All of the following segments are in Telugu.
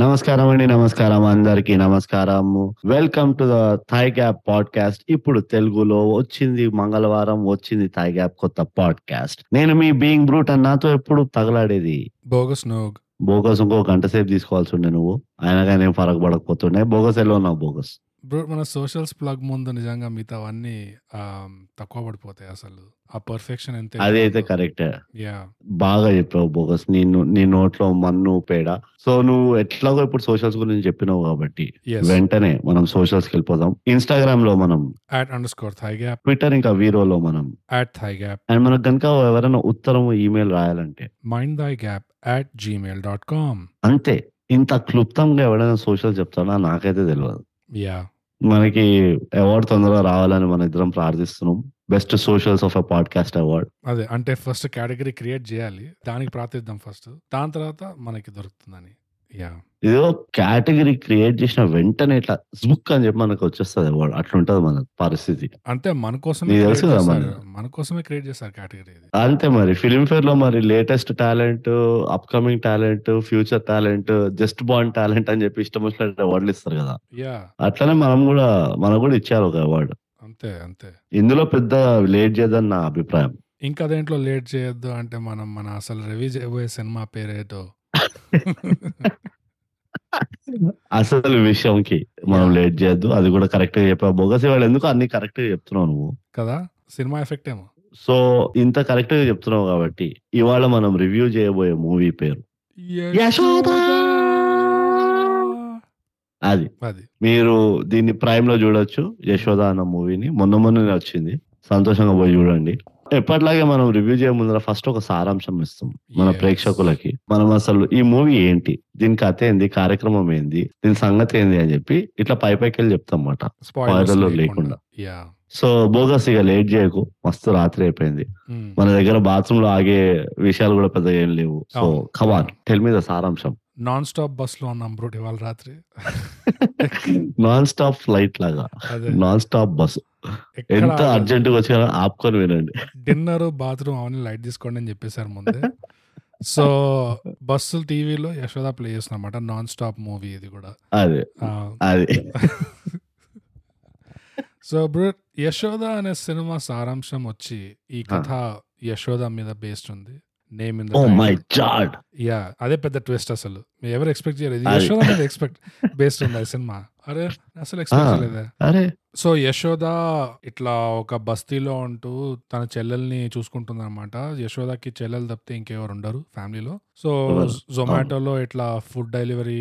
నమస్కారం అండి నమస్కారం అందరికి నమస్కారం welcome to the thigh gap podcast ఇప్పుడు తెలుగులో వచ్చింది మంగళవారం వచ్చింది థాయ్ గ్యాప్ కొత్త పాడ్కాస్ట్ నేను మీ బీయింగ్ బ్రూట్ అని నాతో ఎప్పుడు తగలాడేది? బోగస్ నోగ్ బోగస్ ఇంకో గంట సేపు తీసుకోవాల్సి ఉండే నువ్వు. అయినా కానీ ఏం ఫరక్ పడకపోతుండే. బోగస్ ఎలా ఉన్నావు బోగస్ బ్రో మన సోషల్స్ ప్లగ్ ముందు నిజంగా మిగతా అవన్నీ తక్కువ పడిపోతాయి అసలు. ఆ పర్ఫెక్షన్ ఎంత అది అయితే కరెక్ట్. యా. బాగా చెప్పావు బోగస్. నీ ను- నోట్లో మన్ను పేడ. సో నువ్వు ఎట్లాగో ఇప్పుడు సోషల్స్ గురించి చెప్పినావు కాబట్టి వెంటనే మనం సోషల్స్కి వెళ్ళిపోదాం. ఇన్స్టాగ్రామ్లో మనం at underscore thigh gap Twitter ఇంకా వీరోలో మనం యాట్ థై గ్యాప్ అండ్ మనకు కనుక ఎవరైనా ఉత్తరం ఈమెయిల్ రాయాలంటే mind thigh gap at Gmail dot com అంతే. ఇంత క్లుప్తంగా ఎవరైనా సోషల్ చెప్తాడా నాకైతే తెలియదు యా. మనకి అవార్డు తొందరగా రావాలని మన ఇద్దరం ప్రార్థిస్తున్నాం. Best socials of a podcast award అదే అంటే ఫస్ట్ కేటగిరీ క్రియేట్ చేయాలి. దానికి ప్రార్థిద్దాం ఫస్ట్ దాని తర్వాత మనకి దొరుకుతుందని. యా. ఇదో కేటగిరీ క్రియేట్ చేసిన వెంటనే ఇట్లా జుక్ అని చెప్పి మనకు వచ్చేస్తుంది అవార్డు. అట్లుంటది మన పరిస్థితి. అంటే మన create తెలుసు మన- కోసమే క్రియేట్ చేశారు కేటగిరీ అంతే మరి. ఫిలిం ఫేర్లో మరి latest talent upcoming talent future talent just bond talent అని చెప్పి ఇష్టం వచ్చినట్టు అవార్డులు ఇస్తారు కదా. యా. అట్లనే మనం కూడా మనకు కూడా ఇచ్చారు ఒక అవార్డు. అంతే అంతే. ఇందులో పెద్ద లేట్ చేద్దని నా అభిప్రాయం. ఇంకా దేంట్లో లేట్ చేయొద్దు అంటే మనం మన అసలు రివ్యూ చేయబోయే సినిమా పేరేటో అసలు విషయంకి మనం. లేట్ చేయొద్దు. అది కూడా కరెక్ట్గా చెప్పావు. బొగసి వాళ్ళు ఎందుకు అన్ని కరెక్ట్గా చెప్తున్నావు నువ్వు? కదా? సినిమా ఎఫెక్ట్ ఏమో. సో ఇంత కరెక్ట్గా చెప్తున్నావు కాబట్టి ఇవాళ మనం రివ్యూ చేయబోయే మూవీ పేరు అది. మీరు దీన్ని ప్రైమ్లో చూడొచ్చు యశోద అన్న మూవీని. మొన్న మొన్ననే వచ్చింది. సంతోషంగా పోయి చూడండి. ఎప్పటిలాగే మనం రివ్యూ చేయ ముందర ఫస్ట్ ఒక సారాంశం ఇస్తాం మన. ప్రేక్షకులకి. మనం అసలు ఈ మూవీ ఏంటి? దీని కథ ఏంది? కార్యక్రమం ఏంది? దీని సంగతి ఏంది? అని చెప్పి ఇట్లా పై పైకి వెళ్ళి చెప్తాం అన్నమాట Spoiler లేకుండా. సో బోగస్ ఇక లేట్ చేయకు. మస్తు రాత్రి అయిపోయింది. మన దగ్గర బాత్రూమ్లో ఆగే విషయాలు కూడా పెద్దగా ఏం లేవు. సో. కమాన్ టెల్ మీద సారాంశం. నాన్ స్టాప్ బస్లో ఉన్నాం బ్రూట్ ఇవాళ రాత్రి. నాన్ స్టాప్ ఫ్లైట్ లాగా. నాన్ స్టాప్ బస్సు ఎంత అర్జెంట్గా వచ్చినా ఆపుకొని వినండి. డిన్నర్ బాత్రూమ్ అవన్నీ లైట్ తీసుకోండి అని చెప్పేశారు ముందే. సో బస్సు టీవీలో యశోద ప్లే చేస్తున్నమాట నాన్ స్టాప్ మూవీ ఇది కూడా. అదే. అది. సో బ్రో యశోద అనే సినిమా సారాంశం వచ్చి ఈ కథ యశోద మీద బేస్డ్ ఉంది. నేమ్ ఇన్ ఓ మై జాడ్ యా అదే పెద్ద ట్విస్ట్ అసలు. ఎవరు ఎక్స్పెక్ట్ చేయలేదు. యశోద మీద ఎక్స్పెక్ట్ బేస్డ్ ఉంది సినిమా అరే అసలు ఎక్స్పెక్ట్. చేయలేదే అరే సో యశోద ఇట్లా ఒక బస్తీలో ఉంటూ తన చెల్లెల్ని చూసుకుంటుంది అనమాట యశోదకి చెల్లెలు తప్పితే ఇంకెవరు ఉండరు ఫ్యామిలీలో సో? జొమాటోలో ఇట్లా ఫుడ్ డెలివరీ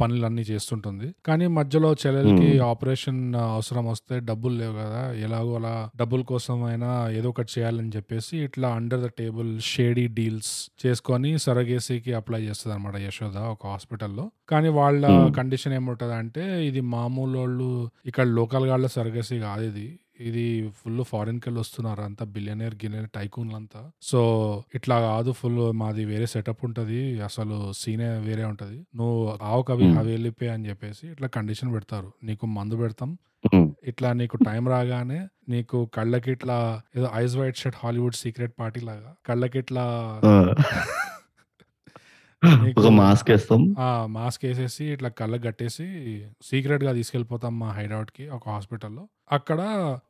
పనులు అన్ని చేస్తుంటుంది కానీ మధ్యలో చెల్లెలకి. ఆపరేషన్ అవసరం వస్తే డబ్బులు లేవు కదా ఎలాగో అలా డబ్బుల కోసం అయినా ఏదో ఒకటి చేయాలని చెప్పేసి ఇట్లా under the table shady deals చేసుకొని సరగేసీకి అప్లై చేస్తుంది అనమాట యశోద ఒక హాస్పిటల్లో. కానీ వాళ్ళ. కండిషన్ ఏముంటది అంటే ఇది మామూలు వాళ్ళు ఇక్కడ లోకల్ గాళ్ళ సరగసి కాదు ఇది. ఇది ఫుల్ ఫారిన్ కెళ్ళి వస్తున్నారు అంతా బిలియనర్ గిలియనర్ టైకూన్లు అంతా సో ఇట్లా కాదు ఫుల్ మాది వేరే సెటప్ ఉంటది అసలు సీనే వేరే ఉంటది. నువ్వు ఆవు కవి. అవి వెళ్ళిపోయి అని చెప్పేసి ఇట్లా కండిషన్ పెడతారు. నీకు మందు పెడతాం. ఇట్లా నీకు టైం రాగానే నీకు కళ్ళకి ఇట్లా ఏదో ice white shirt Hollywood secret party లాగా కళ్ళకి ఇట్లా ఒక మాస్క్ వేస్తాం. ఆ మాస్క్ వేసేసి ఇట్లా కళ్ళకి కట్టేసి సీక్రెట్గా తీసుకెళ్ళిపోతాం మా హైదరాబాద్కి ఒక హాస్పిటల్లో. అక్కడ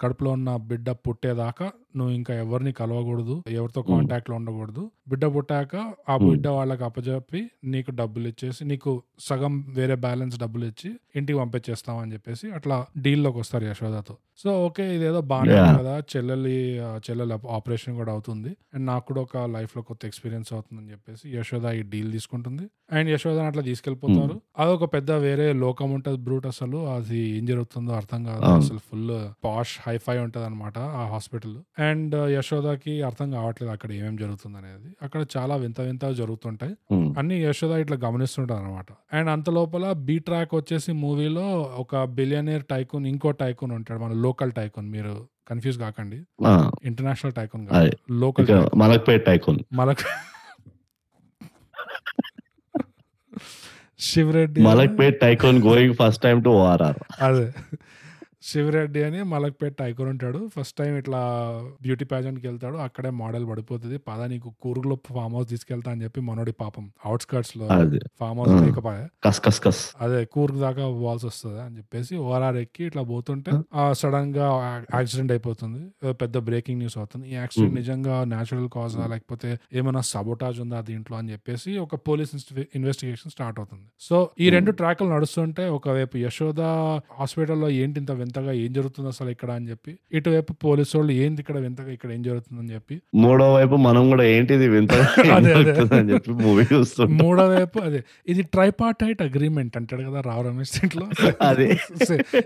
కడుపులో ఉన్న బిడ్డ పుట్టేదాకా నువ్వు ఇంకా ఎవరిని కలవకూడదు ఎవరితో కాంటాక్ట్లో ఉండకూడదు. బిడ్డ పుట్టాక ఆ. బిడ్డ వాళ్ళకి అప్పచెప్పి నీకు డబ్బులు ఇచ్చేసి నీకు సగం వేరే బ్యాలెన్స్ డబ్బులు ఇచ్చి ఇంటికి పంపించేస్తాం అని చెప్పేసి అట్లా డీల్లోకి వస్తారు యశోదతో. సో ఓకే ఇదేదో బాగానే. కదా చెల్లెలి చెల్లెలి ఆపరేషన్ కూడా అవుతుంది. అండ్ నాకు కూడా ఒక లైఫ్లో కొత్త ఎక్స్పీరియన్స్ అవుతుందని చెప్పేసి యశోద ఈ డీల్ తీసుకుంటుంది. అండ్ యశోద అట్లా తీసుకెళ్ళిపోతారు అదొక పెద్ద వేరే లోకం ఉంటది బ్రూట్ అసలు. అది ఏం జరుగుతుందో అర్థం కాదు. అసలు ఫుల్ పాష్ హైఫై ఉంటది అనమాట ఆ హాస్పిటల్. అండ్ యశోదకి అర్థం కావట్లేదు అక్కడ ఏమేం జరుగుతుంది అనేది అక్కడ చాలా వింత వింత జరుగుతుంటాయి. అన్ని యశోద ఇట్లా గమనిస్తుంటారు అనమాట అండ్ అంత లోపల బీ ట్రాక్ వచ్చేసి మూవీలో ఒక బిలియనీర్ టైకూన్ ఇంకో టైకూన్ ఉంటాడు మన లోకల్ టైకూన్ మీరు కన్ఫ్యూజ్ కాకండి. International tycoon. Local Malakpet tycoon. Malak Sivareddy. Malakpet tycoon going first time to ORR అదే. శివరెడ్డి అని మలక్పేట ఐకోన్ ఉంటాడు. ఫస్ట్ టైం ఇట్లా బ్యూటీ ప్యాజెంట్కి వెళ్తాడు. అక్కడే మోడల్ పడిపోతుంది. పద నీకు కూరుగులో ఫామ్ హౌస్ తీసుకెళ్తా అని చెప్పి మనోడి పాపం అవుట్స్కర్ట్స్లో ఫామ్ హౌస్. లేకపోయా. అదే కూర్గ్ దాకా పోవాల్సి వస్తుంది అని చెప్పేసి ఓఆర్ఆర్ ఎక్కి ఇట్లా పోతుంటే సడన్గా యాక్సిడెంట్ అయిపోతుంది. పెద్ద బ్రేకింగ్ న్యూస్ అవుతుంది. ఈ యాక్సిడెంట్. నిజంగా న్యాచురల్ కాజా లేకపోతే ఏమైనా సబోటాజ్ ఉందా దీంట్లో అని చెప్పేసి ఒక పోలీస్ ఇన్వెస్టిగేషన్ స్టార్ట్ అవుతుంది. సో ఈ రెండు. ట్రాక్లు నడుస్తుంటే ఒకవైపు యశోద హాస్పిటల్లో ఏంటి ఇంత వింతగా ఏం జరుగుతుంది అసలు ఇక్కడ అని చెప్పి. ఇటువైపు పోలీసు వాళ్ళు ఏంది ఇక్కడ వింతగా ఇక్కడ ఏం జరుగుతుందని చెప్పి. మూడో వైపు మనం కూడా ఏంటిది వింత అదే, అదే. అని చెప్పి మూవీ చూస్తుంటాం. మూడో వైపు అదే. ఇది ట్రైపార్టైట్ అగ్రిమెంట్ అంటాడు కదా రావు రమేష్ దీంట్లో అదే.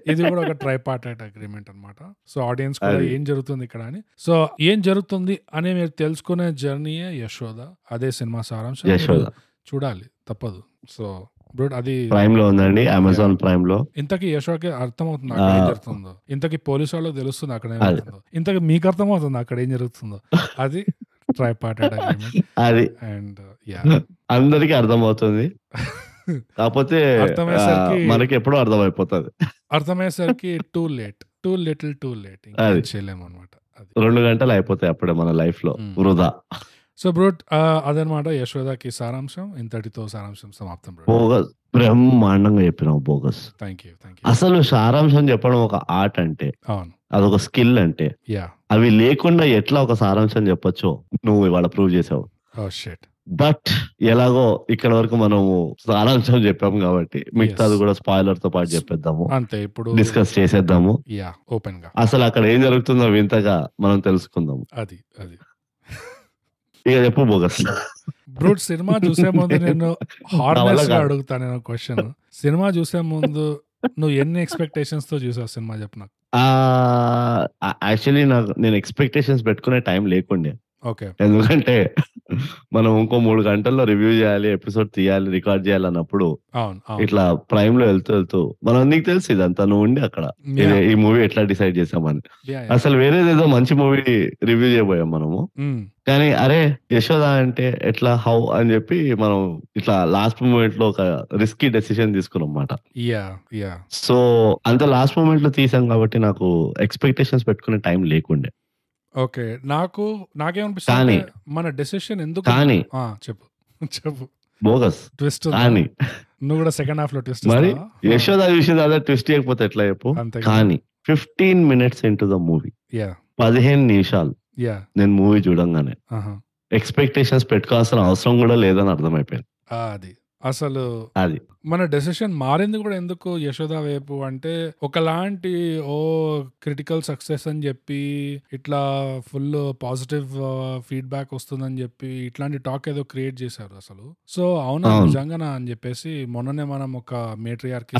ఇది కూడా ఒక ట్రైపార్టైట్ అగ్రిమెంట్ అన్నమాట. సో ఆడియన్స్ కూడా. ఏం జరుగుతుంది ఇక్కడ అని. సో ఏం జరుగుతుంది అని మీరు తెలుసుకునే జర్నీయే యశోద. అదే సినిమా సారాంశం. చూడాలి తప్పదు. సో బ్రూట్ అది ప్రైమ్లో ఉందండి అమెజాన్ ప్రైమ్లో. ఇంతకీ యశోకి అర్థమవుతుంది అక్కడ ఏం. జరుగుతుందో. ఇంతకీ పోలీసు వాళ్ళకి తెలుస్తుంది అక్కడ ఏం. జరుగుతుందో. ఇంతకీ మీకు అర్థమవుతుంది అక్కడ ఏం జరుగుతుందో. అది ట్రైపార్టైట్ అగ్రిమెంట్ అది. అండ్ అందరికి అర్థమవుతుంది. కాకపోతే మనకి ఎప్పుడో అర్థమైపోతుంది. అర్థమయ్యేసరికి too late too little too late. చేయలేము అనమాట రెండు గంటలు అయిపోతాయి అప్పుడే మన లైఫ్లో. వృధా. సో బ్రూట్ అదనమాట యశోదకి సారాంశం. ఇంతటితో సారాంశం సమాప్తం బోగస్. బ్రహ్మాండంగా చెప్పినావు bogus. Thank you thank you అసలు సారాంశం చెప్పడం ఒక ఆర్ట్ అంటే అవును. అదొక స్కిల్ అంటే యా అవి లేకుండా ఎట్లా ఒక సారాంశం చెప్పొచ్చో నువ్వు ఇవాళ ప్రూవ్ చేసావు. షెట్ బట్ ఎలాగో ఇక్కడ వరకు మనము సారాంశం చెప్పాము కాబట్టి మిగతాది. కూడా స్పాయిలర్తో పాటు చెప్పేద్దాము. అంతే ఇప్పుడు డిస్కస్ చేసేద్దాము. యా ఓపెన్గా. అసలు అక్కడ ఏం జరుగుతుందో వింతగా మనం తెలుసుకుందాము. అది అది. ఇక చెప్పు బోగస్ బ్రూట్ సినిమా చూసే ముందు నేను హార్నెస్. అడుగుతాను నేను క్వశ్చన్ సినిమా చూసే ముందు నువ్వు ఎన్ని ఎక్స్పెక్టేషన్స్తో చూసావు సినిమా చెప్పు నాకు? యాక్చువల్లీ నాకు నేను ఎక్స్పెక్టేషన్స్ పెట్టుకునే టైం లేకుండే. ఎందుకంటే మనం ఇంకో మూడు గంటల్లో రివ్యూ చేయాలి ఎపిసోడ్ తీయాలి రికార్డ్ చేయాలి అన్నప్పుడు ఇట్లా ప్రైమ్లో వెళ్తూ వెళ్తూ మనం నీకు తెలుసు ఇదంతా నువ్వు ఉండి అక్కడ. ఈ మూవీ ఎట్లా డిసైడ్ చేసామని. అసలు వేరేదేదో మంచి మూవీ రివ్యూ చేయబోయాం మనము. కానీ అరే యశోద అంటే ఎట్లా హౌ అని చెప్పి మనం ఇట్లా లాస్ట్ మూమెంట్లో ఒక రిస్కీ డెసిషన్ తీసుకున్నాం yeah. సో అంత లాస్ట్ మూమెంట్లో తీసాం కాబట్టి నాకు ఎక్స్పెక్టేషన్స్ పెట్టుకునే టైం లేకుండే. ఓకే. నాకు నాకేమనిపిస్తుంది మన డెసిషన్ ఎందుకు కానీ. చెప్పు. చెప్పు. బోగస్. ట్విస్ట్ కానీ. నువ్వు కూడా సెకండ్ హాఫ్లో ట్విస్ట్ మరి యశోద విషయం అదే ట్విస్ట్ చేయకపోతే ఎట్లా చెప్పు? కానీ fifteen minutes into the movie yeah పదిహేను నిమిషాలు. యా నేను మూవీ చూడంగానే. ఎక్స్పెక్టేషన్స్ పెట్టుకోవాల్సిన అవసరం కూడా లేదని అర్థమైపోయింది. అది. అసలు అది మన డెసిషన్ మారింది కూడా ఎందుకు యశోద వైపు అంటే ఒకలాంటి ఓ క్రిటికల్ సక్సెస్ అని చెప్పి ఇట్లా ఫుల్ పాజిటివ్ ఫీడ్బ్యాక్ వస్తుందని చెప్పి ఇట్లాంటి టాక్ ఏదో క్రియేట్ చేశారు అసలు సో అవునా. నిజంగానా అని చెప్పేసి మొన్ననే మనం ఒక మేట్రియార్కి?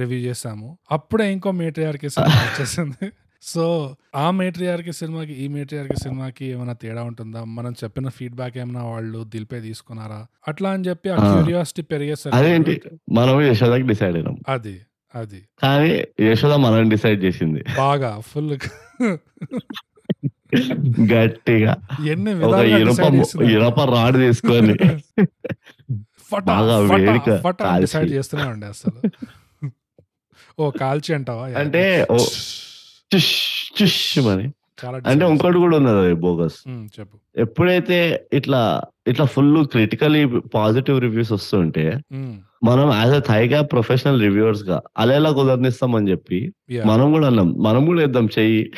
రివ్యూ చేసాము అప్పుడే ఇంకో మేట్రియార్కి వచ్చేసింది సో ఆ మేట్రియార్కి సినిమాకి ఈ మేట్రియార్కి సినిమాకి ఏమైనా తేడా ఉంటుందా? మనం చెప్పిన ఫీడ్బ్యాక్ ఏమైనా వాళ్ళు దిల్పే తీసుకున్నారా? అట్లా అని చెప్పి ఆ. క్యూరియాసిటీ పెరిగేసరికి అదేంటి మనం యశోదకి డిసైడ్ అయినాం. అది అది. కానీ యశోద మనం డిసైడ్ చేసింది. బాగా ఫుల్ గట్టిగా. ఎన్ని విధాలుగా ఇనుప రాడ్ తీసుకొని బాగా. డిసైడ్ చేస్తూనే ఉండే అసలు. ఓ కాల్చి అంటావా? అంటే చుష్ అని అంటే ఇంకోటి కూడా ఉన్నది అది బోగస్. చెప్పు. ఎప్పుడైతే ఇట్లా ఇట్లా ఫుల్ క్రిటికలీ పాజిటివ్ రివ్యూస్ వస్తుంటే మనం యాజ్ అ థైగా ప్రొఫెషనల్ రివ్యూవర్స్గా అలా ఎలా కుదరనిస్తామని చెప్పి మనం కూడా అన్నాం మనం కూడా ఇద్దాం చెయ్యి.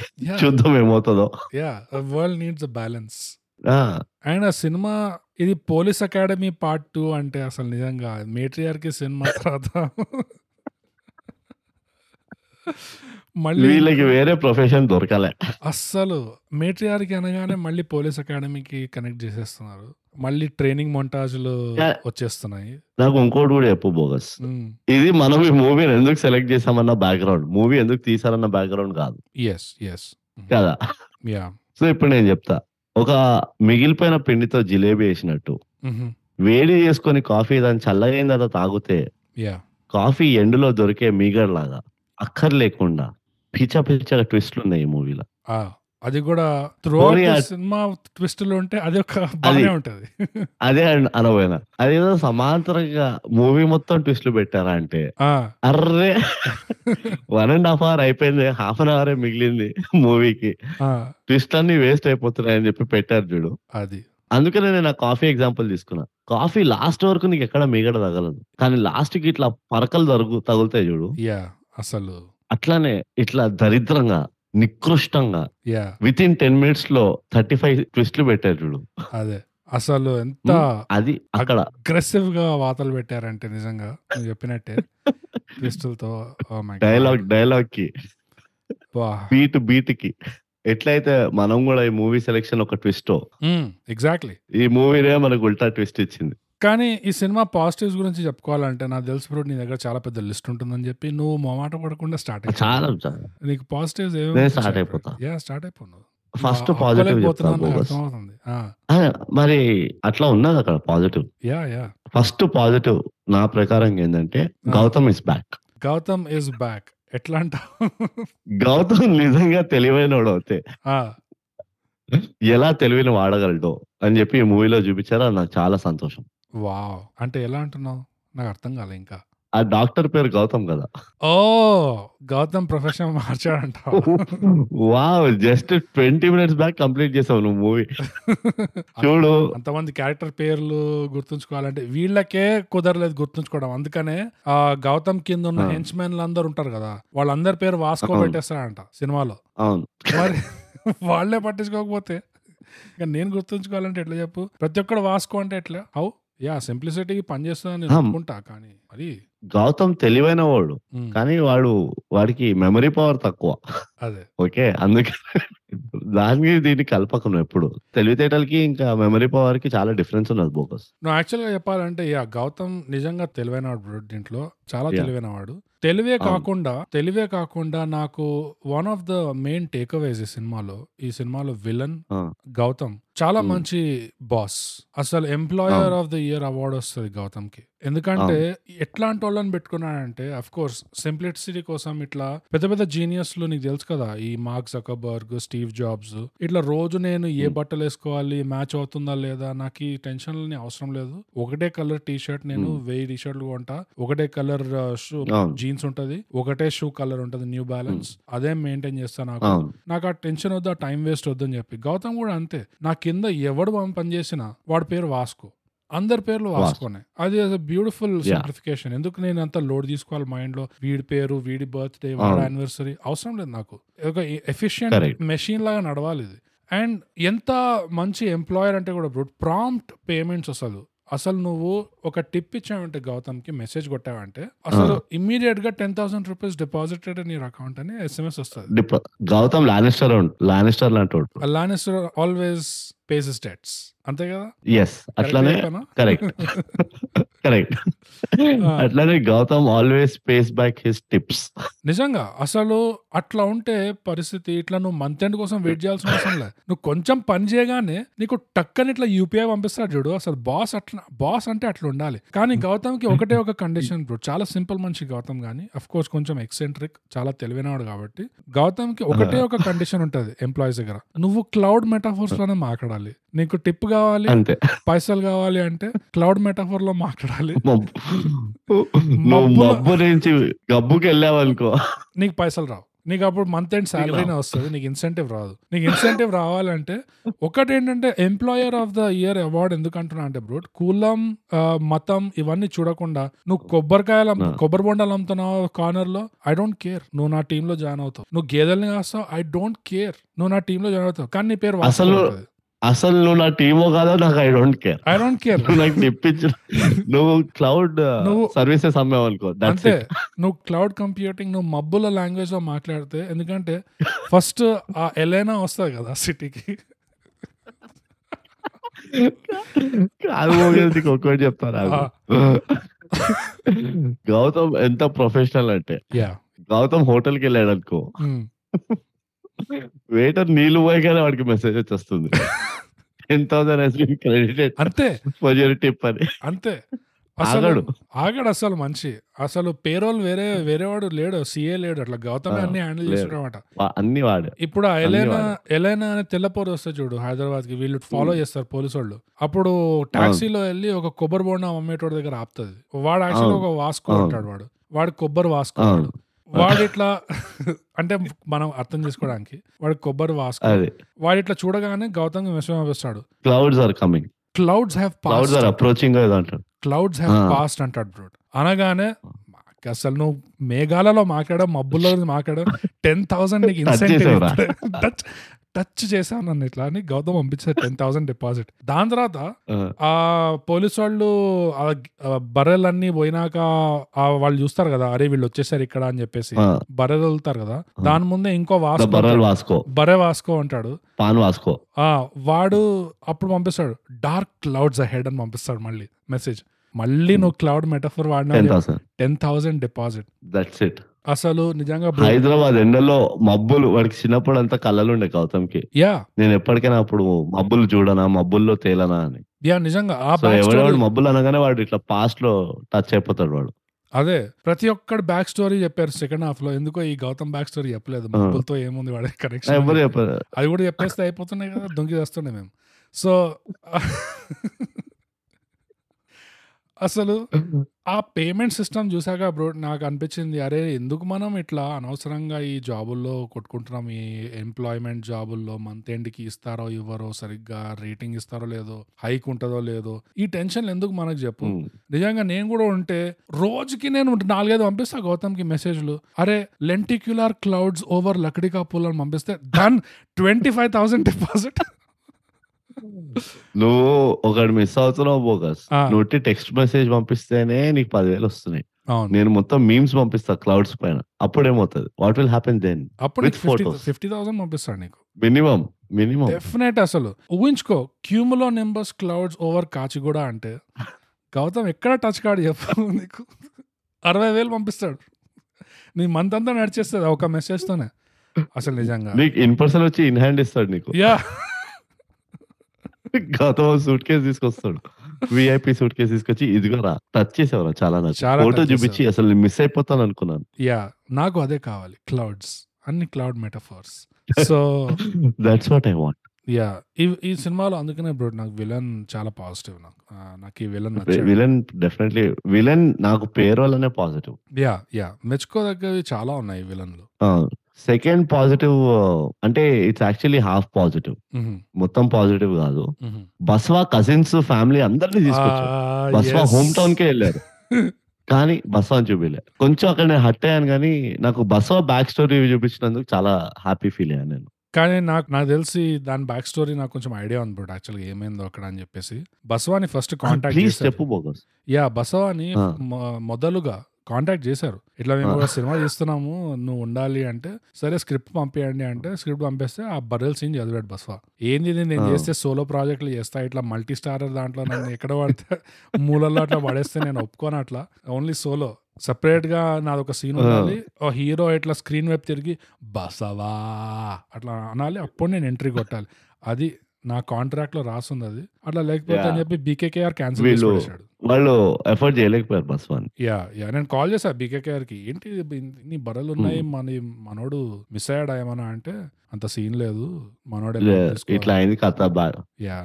చూద్దాం ఏమవుతుందో. A balance. ఆ, అండ్ ఆ సినిమా ఇది పోలీస్ అకాడమీ పార్ట్ టూ అంటే అసలు నిజంగా మేట్రియార్కి సినిమా తర్వాత. మళ్ళీ వీళ్ళకి వేరే ప్రొఫెషన్ దొరకలే. అస్సలు మేట్రియార్కి అనగానే మళ్ళీ పోలీస్ అకాడమీకి కనెక్ట్ చేసేస్తున్నారు. మళ్ళీ ట్రైనింగ్ మొంటాజులు. వచ్చేస్తున్నాయి. నాకు ఇంకోటి కూడా చెప్పు బోగస్. ఇది మనం ఈ మూవీని ఎందుకు సెలెక్ట్ చేసామన్న బ్యాక్గ్రౌండ్. మూవీ ఎందుకు తీసారన్న బ్యాక్గ్రౌండ్ కాదు. ఎస్ ఎస్ కదా? యా సో ఇప్పుడు నేను చెప్తా. ఒక మిగిలిపోయిన పిండితో జిలేబీ వేసినట్టు. వేడి చేసుకొని కాఫీ దాని చల్లగా అయిన తర్వాత తాగితే యా కాఫీ ఎండులో దొరికే మీగర్ లాగా అక్కర్ లేకుండా పిచ్చ పిచ్చ ట్విస్ట్లు ఉన్నాయి ఈ మూవీలో. అది కూడా త్రూ సినిమా ట్విస్టులు ఉంటే అది ఒక బాగానే ఉంటది. అదే అనబోయినా. అదేదో సమాంతరంగా మూవీ మొత్తం ట్విస్ట్లు పెట్టారా అంటే అర్రే! వన్ అండ్ హాఫ్ అవర్ అయిపోయింది హాఫ్ అన్ అవర్ మిగిలింది మూవీకి. ట్విస్ట్ అన్ని వేస్ట్ అయిపోతున్నాయి అని చెప్పి పెట్టారు చూడు. అది. అందుకనే నేను ఆ కాఫీ ఎగ్జాంపుల్ తీసుకున్నా. కాఫీ లాస్ట్ వరకు నీకు ఎక్కడ మిగడ తగలదు. కానీ లాస్ట్కి ఇట్లా పరకలు తరుగు తగులుతాయి చూడు. అసలు అట్లానే ఇట్లా దరిద్రంగా నికృష్టంగా విత్ ఇన్ టెన్ మినిట్స్లో థర్టీ ఫైవ్ ట్విస్ట్లు పెట్టారు చూడు. అదే. అసలు ఎంత అది అక్కడ. అగ్రెసివ్గా వాతలు పెట్టారంటే నిజంగా నువ్వు చెప్పినట్టే. ట్విస్టులతో. డైలాగ్ డైలాగ్కి. బీట్ బీట్కి. ఎట్లయితే మనం కూడా ఈ మూవీ సెలెక్షన్ ఒక ట్విస్ట్ ఎగ్జాక్ట్లీ ఈ మూవీనే మనకు ఉల్టా ట్విస్ట్ ఇచ్చింది. కానీ ఈ సినిమా పాజిటివ్స్ గురించి చెప్పుకోవాలంటే నాకు తెలిసి బ్రో నీ దగ్గర చాలా పెద్ద లిస్ట్ ఉంటుందని చెప్పి నువ్వు మొమాట పడకుండా స్టార్ట్ చాలా నీకు పాజిటివ్స్ start అయిపోతా. యా స్టార్ట్ అయిపోను ఫస్ట్ పాజిటివ్ మరి అట్లా ఉన్నది అక్కడ positive yeah yeah first positive నా ప్రకారం ఏంటంటే Gautam is back Gautam is back ఎట్లా అంటావు? గౌతమ్ నిజంగా తెలివైనోడు అయితే ఎలా తెలివిని వాడగలడో అని చెప్పి ఈ మూవీలో చూపించారు నాకు చాలా సంతోషం. వావ్. అంటే ఎలా అంటున్నావు? నాకు అర్థం కాలే ఇంకా. ఆ డాక్టర్ పేరు గౌతమ్ కదా. ఓ Gautam profession మార్చాడంటావు? Wow just twenty minutes back complete చేసావు నువ్వు మూవీ. చూడు. అంతమంది క్యారెక్టర్ పేర్లు గుర్తుంచుకోవాలంటే వీళ్ళకే కుదరలేదు గుర్తుంచుకోవడం. అందుకనే ఆ గౌతమ్ కింద ఉన్న ఆ. హెంచ్మెన్లు అందరు ఉంటారు కదా వాళ్ళందరి పేరు వాస్కో అవును. పెట్టేస్తాడంట సినిమాలో. అవును. మరి వాళ్ళే పట్టించుకోకపోతే. ఇక నేను గుర్తుంచుకోవాలంటే ఎట్లా చెప్పు? ప్రతి ఒక్కడు వాస్కో అంటే ఎట్లా? హౌ? యా సింప్లిసిటీకి పనిచేస్తుందని నేను. అనుకుంటా కానీ మరి గౌతమ్ తెలివైన వాడు ఉమ్, కానీ వాడు వాడికి మెమరీ పవర్ తక్కువ అదే ఓకే అందుకే దానికి దీన్ని కలపకను ఎప్పుడు తెలివితేటలకి ఇంకా మెమరీ పవర్కి చాలా డిఫరెన్స్ ఉన్నది బోకస్ నువ్వు యాక్చువల్గా చెప్పాలంటే యా గౌతమ్ నిజంగా తెలివైన వాడు దీంట్లో చాలా Yeah. తెలివైన వాడు తెలివే అవును. కాకుండా తెలివే కాకుండా నాకు one of the main takeaways ఈ సినిమాలో ఈ సినిమాలో విలన్. గౌతమ్ చాలా. మంచి బాస్. అసలు employer. Of the year award వస్తుంది గౌతమ్కి ఎందుకంటే ఎట్లాంటి వాళ్ళని పెట్టుకున్నాడంటే అఫ్ కోర్స్ సింప్లిసిటీ కోసం ఇట్లా పెద్ద పెద్ద జీనియస్లు నీకు తెలుసు కదా ఈ మార్క్ జకబర్గ్ స్టీవ్ జాబ్స్ ఇట్లా రోజు నేను ఏ. బట్టలు వేసుకోవాలి మ్యాచ్ అవుతుందా లేదా నాకు ఈ టెన్షన్లని అవసరం లేదు. ఒకటే కలర్ టీ షర్ట్ నేను. వెయ్యి టీ షర్ట్లు కొంటా. ఒకటే కలర్ షూ జీన్స్ ఉంటది. ఒకటే షూ కలర్ ఉంటది న్యూ బ్యాలెన్స్. అదే మెయింటైన్ చేస్తా నాకు. నాకు ఆ టెన్షన్ వద్దు ఆ టైం వేస్ట్ వద్దని చెప్పి. గౌతమ్ కూడా అంతే. నా కింద ఎవడు పని చేసినా వాడి పేరు వాస్కో. అందరి పేర్లు వాస్కో. వాస్కోనే. అది బ్యూటిఫుల్. సింప్లిఫికేషన్ ఎందుకు నేను అంత లోడ్ తీసుకోవాలి మైండ్లో వీడి పేరు వీడి బర్త్డే వాడి. యానివర్సరీ అవసరం లేదు నాకు. ఒక ఎఫిషియెంట్. మెషిన్ లాగా నడవాలి ఇది. అండ్ ఎంత మంచి ఎంప్లాయర్ అంటే కూడా ప్రాంప్ట్ పేమెంట్స్ అసలు. అసలు నువ్వు ఒక టిప్ ఇచ్చావంటే గౌతమ్కి మెసేజ్ కొట్టావంటే అసలు ఇమ్మీడియట్గా ten thousand rupees deposited in your account అని ఎస్ఎంఎస్ వస్తుంది. గౌతమ్ లానిస్టర్ లానిస్టర్ లాంటి లానిస్టర్ ఆల్వేస్ పేస్ డెట్స్ అంతే కదా? ఎస్ అట్లానే? కరెక్ట్ కరెక్ట్ అట్లానే Gautam always pays back his tips నిజంగా అసలు అట్లా ఉంటే పరిస్థితి ఇట్లా నువ్వు మంత్ ఎండ్ కోసం వెయిట్ చేయాల్సిన అవసరం లేదు నువ్వు కొంచెం పని చేయగానే నీకు టక్కని ఇట్లా యూపీఐ పంపిస్తాడు చూడు. అసలు బాస్ అట్లా బాస్ అంటే అట్లా ఉండాలి. కానీ గౌతమ్కి ఒకటే ఒక కండిషన్ బ్రో చాలా సింపుల్ మనిషి గౌతమ్ గానీ అఫ్ కోర్స్ కొంచెం ఎక్సెంట్రిక్ చాలా తెలివైనవాడు కాబట్టి. గౌతమ్కి ఒకటే ఒక కండిషన్ ఉంటది ఎంప్లాయీస్ దగ్గర. నువ్వు క్లౌడ్ మెటాఫోర్స్లోనే మాట్లాడాలి. నీకు టిప్ కావాలి అంతే. పైసలు కావాలి అంటే క్లౌడ్ మెటాఫోర్లో మాట్లాడాలి. మబ్బు. నుంచి గబ్బుకి వెళ్ళావనుకో. నీకు పైసలు రావు. నీకు అప్పుడు మంత్ ఎండ్ శాలరీనే వస్తుంది నీకు ఇన్సెంటివ్ రాదు. నీకు ఇన్సెంటివ్ రావాలంటే ఒకటి ఏంటంటే employer of the year award ఎందుకు అంటున్నా అంటే బ్రో కులం మతం ఇవన్నీ చూడకుండా నువ్వు కొబ్బరికాయలు. కొబ్బరి బొండాలు అమ్ముతున్నావు కార్నర్లో? ఐ డోంట్ కేర్ నువ్వు నా టీమ్లో జాయిన్ అవుతావు. నువ్వు గేదెల్ని కాస్తావు ఐ డోంట్ కేర్ నువ్వు నా టీమ్లో జాయిన్ అవుతావు. కానీ నీ పేరు అసలు అసలు నువ్వు నా టీమో కాదో? నాకు I don't care I don't care నువ్వు నాకు తిప్పించు. నువ్వు క్లౌడ్ నువ్వు- సర్వీసెస్ అమ్మావు అనుకో అంతే. నువ్వు క్లౌడ్ కంప్యూటింగ్ నువ్వు మబ్బుల లాంగ్వేజ్లో మాట్లాడితే ఎందుకంటే ఫస్ట్ ఆ ఎలైనా వస్తుంది కదా సిటీకి. చెప్తాను ఆగు. గౌతమ్ ఎంత ప్రొఫెషనల్ అంటే. యా గౌతమ్ హోటల్కి వెళ్ళాడు అనుకో వెయిటర్ నీళ్ళు పోయగానే వాడికి మెసేజ్ వచ్చేస్తుంది. టెన్ థౌసండ్ క్రెడిటెడ్ అంతే ఫర్ యువర్ టిప్ అని అంతే. అసలు ఆగడు. అసలు మనిషి. అసలు పేరోల్ వేరే వేరేవాడు లేడు. సీఏ లేడు అట్లా. గౌతమే అన్ని హ్యాండిల్ వా- అన్ని వాడే. ఇప్పుడు ఎలైనా వాడే. ఎలైనా అనే తెల్లపోరు వస్తే చూడు హైదరాబాద్కి వీళ్ళు ఫాలో చేస్తారు పోలీసు వాళ్ళు అప్పుడు టాక్సీలో వెళ్ళి ఒక కొబ్బరి బోండం అమ్మేటోడి దగ్గర ఆపుతుంది. వాడు యాక్చువల్. ఒక వాస్కో. ఉంటాడు వాడు. వాడు కొబ్బరి వాస్కో అవును. వాడు ఇట్లా అంటే మనం అర్థం చేసుకోవడానికి వాడు కొబ్బరి వాస్కో. అదే. వాడు ఇట్లా చూడగానే గౌతమ్ విషయం పంపిస్తాడు clouds are coming clouds have clouds are approaching clouds have. Passed అంటాడు బ్రో. అనగానే అసలు నువ్వు మేఘాలలో మాట్లాడ మబ్బుల్లో మాట్లాడ టెన్ థౌసండ్ నీకు ఇన్సెంటివ్. టచ్ చేశాను నన్ను ఇట్లా అని గౌతమ్ పంపించారు టెన్ థౌసండ్ డిపాజిట్. దాని తర్వాత ఆ, పోలీసు వాళ్ళు బర్రెలన్నీ పోయినాక ఆ వాళ్ళు చూస్తారు కదా అరే వీళ్ళు వచ్చేసారు ఇక్కడ అని చెప్పేసి బర్రెలు వదులుతారు కదా దాని ముందే ఇంకో వాస్కో బర్రె వాస్కో అంటాడు. పాన్ వాస్కో. ఆ వాడు అప్పుడు పంపిస్తాడు డార్క్ క్లౌడ్స్ హెడ్ అని పంపిస్తాడు మళ్ళీ మెసేజ్. మళ్ళీ నువ్వు క్లౌడ్ మెటఫర్ వాడినా ten thousand deposit. That's it అసలు నిజంగా హైదరాబాద్ ఎండలో మబ్బులు వాడికి చిన్నప్పుడు అంతా కళ్ళలు ఉండే గౌతమ్కి. యా. నేను ఎప్పటికైనా అప్పుడు మబ్బులు చూడనా మబ్బుల్లో తేలనా అని. యా నిజంగా ఆ సో back ఎవడెవడు మబ్బులు అనగానే వాడు ఇట్లా పాస్ట్లో టచ్ అయిపోతాడు వాడు. అదే ప్రతి ఒక్కడు బ్యాక్ స్టోరీ చెప్పారు సెకండ్ హాఫ్లో. ఎందుకో ఈ గౌతమ్ బ్యాక్ స్టోరీ చెప్పలేదు మబ్బులతో ఏముంది వాడి కనెక్షన్ ఎవరు చెప్పారు? అది కూడా చెప్పేస్తే అయిపోతున్నాయి కదా దొంగి చేస్తుండే మేము. సో అసలు ఆ పేమెంట్ సిస్టమ్ చూసాక బ్రో నాకు అనిపించింది అరే ఎందుకు మనం ఇట్లా అనవసరంగా ఈ జాబుల్లో కొట్టుకుంటున్నాం? ఈ ఎంప్లాయ్మెంట్ జాబుల్లో మంత్ ఎండ్కి ఇస్తారో ఇవ్వరో సరిగ్గా రేటింగ్ ఇస్తారో లేదో హైక్ ఉంటుందో లేదో ఈ టెన్షన్ ఎందుకు మనకు చెప్పు. నిజంగా నేను కూడా ఉంటే రోజుకి నేను నాలుగైదు పంపిస్తా గౌతమ్కి మెసేజ్లు అరే lenticular clouds over Lakdikapul అని పంపిస్తే done twenty five thousand deposit నువ్వు ఒకటి మిస్ అవుతున్నావు బోగస్. నువ్వు టెక్స్ట్ మెసేజ్ పంపిస్తేనే నీకు పదివేలు వస్తున్నాయి. నేను మొత్తం మీమ్స్ పంపిస్తా క్లౌడ్స్ పైన. అప్పుడేమవుతుంది వాట్ విల్ హ్యాపెన్ దెన్ అప్పుడు. ఫిఫ్టీ థౌసండ్ పంపిస్తాడు నీకు. మినిమం మినిమం డెఫినెట్ అసలు. ఊహించుకో cumulonimbus clouds over Kachiguda అంటే గౌతమ్ ఎక్కడ టచ్ కాడు చెప్పు నీకు? అరవై వేలు పంపిస్తాడు. నీ మంత్ అంతా నడిచేస్తుంది ఒక మెసేజ్ తోనే. అసలు నిజంగా. నీకు ఇన్ పర్సన్ వచ్చి ఇన్ హ్యాండ్ ఇస్తాడు నీకు. యా. గౌతమ్ సూట్ కేసు తీసుకొస్తాడు. విఐపి సూట్ కేసు తీసుకొచ్చి ఇదిగోరా టచ్ చేసేవరా చాలా నాకు. ఫోటో చూపించి అసలు మిస్ అయిపోతాను అనుకున్నాను. యా నాకు అదే కావాలి క్లౌడ్స్ అన్ని cloud metaphors so that's what I want yeah ఈ ఈ సినిమాలో అందుకనే బ్రో నాకు విలన్ చాలా పాజిటివ్ నాకు. నాకు ఈ విలన్ విలన్ డెఫినెట్లీ విలన్ నాకు పేరు వల్లనే పాజిటివ్ యా యా. మెచ్చుకోదగ్గవి చాలా ఉన్నాయి విలన్లు సెకండ్ పాజిటివ్ అంటే ఇట్స్ యాక్చువల్లీ హాఫ్ పాజిటివ్. మొత్తం పాజిటివ్ కాదు. బస్వా కజిన్స్ ఫ్యామిలీ అందరినీ తీసుకొచ్చారు. బస్వా హోమ్ టౌన్ కే వెళ్ళారు. కానీ బస్వా చూపిలే. కొంచెం అక్కడ నేను హట్ అయ్యాను కానీ నాకు బస్వా బ్యాక్ స్టోరీ చూపించినందుకు చాలా హ్యాపీ ఫీల్ అయ్యాను నేను. కానీ నాకు నాకు తెలిసి దాని బ్యాక్ స్టోరీ నాకు కొంచెం ఐడియా ఉంది బ్రో యాక్చువల్గా ఏమైందో అక్కడ అని చెప్పేసి. బసవాని ఫస్ట్ కాంటాక్ట్ చేశారు. చెప్పు యా బసవాని మొదలుగా కాంటాక్ట్ చేశారు. ఇట్లా మేము. ఒక సినిమా చేస్తున్నాము నువ్వు ఉండాలి అంటే సరే స్క్రిప్ట్ పంపించండి అంటే స్క్రిప్ట్ పంపిస్తే ఆ బర్రెల్ సీన్ చదివాడు బస్వా. ఏంది నేను. చేస్తే సోలో ప్రాజెక్టులు చేస్తా ఇట్లా మల్టీ స్టారర్ దాంట్లో నన్ను ఎక్కడ పడితే మూలల్లో అట్లా పడేస్తే నేను ఒప్పుకోను అట్లా. ఓన్లీ సోలో సపరేట్గా నాది ఒక సీన్ ఉండాలి. ఓ హీరో ఇట్లా స్క్రీన్ వైపు తిరిగి బసవా అట్లా అనాలి. అప్పుడు నేను ఎంట్రీ కొట్టాలి. అది నా కాంట్రాక్ట్లో రాసుంది అది అట్లా లేకపోతే అని. చెప్పి బీకేకేఆర్ క్యాన్సిల్ చేసి వీళ్ళు ఎఫర్ట్ చేయలేకపోయారు బస్వాని యా యా నేను కాల్ చేశా బీకేకేఆర్కి. ఏంటి నీ బర్రెలు ఉన్నాయి మన మనోడు మిస్ అయ్యాడా ఏమన్నా? అంటే అంత సీన్ లేదు. మనోడే ఇట్లా అయింది కథ బాగా యా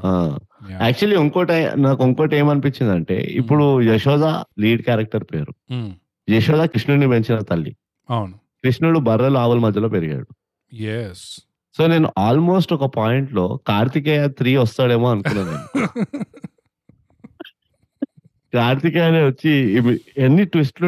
యాక్చువల్లీ ఇంకోటి నాకు ఇంకోటి ఏమనిపించింది అంటే ఇప్పుడు యశోద లీడ్ క్యారెక్టర్ పేరు. యశోద కృష్ణుడిని పెంచిన తల్లి. అవును. కృష్ణుడు బర్రెలు ఆవుల మధ్యలో పెరిగాడు. ఎస్ సో నేను ఆల్మోస్ట్ ఒక పాయింట్లో కార్తికేయ త్రీ వస్తాడేమో అనుకున్నాను నేను. కార్తికేయ వచ్చి ఎన్ని ట్విస్ట్లు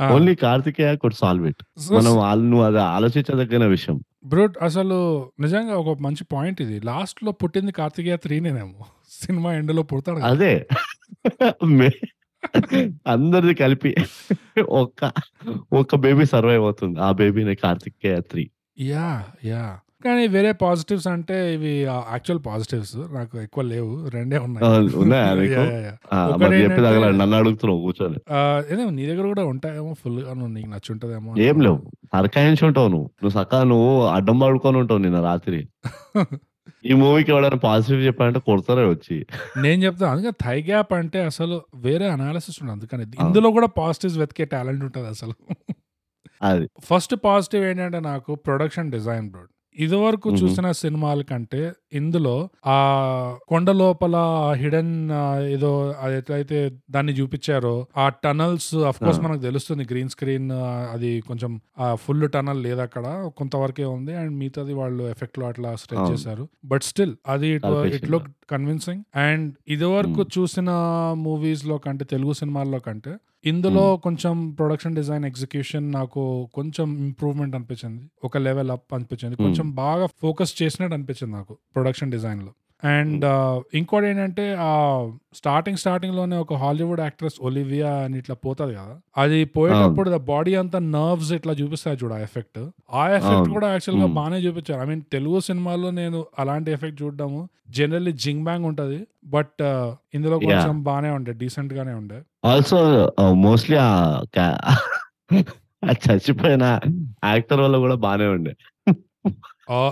ఆ. Only Karthikeya could solve it. మనం వాళ్ళు నువ్వు అది ఆలోచించదగిన విషయం. బ్రూట్ అసలు నిజంగా ఒక మంచి పాయింట్ ఇది. లాస్ట్లో పుట్టింది కార్తికేయ త్రీనేనేమో. సినిమా ఎండ్లో పుడతాడు. అదే. అందరిది కలిపి ఒక్క ఒక్క బేబీ సర్వైవ్ అవుతుంది. ఆ బేబీని కార్తికేయ త్రీ. Yeah yeah. కానీ వేరే పాజిటివ్స్ అంటే ఇవి యాక్చువల్ పాజిటివ్స్ నాకు ఎక్కువ లేవు రెండే ఉన్నాయి నీ దగ్గర కూడా ఉంటాయేమో ఫుల్గా నువ్వు నీకు నచ్చుంటదేమో ఏం లేవు అరకాయించి ఉంటావు నువ్వు నువ్వు సక్క నువ్వు అడ్డం పడుకొని ఉంటావు నిన్న రాత్రి ఈ మూవీకి ఎవడైనా పాజిటివ్ చెప్పాలంటే కొడతారే వచ్చి. నేను చెప్తా. అందుకే థై గ్యాప్ అంటే అసలు వేరే అనాలిసిస్ ఉండదు. అందుకని. ఇందులో కూడా పాజిటివ్స్ వెతికే టాలెంట్ ఉంటదసలు. అది. ఫస్ట్ పాజిటివ్ ఏంటంటే నాకు ప్రొడక్షన్ డిజైన్ బ్రో. ఇదివరకు. చూసిన సినిమాల కంటే ఇందులో ఆహ్, కొండ లోపల హిడెన్ ఏదో ఎట్లయితే దాన్ని చూపిచ్చారో ఆ టనెల్స్ ఆఫ్‌కోర్స్ ఆ! మనకు తెలుస్తుంది గ్రీన్ స్క్రీన్ అది కొంచెం ఫుల్ టనెల్ లేదక్కడ. కొంతవరకే ఉంది. అండ్ మిగతాది వాళ్ళు ఎఫెక్ట్‌లో అట్లా స్ట్రెచ్. చేశారు. బట్ స్టిల్ అది it it. Looked convincing. And ఇదివరకు. చూసిన మూవీస్‌లో కంటే తెలుగు సినిమాల్లో కంటే ఇందులో హ్మ్. కొంచెం ప్రొడక్షన్ డిజైన్ ఎగ్జిక్యూషన్ నాకు కొంచెం ఇంప్రూవ్‌మెంట్ అనిపించింది. ఒక లెవెల్ అప్ అనిపించింది. హ్మ్. కొంచెం బాగా ఫోకస్ చేసినట్టు అనిపించింది నాకు ప్రొడక్షన్ డిజైన్‌లో. అండ్ హ్మ్. ఆహ్, ఇంకోటేంటంటే ఆహ్, స్టార్టింగ్ స్టార్టింగ్‌లోనే ఒక హాలీవుడ్ యాక్ట్రెస్ ఒలివియా అని ఇట్లా పోతది కదా! అది. పోయేటప్పుడు ద బాడీ అంతా నర్వ్స్ ఇట్లా చూపిస్తాయి చూడు ఆ ఎఫెక్ట్. ఆ ఎఫెక్ట్. కూడా యాక్చువల్‌గా హ్మ్. బానే చూపిచ్చారు. ఐ మీన్ తెలుగు సినిమాల్లో నేను అలాంటి ఎఫెక్ట్ చూడడము జనరల్లీ జింగ్ బ్యాంగ్ ఉంటది. బట్ ఇందులో! కొంచెం బానే ఉండే. డీసెంట్ గానే ఉండే. ఆల్సో మోస్ట్‌లీ ఆ చచ్చిపోయిన యాక్టర్ వల్ల కూడా బానే ఉండే.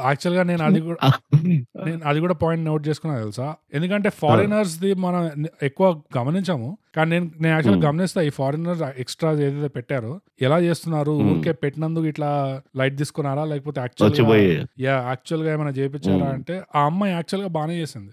యాక్చువల్‌గా నేను అది కూడా నేను అది కూడా పాయింట్ నోట్ చేసుకున్నా తెలుసా? ఎందుకంటే ఆ! ఫారినర్స్‌ది మనం ఎక్కువ గమనించము. కానీ నేను నేను యాక్చువల్‌గా హ్మ్. గమనిస్తా ఈ ఫారినర్స్ ఎక్స్‌ట్రాస్ ఏదైతే పెట్టారో ఎలా చేస్తున్నారు? హ్మ్. ఊరికే పెట్టినందుకు ఇట్లా లైట్ తీసుకున్నారా? లేకపోతే యాక్చువల్‌గా వచ్చిపోయి యాహ్! యాక్చువల్‌గా ఏమైనా చేపిచ్చారా హ్మ్. అంటే ఆ అమ్మాయి యాక్చువల్‌గా బానే చేసింది.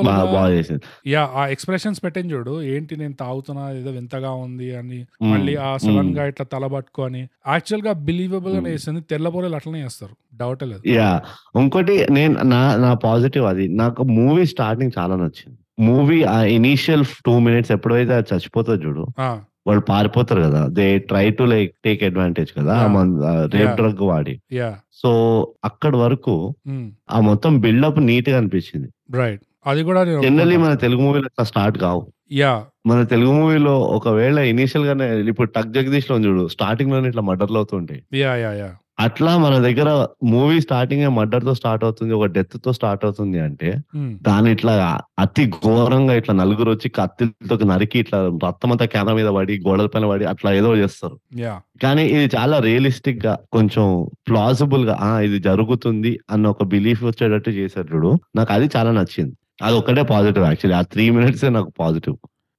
బా బిలీవబుల్‌గా బాగా చేసింది. యాహ్! ఆ ఎక్స్‌ప్రెషన్స్ పెట్టింది చూడు. ఏంటి నేను తాగుతున్నా ఏదో వింతగా ఉంది అని. మళ్ళీ ఆ హ్మ్. సడెన్‌గా ఇట్లా తల పట్టుకొని యాక్చువల్‌గా బిలీవబుల్‌గానే హ్మ్. చేసింది. తెల్లబోరలు అట్లనే చేస్తారు. డౌటే లేదు. యాహ్! ఇంకోటి నేను నా నా పాజిటివ్ అది. నాకు మూవీ స్టార్టింగ్ చాలా నచ్చింది. మూవీ ఆ ఇనీషియల్ 2 మినిట్స్ ఎప్పుడైతే చచ్చిపోతది చూడు. వాళ్ళు పారిపోతారు కదా! They try to like take advantage కదా! రేప్! డ్రగ్ వాడి. సో, అక్కడి వరకు హ్మ్. ఆ మొత్తం బిల్డప్ నీట్‌గా అనిపించింది. రైట్. అది కూడా ఒప్పుకుంటా. మన తెలుగు మూవీలు అట్లా స్టార్ట్ కావు. యాహ్! మన తెలుగు మూవీలో ఒకవేళ ఇనీషియల్‌గానే ఇప్పుడు 'టక్ జగదీశ్‌లో' ఉంది చూడు. స్టార్టింగ్‌లోనే ఇట్లా మర్డర్‌లు అవుతుంటాయి. యాహ్! అట్లా మన దగ్గర మూవీ స్టార్టింగే మర్డర్‌తో స్టార్ట్ అవుతుంది. ఒక డెత్‌తో స్టార్ట్ అవుతుంది అంటే. దాన్ని ఇట్లా అతి ఘోరంగా ఇట్లా నలుగురొచ్చి కత్తిలతో నరికి ఇట్లా రక్తమంతా కెమెరా మీద పడి, గోడల పైన పడి అట్లా ఏదో చేస్తారు. కానీ ఇది చాలా రియలిస్టిక్‌గా కొంచెం ప్లాజిబుల్‌గా ఆ! ఇది జరుగుతుంది అన్న ఒక బిలీఫ్ వచ్చేటట్టు చేశారు చూడు. నాకు అది చాలా నచ్చింది. అదొక్కటే పాజిటివ్ యాక్చువల్లీ. ఆ 3 మినిట్సే నాకు పాజిటివ్.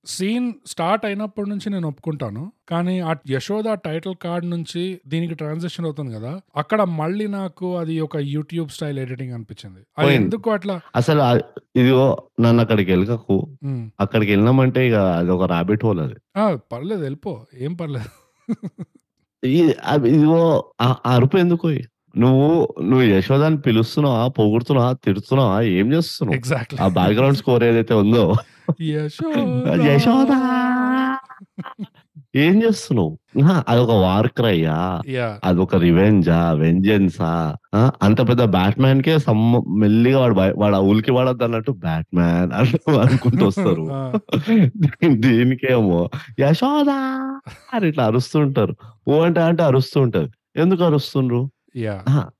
సీన్ స్టార్ట్ అయినప్పటి నుంచి నేను ఒప్పుకుంటాను. కానీ ఆ 'యశోద' టైటిల్ కార్డ్ నుంచి దీనికి ట్రాన్సిషన్ అవుతుంది కదా! అక్కడ మళ్ళీ నాకు అది ఒక యూట్యూబ్ స్టైల్ ఎడిటింగ్ అనిపించింది. అది. ఎందుకు అట్లా అసలు ఇదిగో నన్నక్కడికి ఎలకకు. హ్మ్. అక్కడికెళ్ళినామంటే ఇగ అదొక రాబిట్ హోల్ అది. పర్లేదు ఎళ్ళిపో. ఏం పర్లేదు. ఇదిగో అరుపు ఎందుకోయ్? నువ్వు నువ్వు యశోదాని పిలుస్తున్నావా? పొగుడుతున్నావా? తిడుతున్నావా? ఏం చేస్తున్నావు? ఎగ్జాక్ట్‌లీ. ఆ బ్యాక్‌గ్రౌండ్ స్కోర్ ఏదైతే ఉందో యశోదా! ఏం చేస్తున్నావు? అదొక వార్ క్రైయా? అదొక రివెంజా? వెంజెన్సా? అంత పెద్ద బ్యాట్‌మ్యాన్‌కే సమ్ మెల్లిగా వాడు వాడు ఉలికి పడొద్దన్నట్టు బ్యాట్‌మ్యాన్ అంటూ అనుకుంటూ వస్తారు. దీనికేమో యశోదా! అని ఇట్లా అరుస్తుంటారు. ఊ అంటే అంటే అరుస్తూ ఉంటది. ఎందుకు అరుస్తుండ్రు?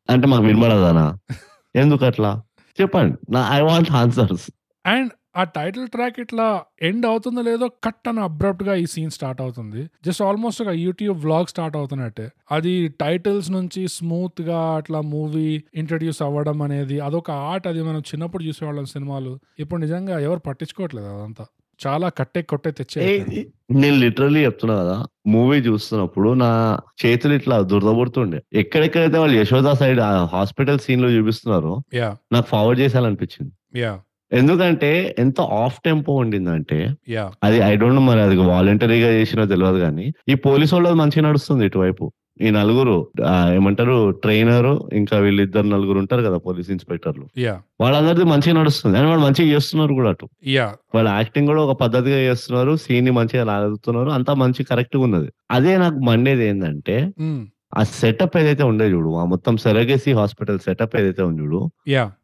అంటే మాకు వినబడదనా? ఎందుకట్లా? చెప్పండి. నా ఐ వాంట్ ఆన్సర్స్. అండ్ ఆ టైటిల్ ట్రాక్ ఇట్లా ఎండ్ అవుతుందో లేదో కట్ అని అబ్రప్ట్‌గా ఈ సీన్ స్టార్ట్ అవుతుంది. జస్ట్ ఆల్మోస్ట్ ఒక యూట్యూబ్ వ్లాగ్ స్టార్ట్ అవుతున్నట్టే. అది టైటిల్స్ నుంచి స్మూత్‌గా అట్లా మూవీ ఇంట్రొడ్యూస్ అవ్వడం అనేది అదొక ఆర్ట్ అది మనం చిన్నప్పుడు చూసేవాళ్ళం సినిమాలు. ఇప్పుడు నిజంగా ఎవరు పట్టించుకోవట్లేదు అదంతా. చాలా కట్టే కొట్టే తెచ్చే. నేను లిటరల్లీ చెప్తున్నా కదా! మూవీ చూస్తున్నప్పుడు నా చేతులు ఇట్లా దురదపుడుతుండే. ఎక్కడెక్కడైతే వాళ్ళు యశోద సైడ్ హాస్పిటల్ సీన్‌లో చూపిస్తున్నారో యాహ్! నాకు ఫార్వర్డ్ చేసేయాలనిపించింది. యాహ్! ఎందుకంటే ఎంత ఆఫ్ టెంపో ఉండిందంటే! అది ఐ డోంట్ నో మరి అది వాలంటరీగా చేసినో తెలవదు గానీ, ఈ పోలీసోళ్ళది మంచిగా నడుస్తుంది ఇటువైపు. ఈ నలుగురు ఏమంటారు ట్రైనరు ఇంకా వీళ్ళిద్దరు నలుగురు ఉంటారు కదా! పోలీస్ ఇన్స్‌పెక్టర్‌లు. వాళ్ళందరిది మంచిగా నడుస్తుంది. అండ్ వాళ్ళు మంచిగా చేస్తున్నారు కూడా అటు. వాళ్ళ యాక్టింగ్ కూడా ఒక పద్ధతిగా చేస్తున్నారు. సీన్‌ని మంచిగా లాగుతున్నారు. అంతా మంచి కరెక్ట్‌గా ఉన్నది. అదే నాకు మండేది ఏందంటే, హ్మ్. ఆ సెటప్ ఏదైతే ఉండే చూడు. ఆ మొత్తం సెరగసీ హాస్పిటల్ సెటప్ ఏదైతే ఉంది చూడు.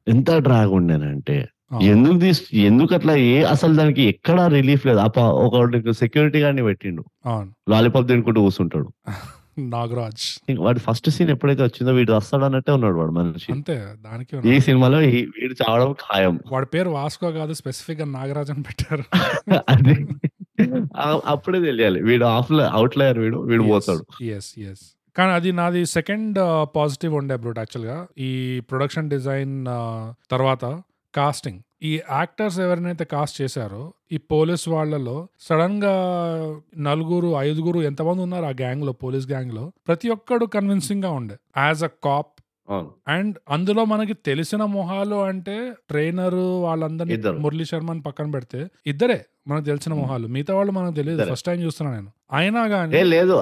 ఎంత డ్రాగ్ ఉండేనంటే అవును. ఎందుకు తీస్ ఎందుకట్లా ఏ అసలు దానికి ఎక్కడా రిలీఫ్ లేదు. ఒకడు సెక్యూరిటీ గార్డ్‌ని పెట్టిండు. లాలీపాప్ తినుకుంటూ కూర్చుంటాడు. నాగరాజ్. వాడి ఫస్ట్ సీన్ ఎప్పుడైతే వచ్చిందో వీడు చస్తాడన్నట్టే ఉన్నాడు వాడు మనిషి. అంతే దానికే ఈ. సినిమాలో వీడు చావడం ఖాయం. వాడి పేరు వాస్కో కాదు స్పెసిఫిక్‌గా నాగరాజ్ అని పెట్టారు. అది అప్పుడే తెలియాలి. వీడు ఆఫ్‌ల ఔట్‌లయర్ వీడు. వీడు. పోతాడు. యెస్. యెస్. కానీ అది నాది సెకండ్ పాజిటివ్ ఉండే బ్రూట్ యాక్చువల్గా ఈ ప్రొడక్షన్ డిజైన్ తర్వాత కాస్టింగ్ ఈ యాక్టర్స్ ఎవరినైతే కాస్ట్ చేశారో ఈ పోలీస్ వాళ్ళలో సడన్గా నలుగురు ఐదుగురు ఎంతమంది ఉన్నారు ఆ గ్యాంగ్లో పోలీస్ గ్యాంగ్లో ప్రతి ఒక్కడు కన్విన్సింగ్గా ఉండే. As a cap. అండ్ అందులో మనకి తెలిసిన మొహాలు అంటే ట్రైనర్ వాళ్ళందరినీ. మురళీ శర్మని పక్కన పెడితే ఇద్దరే. మనకు తెలిసిన మొహాలు. మిగతా వాళ్ళు మనకు తెలియదు. ఫస్ట్ టైం చూస్తున్నా నేను. అయినా గానీ లేదు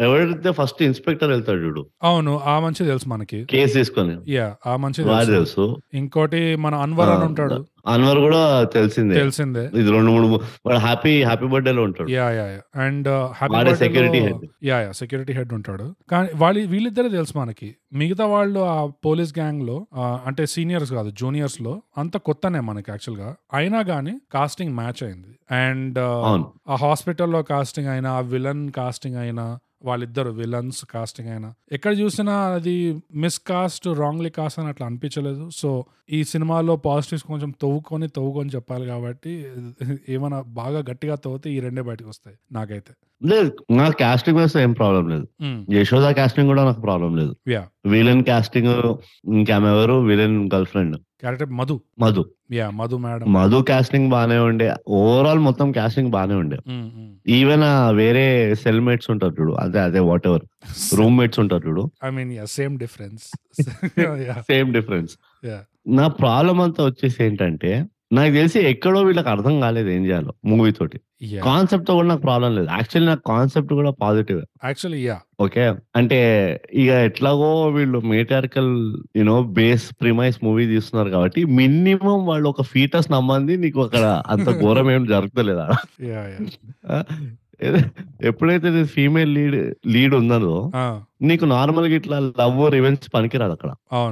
ఎవరైతే ఫస్ట్ ఇన్స్పెక్టర్ వెళ్తాడు చూడు. అవును ఆ మంచి తెలుసు మనకి. కేసు తీసుకొని. యా ఆ మంచి తెలుసు. ఇంకోటి మన అన్వర్ అని ఉంటాడు. అన్వర్ కూడా తెలిసిందే. తెలిసిందే. ఇది రెండు మూడు వాడు హ్యాపీ హ్యాపీ బర్త్డే లో ఉంటాడు. యా యా అండ్ వాడే security head. Yeah yeah security head ఉంటాడు. కానీ వాళ్ళు వీళ్ళిద్దరే తెలుసు మనకి. మిగతా వాళ్ళు ఆ పోలీస్ గ్యాంగ్లో అంటే సీనియర్స్ కాదు జూనియర్స్లో అంత కొత్తనే మనకి యాక్చువల్గా. అయినా గానీ కాస్టింగ్ మ్యాచ్ అయింది. అండ్ ఆ హాస్పిటల్లో కాస్టింగ్ అయినా ఆ విలన్ కాస్టింగ్ అయినా వాళ్ళిద్దరు విలన్స్ కాస్టింగ్ అయినా ఎక్కడ చూసినా అది మిస్ కాస్ట్ రాంగ్లీ కాస్ట్ అని అట్లా అనిపించలేదు. సో ఈ సినిమాలో పాజిటివ్స్ కొంచెం తవ్వుకొని తవ్వుకొని చెప్పాలి కాబట్టి ఏమైనా బాగా గట్టిగా తవ్వుతే ఈ రెండే బయటకు వస్తాయి నాకైతే. లేదు నాకు కాస్టింగ్ వేస్తే ఏం ప్రాబ్లం లేదు. యశోద కాస్టింగ్ కూడా నాకు ప్రాబ్లం లేదు. యా విలన్ కాస్టింగ్ ఇంకెవరు villain girlfriend character Madhu. Madhu. Yeah Madhu madam. Madhu casting బానే ఉండే. ఓవరాల్ మొత్తం కాస్టింగ్ బానే ఉండే. ఈవెన్ వేరే సెల్ మేట్స్ ఉంటారు చూడు. అదే అదే వాట్ ఎవర్ రూమ్ మేట్స్ ఉంటారు చూడు I mean yeah same difference same difference నా ప్రాబ్లం అంతా వచ్చేసి ఏంటంటే నాకు తెలిసి ఎక్కడో వీళ్ళకి అర్థం కాలేదు ఏం చేయాలో మూవీ తోటి. కాన్సెప్ట్తో కూడా నాకు ప్రాబ్లం లేదు. యాక్చువల్లీ నాకు కాన్సెప్ట్ కూడా పాజిటివ్. Actually yeah okay? అంటే ఇక ఎట్లాగో వీళ్ళు metaphorical you know base premise movie తీస్తున్నారు కాబట్టి మినిమం వాళ్ళు ఒక ఫీటస్ నమ్మంది నీకు అక్కడ అంత ఘోరం ఏం జరుగుతలేదా ఎప్పుడైతే ఫీమేల్ లీడ్ లీడ్ ఉందనో నీకు నార్మల్గా ఇట్లా లవ్ రివెన్స్ పనికిరాదు అక్కడ.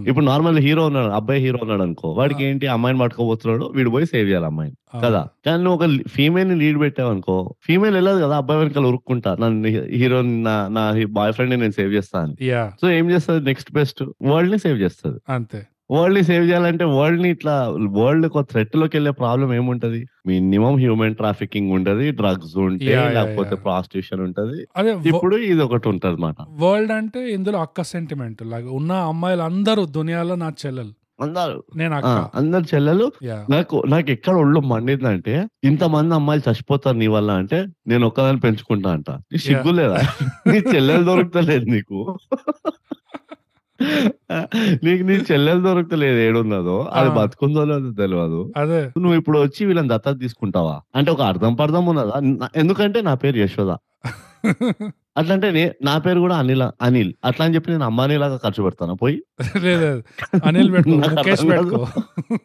ఇప్పుడు నార్మల్ హీరో ఉన్నాడు అబ్బాయి హీరో ఉన్నాడు అనుకో వాడికి ఏంటి అమ్మాయిని పట్టుకోబోతున్నాడు వీడు పోయి సేవ్ చేయాలి అమ్మాయిని. కదా? కానీ నువ్వు ఒక ఫీమేల్ని లీడ్ పెట్టావు అనుకో ఫీమేల్ వెళ్ళదు కదా అబ్బాయి వెనకాల ఉరుక్కుంటా నన్ను హీరో నా నా బాయ్ ఫ్రెండ్ నేను సేవ్ చేస్తాను సో ఏం చేస్తుంది? నెక్స్ట్ బెస్ట్ వరల్డ్ని సేవ్ చేస్తుంది. అంతే. వరల్డ్ని సేవ్ చేయాలంటే వరల్డ్ని ఇట్లా వరల్డ్ ఒక థ్రెట్లోకి వెళ్ళే ప్రాబ్లం ఏముంటది? మినిమం హ్యూమన్ ట్రాఫికింగ్ ఉంటది డ్రగ్స్ ఉంటాయి లేకపోతే. ప్రాస్టిట్యూషన్ ఉంటది. ఇప్పుడు ఇది ఒకటి ఉంటది అనమాట వరల్డ్ అంటే ఇందులో అక్క సెంటిమెంట్ లాగా ఉన్న అమ్మాయిలు అందరూ దునియాలో నా చెల్లెలు. అందరు. నేను అందరు చెల్లెలు. నాకు నాకు ఎక్కడ ఒళ్ళు మండిందంటే ఇంతమంది అమ్మాయిలు చచ్చిపోతారు నీ వల్ల అంటే నేను ఒక్కదాన్ని పెంచుకుంటా అంట. నీ సిగ్గు లేదా? నీ చెల్లెలు దొరుకుతలేదు నీకు. నీకు నీ చెల్లెలు దొరుకుతలేదు ఏడున్నదో అది. బతుకుందో లేదో తెలియదు అదే. నువ్వు ఇప్పుడు వచ్చి వీళ్ళని దత్తత తీసుకుంటావా? అంటే ఒక అర్థం పర్థం ఉన్నదా? ఎందుకంటే నా పేరు యశోద. అట్లంటే నే- నా పేరు కూడా అనిల్ అనిల్. అట్లా అని చెప్పి నేను అంబానీ లాగా ఖర్చు పెడతాను? పోయి. అనిల్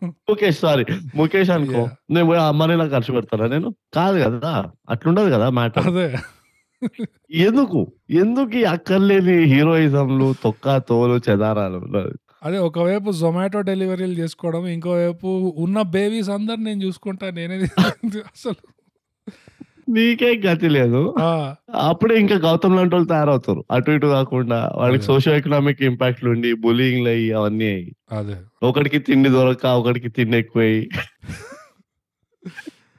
ముఖేష్ సారీ. ముఖేష్ అనుకో. నేను పోయి అంబానీ లాగా ఖర్చు పెడతానా నేను? కాదు కదా అట్లుండదు కదా మ్యాటర్. ఎందుకు? ఎందుకు ఈ అక్కర్లేని హీరోయిజంలు తొక్క తోలు చెదారాలు? అదే ఒకవైపు జొమాటో డెలివరీలు చేసుకోవడం ఇంకోవైపు ఉన్న బేబీస్ అందరు నేను చూసుకుంటా నేనే అసలు. నీకే గతి లేదు. అప్పుడే ఇంకా గౌతమ్ లాంటి వాళ్ళు తయారవుతారు. అటు ఇటు కాకుండా వాళ్ళకి. సోషియో ఎకనామిక్ ఇంపాక్ట్లు ఉండి బులింగ్లు అయ్యి అవన్నీ అయ్యి. అదే. ఒకడికి తిండి దొరక ఒకడికి తిండి ఎక్కువయ్యి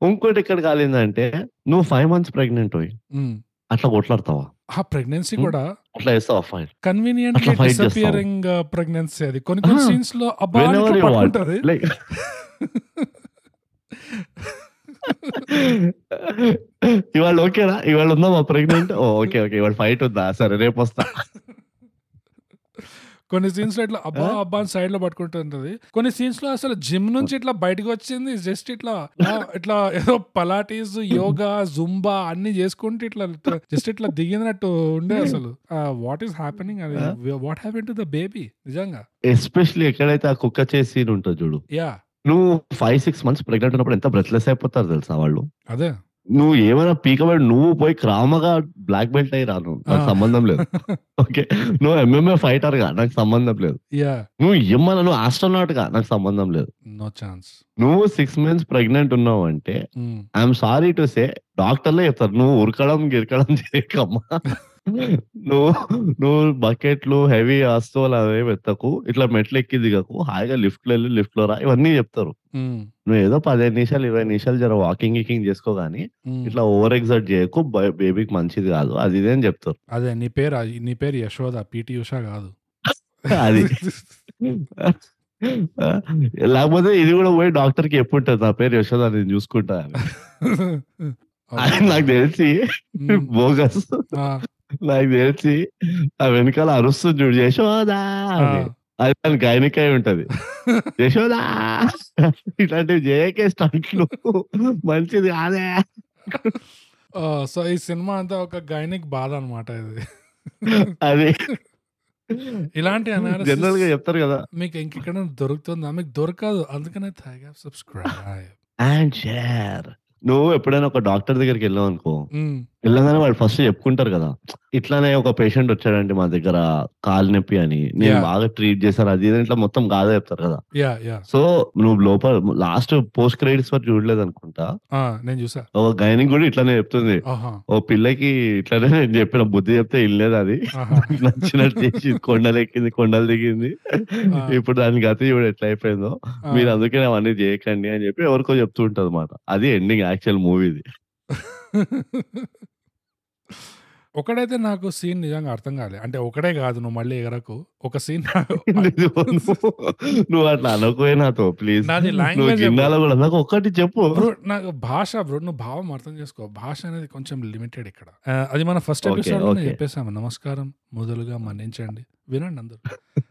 ఇంకోటి ఎక్కడ కాలేదంటే నువ్వు ఫైవ్ మంత్స్ ప్రెగ్నెంట్ ఉమ్. అట్లా కొట్లాడతావా ఆ ప్రెగ్నెన్సీ. కూడా అట్లా వేస్తావా ఫైన్ కన్వీనియంట్. డిసపియరింగ్ ప్రెగ్నెన్సీ అది కొన్ని కొన్ని. సీన్స్లో అబ్బా అని Whenever ఇట్లా you want. పట్టుకుంటది. లైక్ ఇవాళ ఓకేనా ఇవాళ ఉందా మా ప్రెగ్నెంట్ ఓకే ఓకే ఇవాళ ఫైట్ ఉందా సరే రేపు వస్తా కొన్ని సీన్స్లో ఇట్లా అబ్బా? అబ్బా అని సైడ్లో పట్టుకుంటుంటది. కొన్ని సీన్స్లో అసలు జిమ్ నుంచి ఇట్లా బయటకు వచ్చింది జస్ట్ ఇట్లా ఇట్లా ఏదో పలాటీస్ యోగా జుంబా అన్ని చేసుకుంటూ ఇట్లా జస్ట్ ఇట్లా దిగినట్టు ఉండే అసలు. వాట్ ఈస్ హ్యాపెనింగ్ అది what happen to the baby నిజంగా. ఎస్పెషల్లీ ఎక్కడైతే ఆ కుక్క చేసి సీన్ ఉంటుంది చూడు. యా నువ్వు ఫైవ్ సిక్స్ మంత్స్ ప్రెగ్నెంట్ ఉన్నప్పుడు ఎంత బ్రెత్లెస్ అయిపోతారు తెలుసా వాళ్ళు? అదే. నువ్వు ఏమైనా పీకబడి నువ్వు పోయి క్రామగా బ్లాక్ బెల్ట్ అయ్యి రాను. నాకు. సంబంధం లేదు. ఓకే. నువ్వు ఎంఎంఏ ఫైటర్గా నాకు సంబంధం లేదు. నువ్వు ఏమన్నా నువ్వు ఆస్ట్రోనాట్గా నాకు సంబంధం లేదు. నో ఛాన్స్ నువ్వు సిక్స్ మంత్స్ ప్రెగ్నెంట్ ఉన్నావు అంటే ఐఎమ్ సారీ టు సే డాక్టర్లే చెప్తారు నువ్వు ఉరకడం గిరకడం చేయకమ్మా. నువ్వు నువ్వు బకెట్లు, హెవీ వస్తువులు అవేమి ఎత్తకు. ఇట్లా మెట్లు ఎక్కి దిగకు. హాయిగా లిఫ్ట్‌లో ఎళ్ళి లిఫ్ట్‌లో రా. ఇవన్నీ చెప్తారు. హ్మ్. నువ్వేదో 15 నిమిషాలు, 20 నిమిషాలు జర వాకింగ్, గీకింగ్ చేసుకో గానీ. ఇట్లా ఓవర్ ఎక్సర్ట్ చేయకు. బేబీకి మంచిది కాదు. అది ఇది అని చెప్తారు. అదే నీ పేరు నీ పేరు యశోద. పీటీ ఉష కాదు. అది. లేకపోతే ఇది కూడా పోయి డాక్టర్‌కి చెప్పుంటది. నా పేరు యశోద నేను చూసుకుంటా నాకు తెలిసి. బోగస్. నాకు తెలిసి ఆ వెనకాల అరుస్తుంది చూడు యశోదా. అది దాని గైనిక్ ఉంటది. యశోదా ఇట్లాంటివి చేయకే స్టంట్లు. మంచిది కాదే. సో, ఈ సినిమా అంతా ఒక గైనిక్ బాధ అన్నమాట ఇది. అది. ఇలాంటి అనాలిసిస్ జనరల్‌గా చెప్తారు కదా! మీకు ఇంకెక్కడైనా దొరుకుతుందా? మీకు దొరకదు. అందుకనే సబ్స్క్రైబ్. And share. నువ్వు ఎప్పుడైనా ఒక డాక్టర్ దగ్గరికి వెళ్ళావనుకో, హ్మ్. వెళ్ళంగానే వాళ్ళు ఫస్ట్ చెప్పుకుంటారు కదా! ఇట్లానే ఒక పేషెంట్ వచ్చాడండి మా దగ్గర కాలు నొప్పి అని. నేను! బాగా ట్రీట్ చేశాను. అది ఇట్లా మొత్తం గాథ చెప్తారు కదా! సో, నువ్వు లోపల లాస్ట్ పోస్ట్ క్రెడిట్స్ వరకు! నేను చూసా. ఒక గైనిక్ కూడా ఇట్లానే చెప్తుంది. ఓ పిల్లకి ఇట్లనే నేను చెప్పిన బుద్ధి చెప్తే ఇనలేదది. ఆహా! నచ్చినట్టు చేసి కొండలెక్కింది, కొండలు దిగింది. ఇప్పుడు దాని గతి చూడు ఎట్లా అయిపోయిందో. మీరు అందుకనే అవన్నీ చేయకండి అని చెప్పి ఎవరికో చెప్తూ ఉంటదన్నమాట. అది ఎండింగ్ యాక్చువల్ మూవీది. ఒకడైతే నాకు సీన్ నిజంగా అర్థం కాలే. అంటే ఒకడే కాదు నువ్వు మళ్ళీ ఎగరకు. ఒక సీన్ నువ్వు అట్లా అనకపోయి నాతో ప్లీజ్. నాది లాంగ్వేజ్ ఒక్కటి చెప్పు. నాకు భాష బ్రో నువ్వు భావం అర్థం చేసుకో. భాష అనేది కొంచెం లిమిటెడ్ ఇక్కడ. అది మన ఫస్ట్ ఓకే. చెప్పేసాము. నమస్కారం మొదలుగా మన్నించండి. వినండి అందరూ.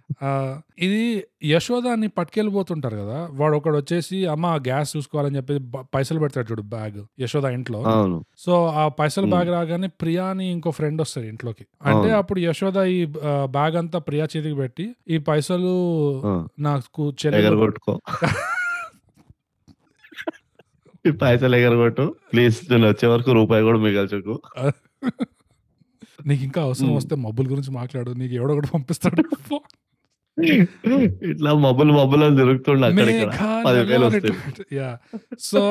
ఇది యశోదాని పట్టుకెళ్ళిపోతుంటారు కదా! వాడు ఒకడొచ్చేసి అమ్మ గ్యాస్ చూసుకోవాలని చెప్పి పైసలు పెడతాడు చూడు బ్యాగ్ యశోద ఇంట్లో. సో, ఆ పైసల. బ్యాగ్ రాగానే ప్రియా అని ఇంకో ఫ్రెండ్ వస్తది ఇంట్లోకి. అంటే. అప్పుడు యశోద ఈ బ్యాగ్ అంతా ప్రియా చేతికి పెట్టి ఈ పైసలు! నాకు చెల్లెలు ఎగరగొట్టుకో. ఈ పైసలు ఎగరగొట్టు. ప్లీజ్ నేను వచ్చే వరకు రూపాయి కూడా మిగల్చకు. నీకు ఇంకా అవసరం. వస్తే మబ్బుల గురించి మాట్లాడు. నీకు ఎవడో ఒకడు పంపిస్తాడు. ఇట్లా మబ్బులు మబ్బులు అని తిరుగుతుండు అక్కడిక్కడ. మేఘాలలో 10,000 వస్తాయి. అనేటువంటి యాహ్! సో,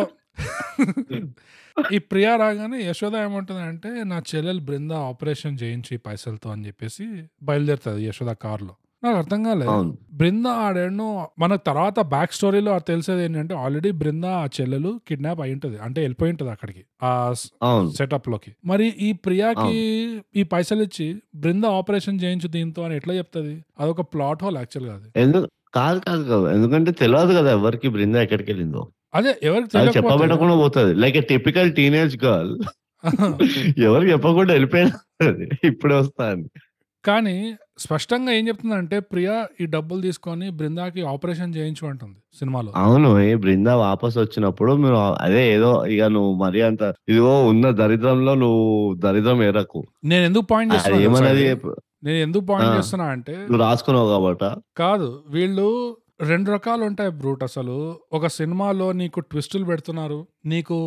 ఈ ప్రియా రాగానే యశోద ఏమంటుందంటే, నా చెల్లెలు బృంద ఆపరేషన్ చేయించి పైసలతో అని చెప్పేసి బయలుదేరుతది యశోద కార్‌లో. నాకు అర్థం కాలే. అవును. బృంద ఆడేనో మనకు తర్వాత బ్యాక్ స్టోరీలో తెలిసేది ఏంటంటే ఆల్రెడీ బృంద ఆ చెల్లెలు కిడ్నాప్ అయి ఉంటది. అంటే వెళ్ళిపోయి ఉంటది అక్కడికి. ఆ స్ అవును. సెటప్‌లోకి. మరి ఈ ప్రియాకి. ఈ పైసలు ఇచ్చి బృంద ఆపరేషన్ చేయించు దీంతో అని ఎట్లా చెప్తది? అదొక ప్లాట్ హోల్ యాక్చువల్‌గా అది. ఎందుకు కాదు కాదు కాదు. ఎందుకంటే తెలవదు కదా ఎవరికి బృంద ఎక్కడికెళ్ళిందో. అదే ఎవరికి అది తెలియకపోతే చెప్పబెట్టకుండా పోతది. Like typical teenage girl. ఎవరికి చెప్పకుండా వెళ్ళిపోయినది. ఇప్పుడే వస్తా అని. కానీ స్పష్టంగా ఏం చెప్తుందంటే ప్రియా ఈ డబ్బులు తీసుకొని బృందాకి ఆపరేషన్ చేయించు అంటుంది సినిమాలో. అవును. ఏ బృంద వాపస్ వచ్చినప్పుడు నువ్వు అదే ఏదో ఇగ నువ్వు మరీ అంత ఇదిగో ఉన్న దరిద్రంలో నువ్వు దరిద్రం ఎరకు. నేను ఎందుకు పాయింట్ ఏమన్నది? నేను ఎందుకు పాయింట్! చేస్తున్నా అంటే నువ్వు రాసుకున్నావు కాబట్టా? కాదు. వీళ్ళు 2 రకాలు ఉంటాయి బ్రూట్ అసలు. ఒక సినిమాలో నీకు ట్విస్టులు పెడుతున్నారు. నీకు.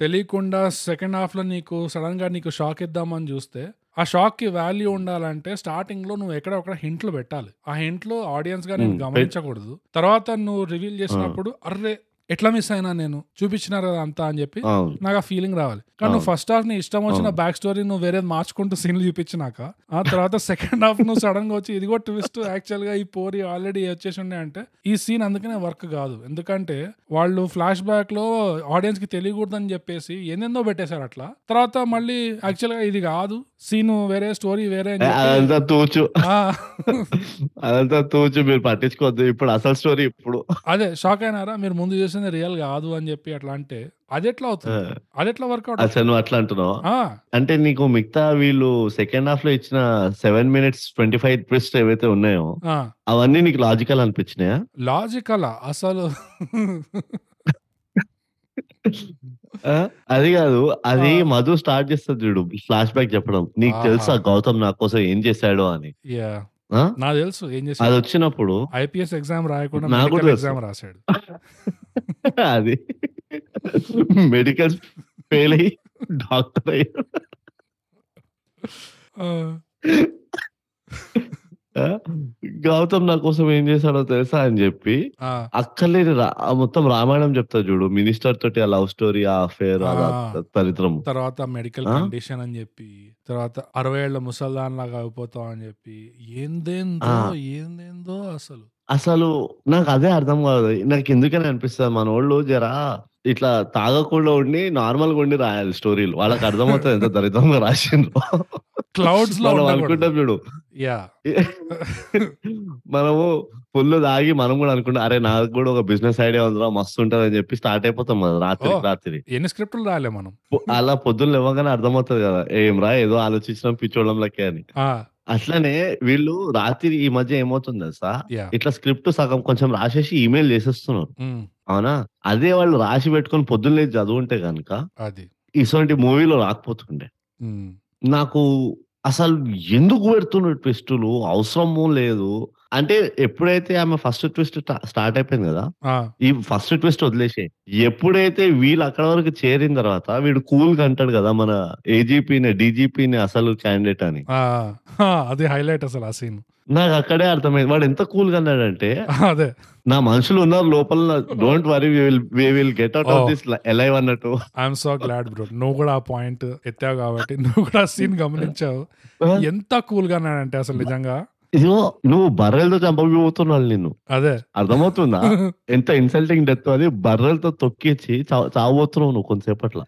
తెలియకుండా సెకండ్ హాఫ్‌లో నీకు సడెన్‌గా నీకు షాక్ ఇద్దామని చూస్తే, ఆ షాక్‌కి వాల్యూ ఉండాలంటే స్టార్టింగ్‌లో నువ్వు ఎక్కడో అక్కడ హింట్లు పెట్టాలి. ఆ హింట్లు ఆడియన్స్‌గా నేను గమనించకూడదు. తర్వాత నువ్వు రివీల్! చేసినప్పుడు అర్రె! ఎట్లా మిస్ అయినా నేను? చూపించినారు కదా అంతా అని చెప్పి. నాకు ఆ ఫీలింగ్ రావాలి. కానీ నువ్వు. ఫస్ట్ హాఫ్ నీ ఇష్టం వచ్చిన. బ్యాక్ స్టోరీ నువ్వు వేరేది మార్చుకుంటూ సీన్‌లు చూపించినాక, ఆ తర్వాత సెకండ్ హాఫ్ నువ్వు సడెన్‌గా వచ్చి ఇదిగో ట్విస్ట్ యాక్చువల్‌గా ఈ పోరి ఆల్రెడీ వచ్చేసి ఉండే అంటే, ఈ సీన్ అందుకనే వర్క్ కాదు. ఎందుకంటే వాళ్ళు ఫ్లాష్ బ్యాక్‌లో ఆడియన్స్‌కి తెలియకూడదని చెప్పేసి ఏందేందో పెట్టేశారు అట్లా. తర్వాత మళ్ళీ యాక్చువల్‌గా ఇది కాదు. సీను వేరే స్టోరీ వేరే అదంతా తూచు. అదంతా తూచు మీరు పట్టించుకోవద్దు. ఇప్పుడు అసలు స్టోరీ ఇప్పుడు. అదే షాక్ అయినారా? మీరు ముందు చూసింది రియల్ కాదు అని చెప్పి అట్లా అంటే అదెట్లా ఆ! అవుతుంది? అదెట్లా వర్కౌట్ అసలు? నువ్వు అట్లా అంటున్నావా? అంటే నీకు మిగతా వీళ్ళు సెకండ్ హాఫ్‌లో ఇచ్చిన 7 మినిట్స్ 25 ట్విస్ట్ ఏవైతే ఉన్నాయో! అవన్నీ నీకు లాజికల్ అనిపించినాయా? లాజికలా అసలు! అది కాదు. అది! మధు స్టార్ట్ చేస్తది చూడు ఫ్లాష్ బ్యాక్ చెప్పడం. నీకు! తెలుసా గౌతమ్ నా కోసం ఏం చేశాడో అని. నాకు తెలుసు ఏం చేశాడో. అదొచ్చినప్పుడు ఐపీఎస్ ఎగ్జామ్ రాయకుండా మెడికల్. ఎగ్జామ్ రాసాడు. అది మెడికల్ ఫెయిల్ అయ్యి డాక్టర్ అయ్యాడు. గౌతమ్ నా కోసం ఏం చేశాడో తెలుసా అని చెప్పి! అక్కర్లేని మొత్తం రామాయణం చెప్తాడు చూడు. మినిస్టర్ తోటి ఆ లవ్ స్టోరీ, ఆ అఫైర్ దరిద్రం. తర్వాత మెడికల్? కండిషన్ అని చెప్పి, తర్వాత 60 ఏళ్ళ ముసల్దాన్‌లాగా అయిపోతావు అని చెప్పి, ఏందేందో! ఏందేందో అసలు. అసలు నాకు అదే అర్థం కాదు. నాకు ఎందుకని అనిపిస్తది మనోళ్ళు జర ఇట్లా తాగకుండా ఉండి నార్మల్‌గా ఉండి రాయాలి స్టోరీలు. వాళ్ళకి అర్థమవుతది ఎంత దరిద్రంగా రాసిండ్రో. మనం ఉండకూడదు. అనుకుంటాం చూడు. యాహ్! మనము ఫుల్ తాగి మనం కూడా అనుకుంటాం. అరే నాకు కూడా ఒక బిజినెస్ ఐడియా ఉందిరా మస్తు ఉంటదని చెప్పి స్టార్ట్ అయిపోతాం! రాత్రికి ఓహ్! రాత్రి. ఎన్ని స్క్రిప్టులు రాయలే మనం. అలా పొద్దున్న లేవగానే అర్థమవుతది కదా! ఏంరా ఏదో ఆలోచించినాం పిచ్చోళ్ళం లెక్కే అని. అట్లనే వీళ్ళు రాత్రి ఈ మధ్య ఏమవుతుంది తెలుసా? ఇట్లా స్క్రిప్ట్ సగం కొంచెం రాసేసి ఈమెయిల్ చేసేస్తున్నారు. అవునా? అదే వాళ్ళు రాసి పెట్టుకొని పొద్దున్న చదువుంటే గనుక అది. ఇసొంటి మూవీలో రాకపోతుండే. నాకు అసలు ఎందుకు పెడుతున్నారు ట్విస్టులు? అవసరము లేదు. అంటే ఎప్పుడైతే ఆమె ఫస్ట్ ట్విస్ట్ స్టార్ట్ అయిపోయింది కదా! ఈ ఫస్ట్ ట్విస్ట్ వదిలేసేయి. ఎప్పుడైతే వీళ్ళు అక్కడ వరకు చేరిన తర్వాత వీడు కూల్‌గా అంటాడు కదా! మన ఏజీపీ‌ని, డీజీపీ‌ని అసలు క్యాండిడేట్ అని. అది హైలైట్ అసలు ఆ సీన్. నాకు అక్కడే అర్థమైంది. వాడు ఎంత కూల్‌గా అన్నాడంటే అదే. నా మనుషులు ఉన్నారు లోపల don't worry we will we will get out of! This alive అన్నట్టు. I am so glad bro. నువ్వు కూడా ఆ పాయింట్ ఎత్తావు కాబట్టి నువ్వు కూడా ఆ సీన్ గమనించావు. ఎంత కూల్‌గా అన్నాడంటే అసలు నిజంగా. ఇదిగో నువ్వు బర్రెలతో చంపబోతున్నాడు నిన్ను. అదే. అర్థమవుతుందా? ఎంత ఇన్సల్టింగ్ డెత్ అది బర్రెలతో తొక్కిచ్చి చావ చావబోతున్నావు నువ్వు కొంతసేపట్ల.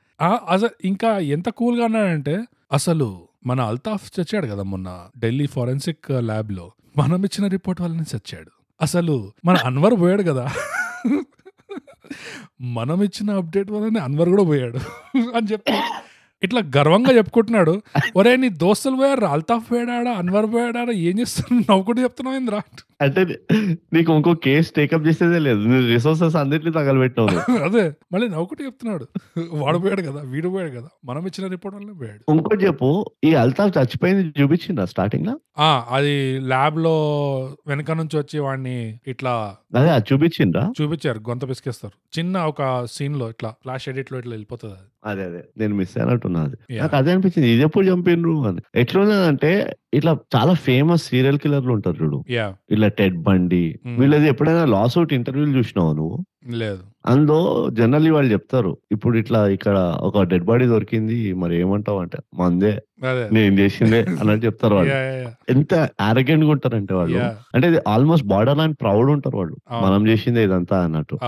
అసలు ఇంకా ఎంత కూల్‌గా అన్నాడంటే అసలు మన అల్తాఫ్ చచ్చాడు కదా! మొన్న ఢిల్లీ ఫోరెన్సిక్ ల్యాబ్‌లో. మనం ఇచ్చిన రిపోర్ట్ వల్లనే చచ్చాడు. అసలు మన అన్వర్ పోయాడు కదా! మనం ఇచ్చిన అప్డేట్ వల్లనే అన్వర్ కూడా పోయాడు అని చెప్పి ఇట్లా గర్వంగా చెప్పుకుంటున్నాడు. ఒరేయ్ నీ దోస్తులు పోయారు. అల్తాఫ్ పోయాడా? అన్వర్ పోయాడా? ఏం చేస్తున్నావు? నవ్వుకుంటూ చెప్తున్నావు ఏందిరా? అంటే నీకు ఇంకో కేస్ టేకప్ చేసేదే లేదు. నువ్వు రిసోర్సెస్ అన్నిటిని తగలబెట్టావు. అదే మళ్ళీ నవ్వుకుంటూ చెప్తున్నాడు. వాడు పోయాడు కదా! వీడు పోయాడు కదా! మనం ఇచ్చిన రిపోర్ట్ వల్లనే పోయాడు. ఇంకోటి చెప్పు ఈ అల్తాఫ్ చచ్చిపోయింది చూపించిందా స్టార్టింగ్‌ల? ఆ! అది ల్యాబ్‌లో వెనక నుంచి వచ్చి వాడిని ఇట్లా అదే చూపించిండ్రా? చూపించారు. గొంత పిసికేస్తారు. చిన్న ఒక సీన్‌లో ఇట్లా ఫ్లాష్ ఎడిట్‌లో ఇట్లా వెళ్ళిపోతది అది. అదే అదే. నేను మిస్ అయినట్టున్నా అది. నాకు అదే అనిపించింది. ఇది ఎప్పుడు చంపిండ్రు అని. ఎట్లున్నదంటే ఇట్లా చాలా ఫేమస్ సీరియల్ కిల్లర్‌లు ఉంటారు చూడు. ఇలా టెడ్ బండి హ్మ్. వీళ్ళది ఎప్పుడైనా లాస్ అవుట్ ఇంటర్వ్యూలు చూసినావా నువ్వు? లేదు. అందులో జనరల్లీ వాళ్ళు చెప్తారు. ఇప్పుడు ఇట్లా ఇక్కడ ఒక డెడ్ బాడీ దొరికింది మరి ఏమంటావు అంటే మందే. నేను చేసిందే అన్నట్టు చెప్తారు వాళ్ళు. ఎంత ఆరోగెంట్‌గా ఉంటారంటే వాళ్ళు. అంటే ఆల్మోస్ట్ బార్డర్ లైన్ ప్రౌడ్ ఉంటారు వాళ్ళు. మనం చేసిందే ఇదంతా అన్నట్టు.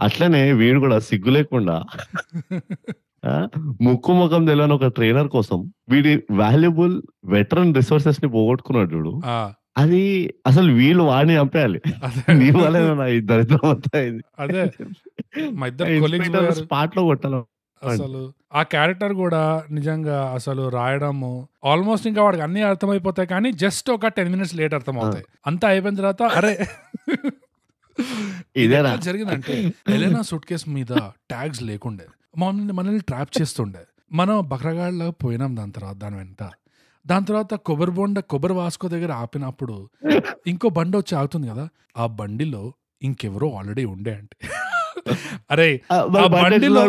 అట్లనే వీడు కూడా సిగ్గు లేకుండా! ముక్కు ముఖం తెలవని ఒక ట్రైనర్ కోసం వీడి వాల్యుబుల్ వెటరన్ రిసోర్సెస్‌ని పోగొట్టుకున్నాడు చూడు. అది అసలు వీళ్ళు వాడిని చంపేయాలి. నీ వల్లేనా నా ఈ దరిద్రం అంతా. అదే. మా ఇద్దరు పోయారు. స్పాట్‌లో కొట్టాలి. అసలు ఆ క్యారెక్టర్ కూడా నిజంగా అసలు రాయడము ఆల్మోస్ట్ ఇంకా వాడికి అన్నీ అర్థమైపోతాయి కానీ జస్ట్ ఒక 10 మినిట్స్ లేట్ అర్థమవుతాయి. అంతా అయిపోయిన తర్వాత అరే! ఇది ఇదేనా? జరిగిందంటే ఎలెనా సూట్‌కేస్ మీద ట్యాగ్స్ లేకుండే. మనల్ని మనల్ని ట్రాప్ చేస్తుండే. మనం బకరగాడిలాగా పోయినాం దాని తర్వాత దాని వెంట. దాని తర్వాత కొబ్బరి బొండ కొబ్బరి వాస్కో దగ్గర ఆపినప్పుడు ఇంకో బండి వచ్చి ఆగుతుంది కదా! ఆ బండిలో ఇంకెవరో ఆల్రెడీ ఉండే అంటే. ఎట్లా బండిలో?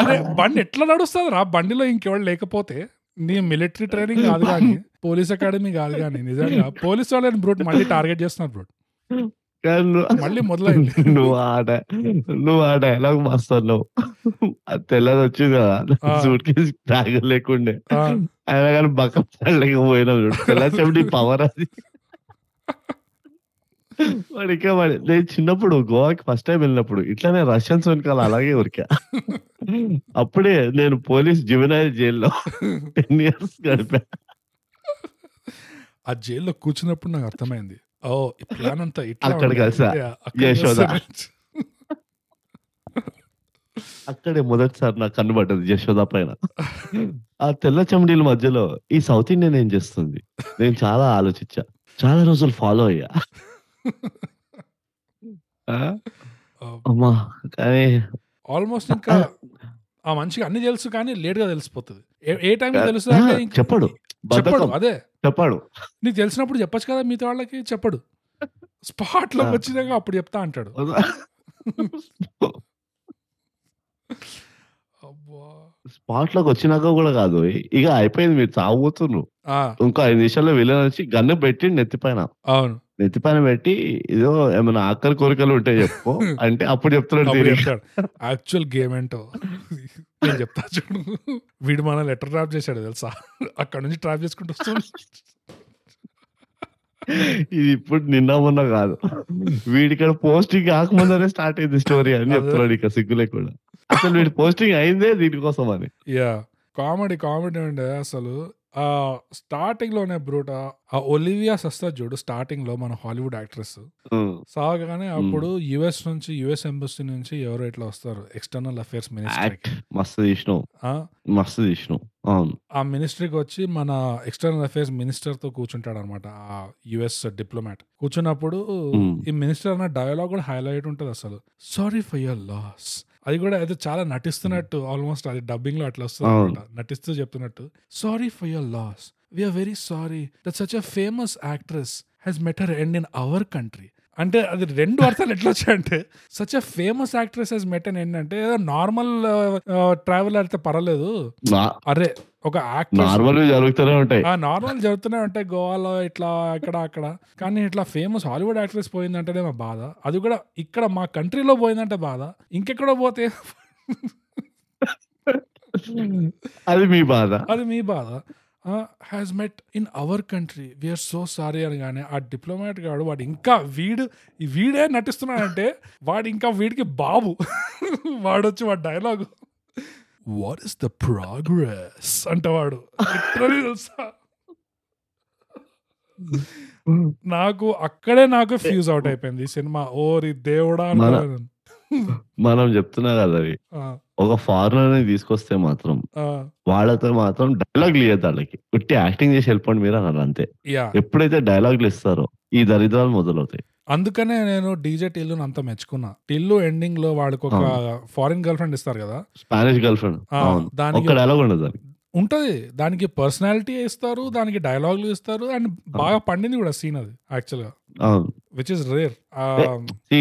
అరే బండి ఎట్లా నడుస్తదిరా? బండిలో ఇంకెవడు లేకపోతే నీ మిలిటరీ ట్రైనింగ్ కాదు గానీ, పోలీస్ అకాడమీ కాదు గానీ నిజంగా పోలీస్ వాళ్ళని బ్రూట్ మళ్ళీ టార్గెట్ చేస్తున్నారు బ్రూట్. నువ్వు మళ్ళీ మొదలైంది. నువ్వు ఆ డై నువ్వు ఆ డైలాగ్ మస్తు. అది తెల్లది వచ్చింది కదా! ఆ! సూట్‌కేస్ ట్యాగ్ లేకుండే. ఆ! అయినా కానీ బక్క పడలేక పోయినావు చూడు. తెల్ల చెవిటి పవర్ అది. వాడు ఇంకా వాడు నేను చిన్నప్పుడు గోవాకి ఫస్ట్ టైమ్ వెళ్ళినప్పుడు ఇట్లానే రష్యన్స్ వెనకాల అలాగే ఉరికా. అప్పుడే నేను పోలీస్ జువెనైల్ జైల్‌లో 10 ఇయర్స్ గడిపా. ఆ జైల్‌లో కూర్చున్నప్పుడు నాకు అర్థమైంది. ఈ ప్లాన్ అంతా అక్కడ. కలిసా? అక్కడ యశోద. కలిసా. అక్కడే మొదటిసారి నాకు కన్ను పడ్డది యశోద పైన. ఆ తెల్ల చెమిడీల మధ్యలో ఈ సౌత్ ఇండియన్ ఏం చేస్తుంది? నేను చాలా ఆలోచించా. చాలా రోజులు ఫాలో అయ్యా. అమ్మా! కానీ ఆల్మోస్ట్ ఇంకా ఆ మనిషికి అన్నీ తెలుసు కానీ లేట్‌గా తెలిసిపోతది. ఏ! తెలుస్తదంటే ఇంక చెప్పడు. చెప్పడు. అదే. చెప్పడు. నీకు తెలిసినప్పుడు చెప్పొచ్చు కదా మిగతా వాళ్ళకి. చెప్పడు. స్పాట్‌లోకి ఆ! వచ్చినాక అప్పుడు చెప్తా అంటాడు. అబ్బా! స్పాట్‌లోకి వచ్చినాక కూడా కాదు. ఇక అయిపోయింది మీరు. ఆ! ఇంకో 5 నిమిషాల్లో విలన్ వచ్చి గన్ పెట్టిండు నెత్తి పైన. అవును. నెత్తి పైన పెట్టి ఏదో ఏమైనా ఆకలి కోరికలు ఉంటే చెప్పు. అంటే అప్పుడు చెప్తున్నాడు యాక్చువల్ గేమ్ ఏంటో? నేను చెప్తా చూడు. వీడు మన లెటర్ ట్రాప్ చేశాడు తెలుసా? అక్కడ నుంచి ట్రాప్ చేసుకుంటూ వస్తాడు. ఇది ఇప్పుడు నిన్న మొన్న కాదు. వీడిక్కడ పోస్టింగ్ కాకముందనే స్టార్ట్ అయింది స్టోరీ అని. చెప్తున్నాడు ఇక సిగ్గులే కూడా అసలు వీడి పోస్టింగ్ అయిందే దీనికోసం అని. యా కామెడీ కామెడీ ఉండే అసలు ఆ స్టార్టింగ్లోనే బ్రూట ఆ ఒలివియా సస్తా చూడు స్టార్టింగ్లో మన హాలీవుడ్ యాక్ట్రెస్. ఉమ్. సాగగానే అప్పుడు యుఎస్ నుంచి యుఎస్ ఎంబసీ నుంచి ఎవరో ఇట్లా వస్తారు? ఎక్స్టర్నల్ అఫేర్స్ మినిస్ట్రీ మస్తు ఆ? మినిస్ట్రీకి వచ్చి మన ఎక్స్టర్నల్ అఫేర్స్ మినిస్టర్తో కూర్చుంటాడు అనమాట ఆ యుఎస్ డిప్లొమాట్ కూర్చున్నప్పుడు. ఈ మినిస్టర్ అన్న డైలాగ్ కూడా హైలైట్ ఉంటుంది అసలు. సారీ ఫర్ యువర్ లాస్ అది కూడా ఏదో చాలా నటిస్తున్నట్టు ఆల్మోస్ట్ అది డబ్బింగ్లో అట్లా వస్తుంది నటిస్తూ చెప్తున్నట్టు. Sorry for your loss we're very sorry that such a famous actress has met her end in our country అంటే అది రెండు అర్థాలు ఎట్లా వచ్చాయంటే such a famous actress has met and end అంటే ఏదో నార్మల్ ట్రావెల్ అయితే పర్వాలేదు. అరే ఒక నార్మల్ జరుగుతూనే ఉంటాయి. ఆ నార్మల్ జరుగుతూనే ఉంటాయి. గోవాలో ఇట్లా ఇక్కడ అక్కడ. కానీ ఇట్లా ఫేమస్ హాలీవుడ్ యాక్ట్రెస్ పోయిందంటేనే మా బాధ. అది కూడా ఇక్కడ మా కంట్రీలో పోయిందంటే బాధ. ఇంకెక్కడో పోతే అది మీ బాధ. అది మీ బాధ. Has met in our country we're so sorry అని కానీ ఆ డిప్లొమాట్ గాడు వాడు ఇంకా వీడు వీడే నటిస్తున్నాడంటే వాడు ఇంకా వీడికి బాబు. వాడు వచ్చి వాడు dialogue what is the progress అంటే వాడు Literally తెలుసా? నాకు అక్కడే నాకు ఫ్యూజ్ అవుట్ అయిపోయింది ఈ సినిమా. ఓరి దేవుడా మన- చెప్తున్నా కదా అది. ఒక ఫారినర్ని తీసుకొస్తే మాత్రం వాళ్ళతో మాత్రం డైలాగ్ లేదు వాళ్ళకి. ఉట్టి యాక్టింగ్ చేసి వెళ్ళిపోండి మీరు అన్నారు అంతే. ఎప్పుడైతే డైలాగ్లు ఇస్తారో ఈ దరిద్రాలు మొదలవుతాయి. అందుకనే నేను డీజే టిల్లు అంత మెచ్చుకున్నా. టిల్లు ఎండింగ్లో వాడికి ఒక ఫారిన్ గర్ల్ ఫ్రెండ్ ఇస్తారు కదా? Spanish girlfriend. దానికి ఉంటది. దానికి పర్సనాలిటీ ఇస్తారు దానికి డైలాగులు ఇస్తారు అండ్ బాగా పండింది కూడా సీన్ అది యాక్చువల్గా which is rare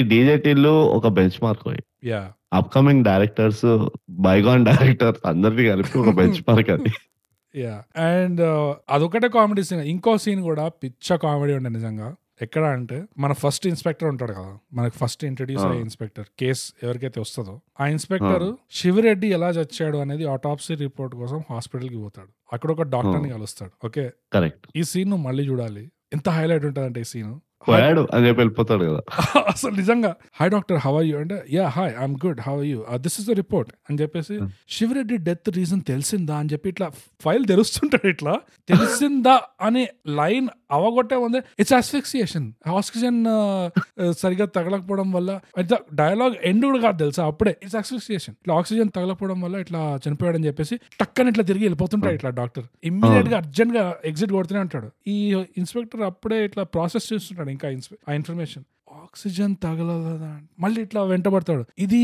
DJ Tillu ఒక benchmark yeah upcoming directors bygone directors అందరినీ కలిపి ఒక బెంచ్ మార్క్ అది. యా అండ్ అదొకటే కామెడీ సీన్. ఇంకో సీన్ కూడా పిచ్చ కామెడీ ఉండే నిజంగా. ఎక్కడ అంటే మన ఫస్ట్ ఇన్స్పెక్టర్ ఉంటాడు కదా మనకి ఫస్ట్ ఇంట్రడ్యూస్ అయ్యే. ఇన్స్పెక్టర్ కేస్ ఎవరికైతే వస్తుందో ఆ ఇన్స్పెక్టర్ శివరెడ్డి ఎలా చచ్చాడు అనేది ఆటాప్సీ రిపోర్ట్ కోసం హాస్పిటల్కి పోతాడు. అక్కడ ఒక డాక్టర్ని కలుస్తాడు ఓకే కరెక్ట్ ఈ సీన్ నువ్వు మళ్ళీ చూడాలి. ఎంత హైలైట్ ఉంటదంటే ఈ సీన్ పోయాడు అని చెప్పి వెళ్ళిపోతాడు కదా. అసలు నిజంగా హాయ్ డాక్టర్ హవ్ యూ అంటే yeah hi I'm good how you this is the report అని చెప్పేసి Hmm. శివరెడ్డి డెత్ రీజన్ తెలిసిందా? అని చెప్పి ఇట్లా ఫైల్ తెరుస్తుంటాడు ఇట్లా. తెలిసిందా? అనే లైన్ అవగొట్టే ఉంది ఇట్స్ అస్ఫిక్సియేషన్ ఆక్సిజన్ సరిగా తగలకపోవడం వల్ల అయితే డైలాగ్ ఎండ్ కూడా కాదు తెలుసా అప్పుడే. ఇట్స్ అస్ఫిక్సియేషన్ ఇట్లా ఆక్సిజన్ తగలకపోవడం వల్ల ఇట్లా చనిపోయాడని చెప్పేసి టక్కని ఇట్లా తిరిగి వెళ్ళిపోతుంటాడు ఇట్లా డాక్టర్. ఇమ్మీడియట్గా అర్జెంట్గా ఎగ్జిట్ కొడుతూనే ఉంటాడు ఈ ఇన్స్పెక్టర్ అప్పుడే ఇట్లా ప్రాసెస్ చేస్తుంటాడు. ఇంకా ఆ ఇన్ఫర్మేషన్. ఆక్సిజన్ తగలదా మళ్ళీ ఇట్లా వెంటబడతాడు. ఇది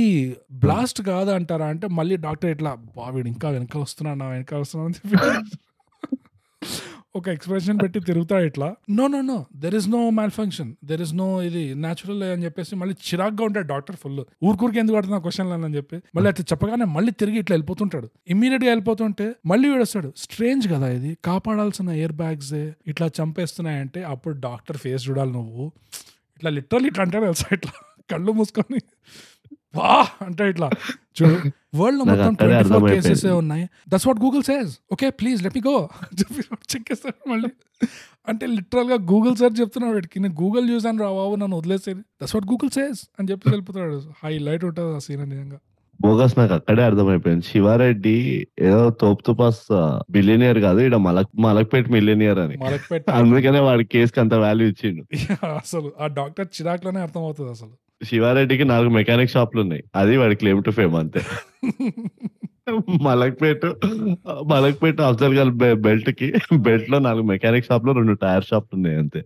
బ్లాస్ట్ కాదా అంటారా అంటే మళ్ళీ డాక్టర్ ఇట్లా బావిడు ఇంకా వెనకాల వస్తున్నాడు నా వెనకాల వస్తున్నా అని చెప్పి. ఒక ఎక్స్ప్రెషన్ పెట్టి తిరుగుతాడు ఇట్లా. No no no there is no malfunction there is no ఇది న్యాచురల్ అని చెప్పేసి మళ్ళీ చిరాగ్గా ఉంటాడు డాక్టర్ ఫుల్. ఊరికూరికి ఎందుకు పడుతున్నా క్వశ్చన్ అని చెప్పి మళ్ళీ అట్లా చెప్పగానే మళ్ళీ తిరిగి ఇట్లా వెళ్ళిపోతుంటాడు. ఇమ్మీడియట్గా వెళ్ళిపోతుంటే మళ్ళీ వీడొస్తాడు స్ట్రేంజ్ కదా ఇది. కాపాడాల్సిన ఎయిర్ బ్యాగ్స్ ఇట్లా చంపేస్తున్నాయంటే అప్పుడు డాక్టర్ ఫేస్ చూడాలి నువ్వు. ఇట్లా లిటరల్ ఇట్లా అంటాడు తెలుసా? ఇట్లా కళ్ళు మూసుకొని. వా అంటే ఇట్లా. చూడు వరల్డ్లో మొత్తం ట్వంటీ ఫోర్. కేసెస్ ఉన్నాయి. That's what Google says okay please let me go check చేస్తాడు మళ్ళీ. అంటే లిటరల్గా గూగుల్ సెర్చ్ చెప్తున్నాడు వీడికి. నేను గూగుల్ చూసాను రా బాబు నన్ను వదిలేసేది దట్స్ వాట్ గూగుల్ సేస్ అని చెప్పి వెళ్ళిపోతాడు హైలైట్ ఉంటుంది ఆ సీన్ నిజంగా. బోగస్ నాకు అక్కడే అర్థమైపోయింది. శివారెడ్డి ఏదో తోపు తుపాస్ బిలియనియర్ కాదు ఇక్కడ మలక్ మలక్పేట్ మిలియనియర్ అని. అందుకనే వాడి కేసుకి అంత వాల్యూ ఇచ్చిండు. అసలు ఆ డాక్టర్ చిరాక్లోనే అర్థం అవుతుంది అసలు. శివారెడ్డికి నాలుగు మెకానిక్ షాపులు ఉన్నాయి అది వాడి క్లెయిమ్ టు ఫేమ్ అంతే. మలక్పేట మలక్పేట అఫ్జల్ గల్ బెల్ట్కి బెల్ట్లో నాలుగు మెకానిక్ షాప్లో రెండు టైర్ షాపులు ఉన్నాయి అంతే.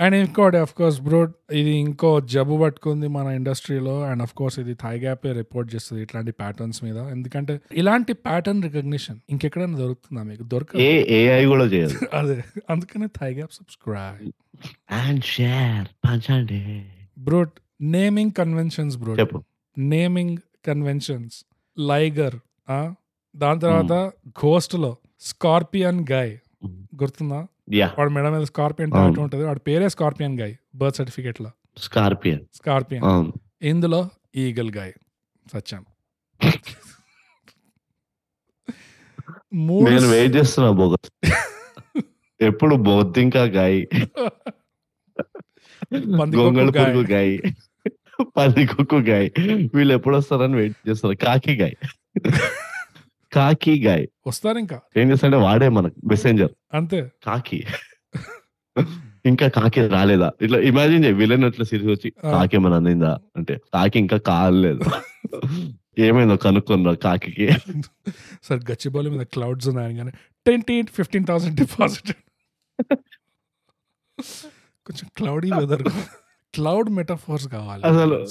అండ్ ఇంకోటి అఫ్ కోర్స్ బ్రో ఇది ఇంకో జబ్బు పట్టుకుంది మన ఇండస్ట్రీలో. అండ్ అఫ్ కోర్స్ ఇది థై గ్యాప్ రిపోర్ట్ చేస్తుంది ఇట్లాంటి ప్యాటర్న్స్ మీద. ఎందుకంటే ఇలాంటి ప్యాటర్న్ రికగ్నిషన్ ఇంకెక్కడైనా దొరుకుతుందా మీకు? దొరకదు. ఏ ఏఐ కూడా చేయదు. అదే అందుకనే thigh gap subscribe. And share పంచండి. బ్రో నేమింగ్ కన్వెన్షన్స్ బ్రో చెప్పు. నేమింగ్ కన్వెన్షన్స్ లైగర్ దాని తర్వాత ఘోస్ట్లో స్కార్పియన్ గాయ్ గుర్తుందా? వాడు మెడ మీద స్కార్పియన్. టాటూ ఉంటుంది. వాడి పేరే స్కార్పియన్ గాయ్ బర్త్ సర్టిఫికేట్లో. స్కార్పియన్ స్కార్పియన్ ఇందులో ఈగల్ గాయ్ సత్యం. నేను వెయిట్ చేస్తున్నా బోగస్. ఎప్పుడు బొద్దింకా గాయి పందికొక్కు గొంగళ గాయ్. పురుగు గాయి పందికొక్కు గాయి వీళ్ళు ఎప్పుడు వస్తారని వెయిట్ చేస్తారు. కాకి గాయ్ కాకి గాయ్ వస్తారు ఇంకా ఏం చేస్తాడంటే వాడే మనకు మెసెంజర్ అంతే. కాకి. ఇంకా కాకి రాలేదా? ఇట్లా ఇమాజిన్ చేయి విలన్ అట్లా సిరీస్ వచ్చి. కాకి ఏమైనా అందిందా? అంటే కాకి ఇంకా కాలేదు ఏమైందో కనుక్కున్నా కాకి సార్ గచ్చిబౌలి మీద క్లౌడ్స్ ఉన్నాయి కానీ ట్వంటీ ఫిఫ్టీన్ థౌసండ్ డిపాజిట్ కొంచెం క్లౌడీ వెదర్ క్లౌడ్ మెటాఫోర్స్ కావాలి. అసలు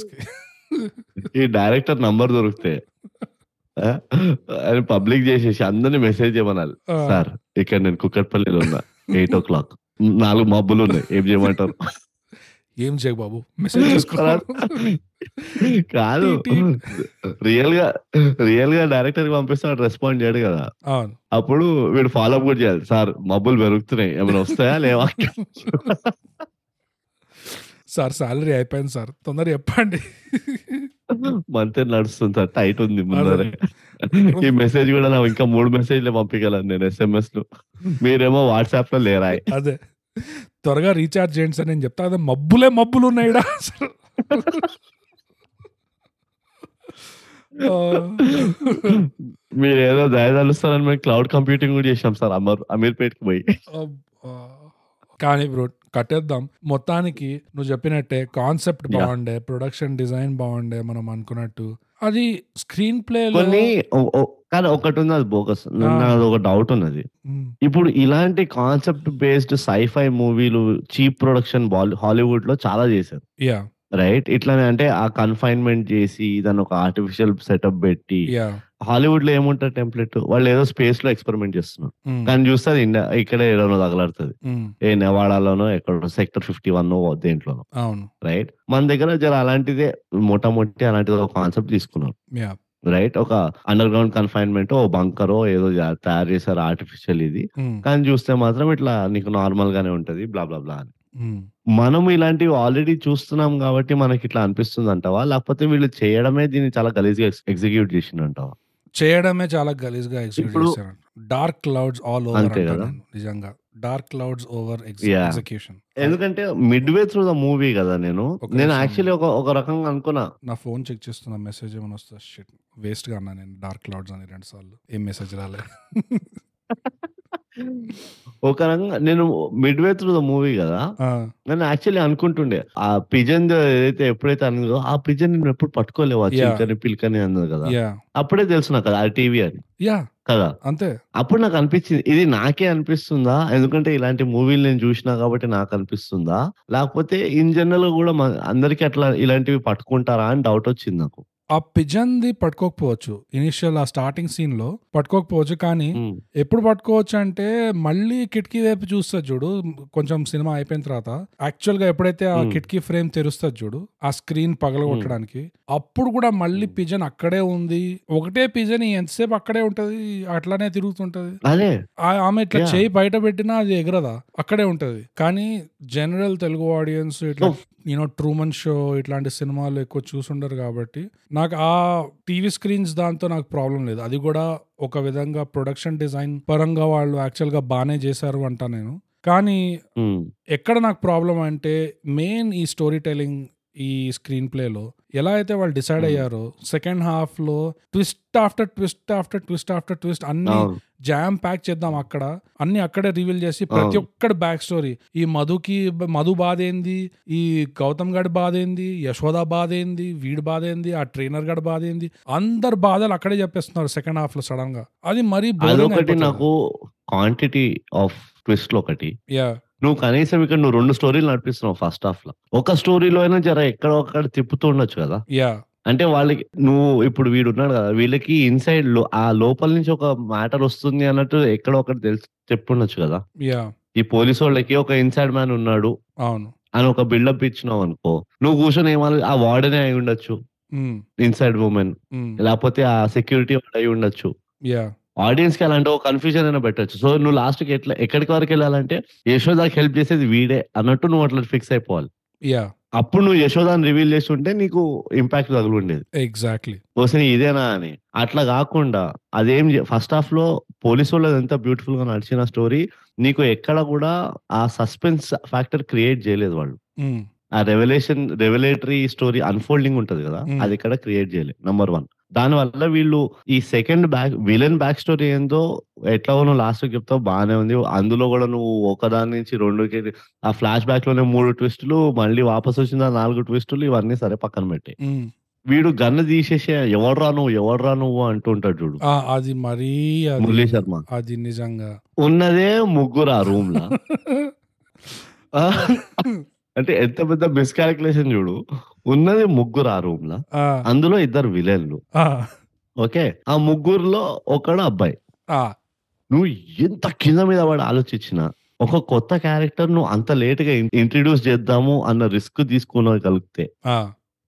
ఈ డైరెక్టర్ నంబర్ దొరికితే అని పబ్లిక్ చేసేసి అందరిని మెసేజ్ చేయమనాలి. సార్ ఇక్కడ నేను కుక్కట్పల్లిలో ఉన్నా. Eight o'clock. నాలుగు మబ్బులు ఉన్నాయి ఏం చేయమంటారు? ఏం చేయ బాబు? మెసేజ్ చేసుకో. కాదు. రియల్గా రియల్గా డైరెక్టర్కి పంపిస్తే వాడు రెస్పాండ్ చేయడు కదా. అప్పుడు వీడు ఫాలో అప్ కూడా చేయాలి. సార్ మబ్బులు పెరుగుతున్నాయి. ఏమైనా వస్తాయా? లేవా? సార్ సాలరీ అయిపోయింది సార్. తొందర చెప్పండి. మంత్ నడుస్తుంది సార్. టైట్ ఉంది ముందరే. ఈ మెసేజ్ కూడా నాకు ఇంకా మూడు మెసేజ్లు పంపించగలను నేను ఎస్ఎంఎస్లో. మీరేమో వాట్సాప్లో లేరా? అదే. త్వరగా రీఛార్జ్ చేయండి సార్. నేను చెప్తా అదే మబ్బులే మబ్బులు ఉన్నాయిడా మీరు ఏదో దయదలుస్తారని మేము క్లౌడ్ కంప్యూటింగ్ కూడా చేసాం సార్. అమర్ అమీర్పేట్కి పోయి. కానీ బ్రో కట్టేద్దాం. మొత్తానికి నువ్వు చెప్పినట్టే కాన్సెప్ట్. బాగుండే ప్రొడక్షన్ డిజైన్ బాగుండే మనం అనుకున్నట్టు. అది స్క్రీన్ ప్లే కొన్ని కానీ ఒకటి ఉంది అది బోకస్. నాది ఒక డౌట్ ఉన్నది. ఇప్పుడు ఇలాంటి కాన్సెప్ట్ బేస్డ్ సైఫై మూవీలు చీప్ ప్రొడక్షన్ హాలీవుడ్లో చాలా చేశారు. యా రైట్ ఇట్లానే అంటే ఆ కన్ఫైన్మెంట్ చేసి దాన్ని ఒక ఆర్టిఫిషియల్ సెటప్ పెట్టి యా హాలీవుడ్లో ఏముంటారు టెంప్లెట్? వాళ్ళు ఏదో స్పేస్లో ఎక్స్పెరిమెంట్ చేస్తున్నారు. కానీ చూస్తే అది ఇండియా ఇక్కడే ఏడోనో తగలాడుతుంది. ఏ నెవాడాలోనో ఎక్కడో సెక్టర్ ఫిఫ్టీ వన్ దేంట్లోనో. రైట్? మన దగ్గర జర అలాంటిదే మొట్టమొదటి అలాంటిది ఒక కాన్సెప్ట్ తీసుకున్నారు. రైట్? ఒక అండర్ గ్రౌండ్ కన్ఫైన్మెంట్ ఓ బంకరో ఏదో తయారు చేశారు ఆర్టిఫిషియల్ ఇది. కానీ చూస్తే మాత్రం ఇట్లా నీకు నార్మల్ గానే ఉంటది బ్లా బ్లా బ్లా అని. మనం ఇలాంటివి ఆల్రెడీ చూస్తున్నాం కాబట్టి మనకి ఇట్లా అనిపిస్తుంది అంటావా లేకపోతే వీళ్ళు చేయడమే దీన్ని చాలా గలీజ్గా ఎగ్జిక్యూట్ చేసిందంటావా? చేయడమే చాలా గలీజ్గా ఎగ్జిక్యూట్ చేశారు డార్క్ క్లౌడ్స్ ఆల్ ఓవర్? నిజంగా. Dark clouds over. ఎగ్జిక్యూషన్ ఎందుకంటే mid way through the movie కదా నేను. నేను. యాక్చువల్లీ ఒక ఒక రకంగా అనుకున్నా. నా ఫోన్ చెక్ చేస్తున్న మెసేజ్ ఏమైనా వస్తా షిట్ వేస్ట్గా అన్నా నేను డార్క్ క్లౌడ్స్ అని రెండు సార్లు. ఏం మెసేజ్ రాలే. ఒక రకంగా నేను mid way through the movie కదా. ఆ, నేను యాక్చువల్లీ అనుకుంటుండే ఆ పిజన్ ఏదైతే ఎప్పుడైతే అన్నదో ఆ పిజన్ నేను ఎప్పుడు పట్టుకోలేవు ఆ. చిల్కని పిల్కని అన్నది కదా. అప్పుడే తెలుసు నాకు అది టీవీ అని. కదా. అంతే. అప్పుడు నాకు అనిపించింది ఇది నాకే అనిపిస్తుందా? ఎందుకంటే ఇలాంటి మూవీలు నేను చూసినా కాబట్టి నాకు అనిపిస్తుందా? లేకపోతే ఇన్ జనరల్ కూడా అందరికీ అట్లా ఇలాంటివి పట్టుకుంటారా అని డౌట్ వచ్చింది నాకు. ఆ పిజన్ది పట్టుకోకపోవచ్చు ఇనిషియల్ ఆ స్టార్టింగ్ సీన్లో పట్టుకోకపోవచ్చు కానీ ఎప్పుడు పట్టుకోవచ్చు అంటే మళ్ళీ కిటికీ వైపు చూస్తుంది చూడు కొంచెం సినిమా అయిపోయిన తర్వాత యాక్చువల్గా ఎప్పుడైతే ఆ. కిటికీ ఫ్రేమ్ తెరుస్తుంది చూడు ఆ స్క్రీన్ పగలగొట్టడానికి అప్పుడు కూడా మళ్ళీ. పిజన్ అక్కడే ఉంది ఒకటే పిజన్ ఎంతసేపు అక్కడే ఉంటది అట్లానే తిరుగుతుంటది ఆమె ఇట్లా. చేయి బయట పెట్టినా అది ఎగరదా అక్కడే ఉంటది కానీ జనరల్ తెలుగు ఆడియన్స్ ఇట్లా. యూనో ట్రూమన్ షో ఇట్లాంటి సినిమాలు ఎక్కువ చూసుండరు కాబట్టి నాకు ఆ టీవీ స్క్రీన్స్ దాంతో నాకు ప్రాబ్లం లేదు. అది కూడా ఒక విధంగా ప్రొడక్షన్ డిజైన్ పరంగా వాళ్ళు యాక్చువల్గా బాగానే చేశారు అంటా నేను. కానీ ఎక్కడ నాకు ప్రాబ్లం అంటే మెయిన్ ఈ స్టోరీ టెలింగ్ ఈ స్క్రీన్ ప్లేలో ఎలా అయితే వాళ్ళు డిసైడ్ Hmm. అయ్యారో సెకండ్ హాఫ్లో twist after twist after twist after twist అన్ని జామ్ ప్యాక్ చేద్దాం అక్కడ. అన్ని అక్కడే రివీల్ చేసి ప్రతి. ఒక్కడి బ్యాక్ స్టోరీ ఈ మధుకి మధు బాధ ఏంది? ఈ గౌతమ్ గడి బాధ ఏంది? యశోద బాధ ఏంది? వీడి బాధ ఏంది? ఆ ట్రైనర్ గడి బాధ ఏంది? అందరు బాధలు అక్కడే చెప్పేస్తున్నారు సెకండ్ హాఫ్లో సడన్గా. అది మరీ నాకు క్వాంటిటీ ఆఫ్ ట్విస్ట్ ఒకటి. యా నువ్వు కనీసం ఇక్కడ నువ్వు రెండు స్టోరీలు నడిపిస్తున్నావు ఫస్ట్ హాఫ్లో. ఒక స్టోరీలో అయినా జర ఎక్కడ ఒక్కడ తిప్పుతూ ఉండొచ్చు కదా? యా. అంటే వాళ్ళకి నువ్వు ఇప్పుడు వీడు ఉన్నాడు కదా వీళ్ళకి ఇన్సైడ్లో ఆ లోపల నుంచి ఒక మ్యాటర్ వస్తుంది అన్నట్టు ఎక్కడ ఒకటి తెలుసు చెప్పుండొచ్చు కదా? యా. ఈ పోలీసు వాళ్ళకి ఒక ఇన్సైడ్ మ్యాన్ ఉన్నాడు అవును. అని ఒక బిల్డప్ ఇచ్చినావు అనుకో నువ్వు కూర్చొని ఏమన్నా ఆ వార్డెనే అయి ఉండొచ్చు. ఉమ్, ఇన్సైడ్ ఉమెన్ ఉమ్, లేకపోతే ఆ సెక్యూరిటీ అయి ఉండొచ్చు. యా. ఆడియన్స్కి అలాంటి ఒక కన్ఫ్యూజన్ అయినా పెట్టొచ్చు. సో నువ్వు లాస్ట్కి ఎట్లా ఎక్కడికి వరకు వెళ్ళాలంటే యశోదాకి హెల్ప్ చేసేది వీడే అన్నట్టు నువ్వు అట్లా ఫిక్స్ అయిపోవాలి. యా అప్పుడు నువ్వు యశోదాని రివీల్ చేసి ఉంటే నీకు ఇంపాక్ట్ తగులు ఉండేది. ఎగ్జాక్ట్లీ ఇదేనా అని. అట్లా కాకుండా అదేం ఫస్ట్ హాఫ్లో పోలీసు వాళ్ళది ఎంత బ్యూటిఫుల్గా నడిచిన స్టోరీ నీకు ఎక్కడ కూడా ఆ సస్పెన్స్ ఫ్యాక్టర్ క్రియేట్ చేయలేదు వాళ్ళు. ఆ రెవల్యూషన్ రెవల్యూటరీ స్టోరీ అన్ఫోల్డింగ్ ఉంటది కదా Hmm. అది ఇక్కడ క్రియేట్ చేయలేదు నంబర్ వన్ దాని వల్ల వీళ్ళు ఈ second back villain back story ఏందో ఎట్లా నువ్వు లాస్ట్ చెప్తావు బాగానే ఉంది. అందులో కూడా నువ్వు ఒకదాని నుంచి రెండుకి ఆ ఫ్లాష్ బ్యాక్లోనే మూడు ట్విస్టులు మళ్ళీ వాపస్ వచ్చిన నాలుగు ట్విస్టులు ఇవన్నీ సరే పక్కన పెట్టి వీడు గన్ను తీసేసే ఎవడ్రా నువ్వు ఎవడ్రా నువ్వు అంటుంటాడు చూడు. అది మరీ మురళీ శర్మ. అది నిజంగా. ఉన్నదే ముగ్గురు ఆ రూమ్ లా. అంటే ఎంత పెద్ద మిస్కాలిక్యులేషన్ చూడు. ఉన్నది ముగ్గురు ఆ రూమ్ లా. అందులో ఇద్దరు విలన్లు ఓకే? ఆ ముగ్గురులో ఒకడు అబ్బాయి. నువ్వు ఎంత కింద మీద వాడు ఆలోచించిన ఒక కొత్త క్యారెక్టర్ నువ్వు అంత లేట్గా ఇంట్రడ్యూస్ చేద్దాము అన్న రిస్క్ తీసుకునగలిగితే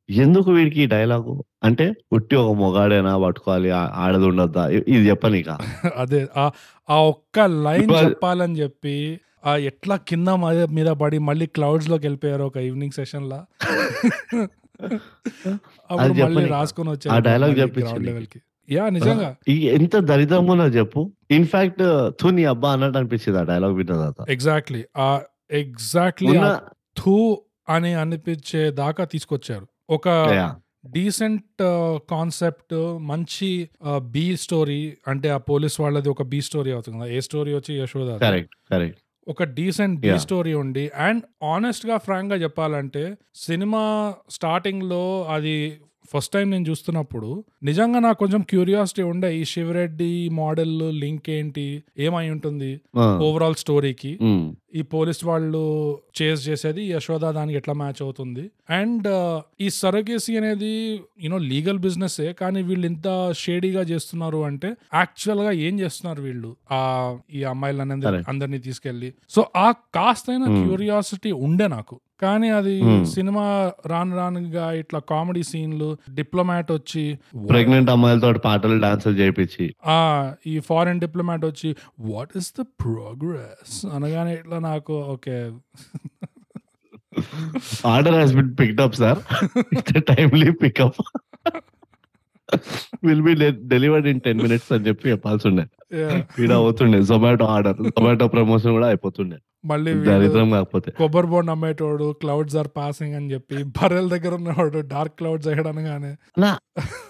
ఎందుకు వీడికి ఈ డైలాగు అంటే ఉట్టి ఒక మొగాడేనా పట్టుకోవాలి ఆడది ఉండొద్దా? ఇది చెప్పనీక. అదే. ఆ ఒక్క లైన్ చెప్పాలని చెప్పి ఆ ఎట్లా కింద మీద- పడి మళ్ళీ క్లౌడ్స్లోకి వెళ్ళిపోయారు ఒక ఈవినింగ్ సెషన్ లా. అప్పుడు మళ్ళీ. రాసుకొని వచ్చారు చెప్పించు గ్రౌండ్ నీకు. లెవెల్కి యా నిజంగా. ఎంత దరిద్రంగా ఉన్నదో చెప్పు. ఇన్ఫాక్ట్ తుని అబ్బా అన్నట్టు అనిపించింది ఆ డైలాగ్ విన్న తర్వాత. ఎగ్జాక్ట్లీ ఆ ఎగ్జాక్ట్లీ థూ అని అనిపించే దాకా తీసుకొచ్చారు. ఒక. డీసెంట్ కాన్సెప్ట్ మంచి బి స్టోరీ అంటే ఆ పోలీస్ వాళ్ళది ఒక బి స్టోరీ అవుతుంది కదా. ఏ స్టోరీ వచ్చి యశోద ఒక డీసెంట్ బి. స్టోరీ ఉండి అండ్ ఆనెస్ట్గా ఫ్రాంక్గా చెప్పాలంటే సినిమా స్టార్టింగ్లో అది ఫస్ట్ టైం నేను చూస్తున్నప్పుడు నిజంగా నాకు కొంచెం క్యూరియాసిటీ ఉండే ఈ శివరెడ్డి మోడల్ లింక్ ఏంటి ఏమై ఉంటుంది ఓవరాల్ స్టోరీకి ఈ పోలీస్ వాళ్ళు చేస్ చేసేది యశోద దానికి ఎట్లా మ్యాచ్ అవుతుంది? అండ్ ఈ సరగేసి అనేది యూనో లీగల్ బిజినెస్ కానీ వీళ్ళు ఇంత షేడీగా చేస్తున్నారు అంటే యాక్చువల్గా ఏం చేస్తున్నారు వీళ్ళు? ఆ ఈ అమ్మాయిలని. అందరినీ తీసుకెళ్ళి సో ఆ కాస్తైన Hmm. క్యూరియాసిటీ ఉండే నాకు. కానీ అది Hmm. సినిమా రాను రానుగా ఇట్లా కామెడీ సీన్లు డిప్లొమాట్ వచ్చి ప్రెగ్నెంట్ అమ్మాయిలతో పాటలు డాన్సులు చేయించి ఆ ఈ ఫారెన్ డిప్లొమాట్ వచ్చి వాట్ ఈస్ ద ప్రోగ్రెస్ అనగానే ఇట్లా నాకు okay. Order has been picked up sir timely pickup will be delivered in ten minutes అని చెప్పి చెప్పాల్సి ఉండే ఈడ అవుతుండే. జొమాటో ఆర్డర్ జొమాటో ప్రమోషన్ కూడా అయిపోతుండే. మళ్ళీ దరిద్రం కాకపోతే. కొబ్బరి బోండ్ అమ్మేటోడు క్లౌడ్స్ ఆర్ పాసింగ్ అని చెప్పి బర్రెల దగ్గర ఉన్నవాడు డార్క్ క్లౌడ్స్ అనగానే. నా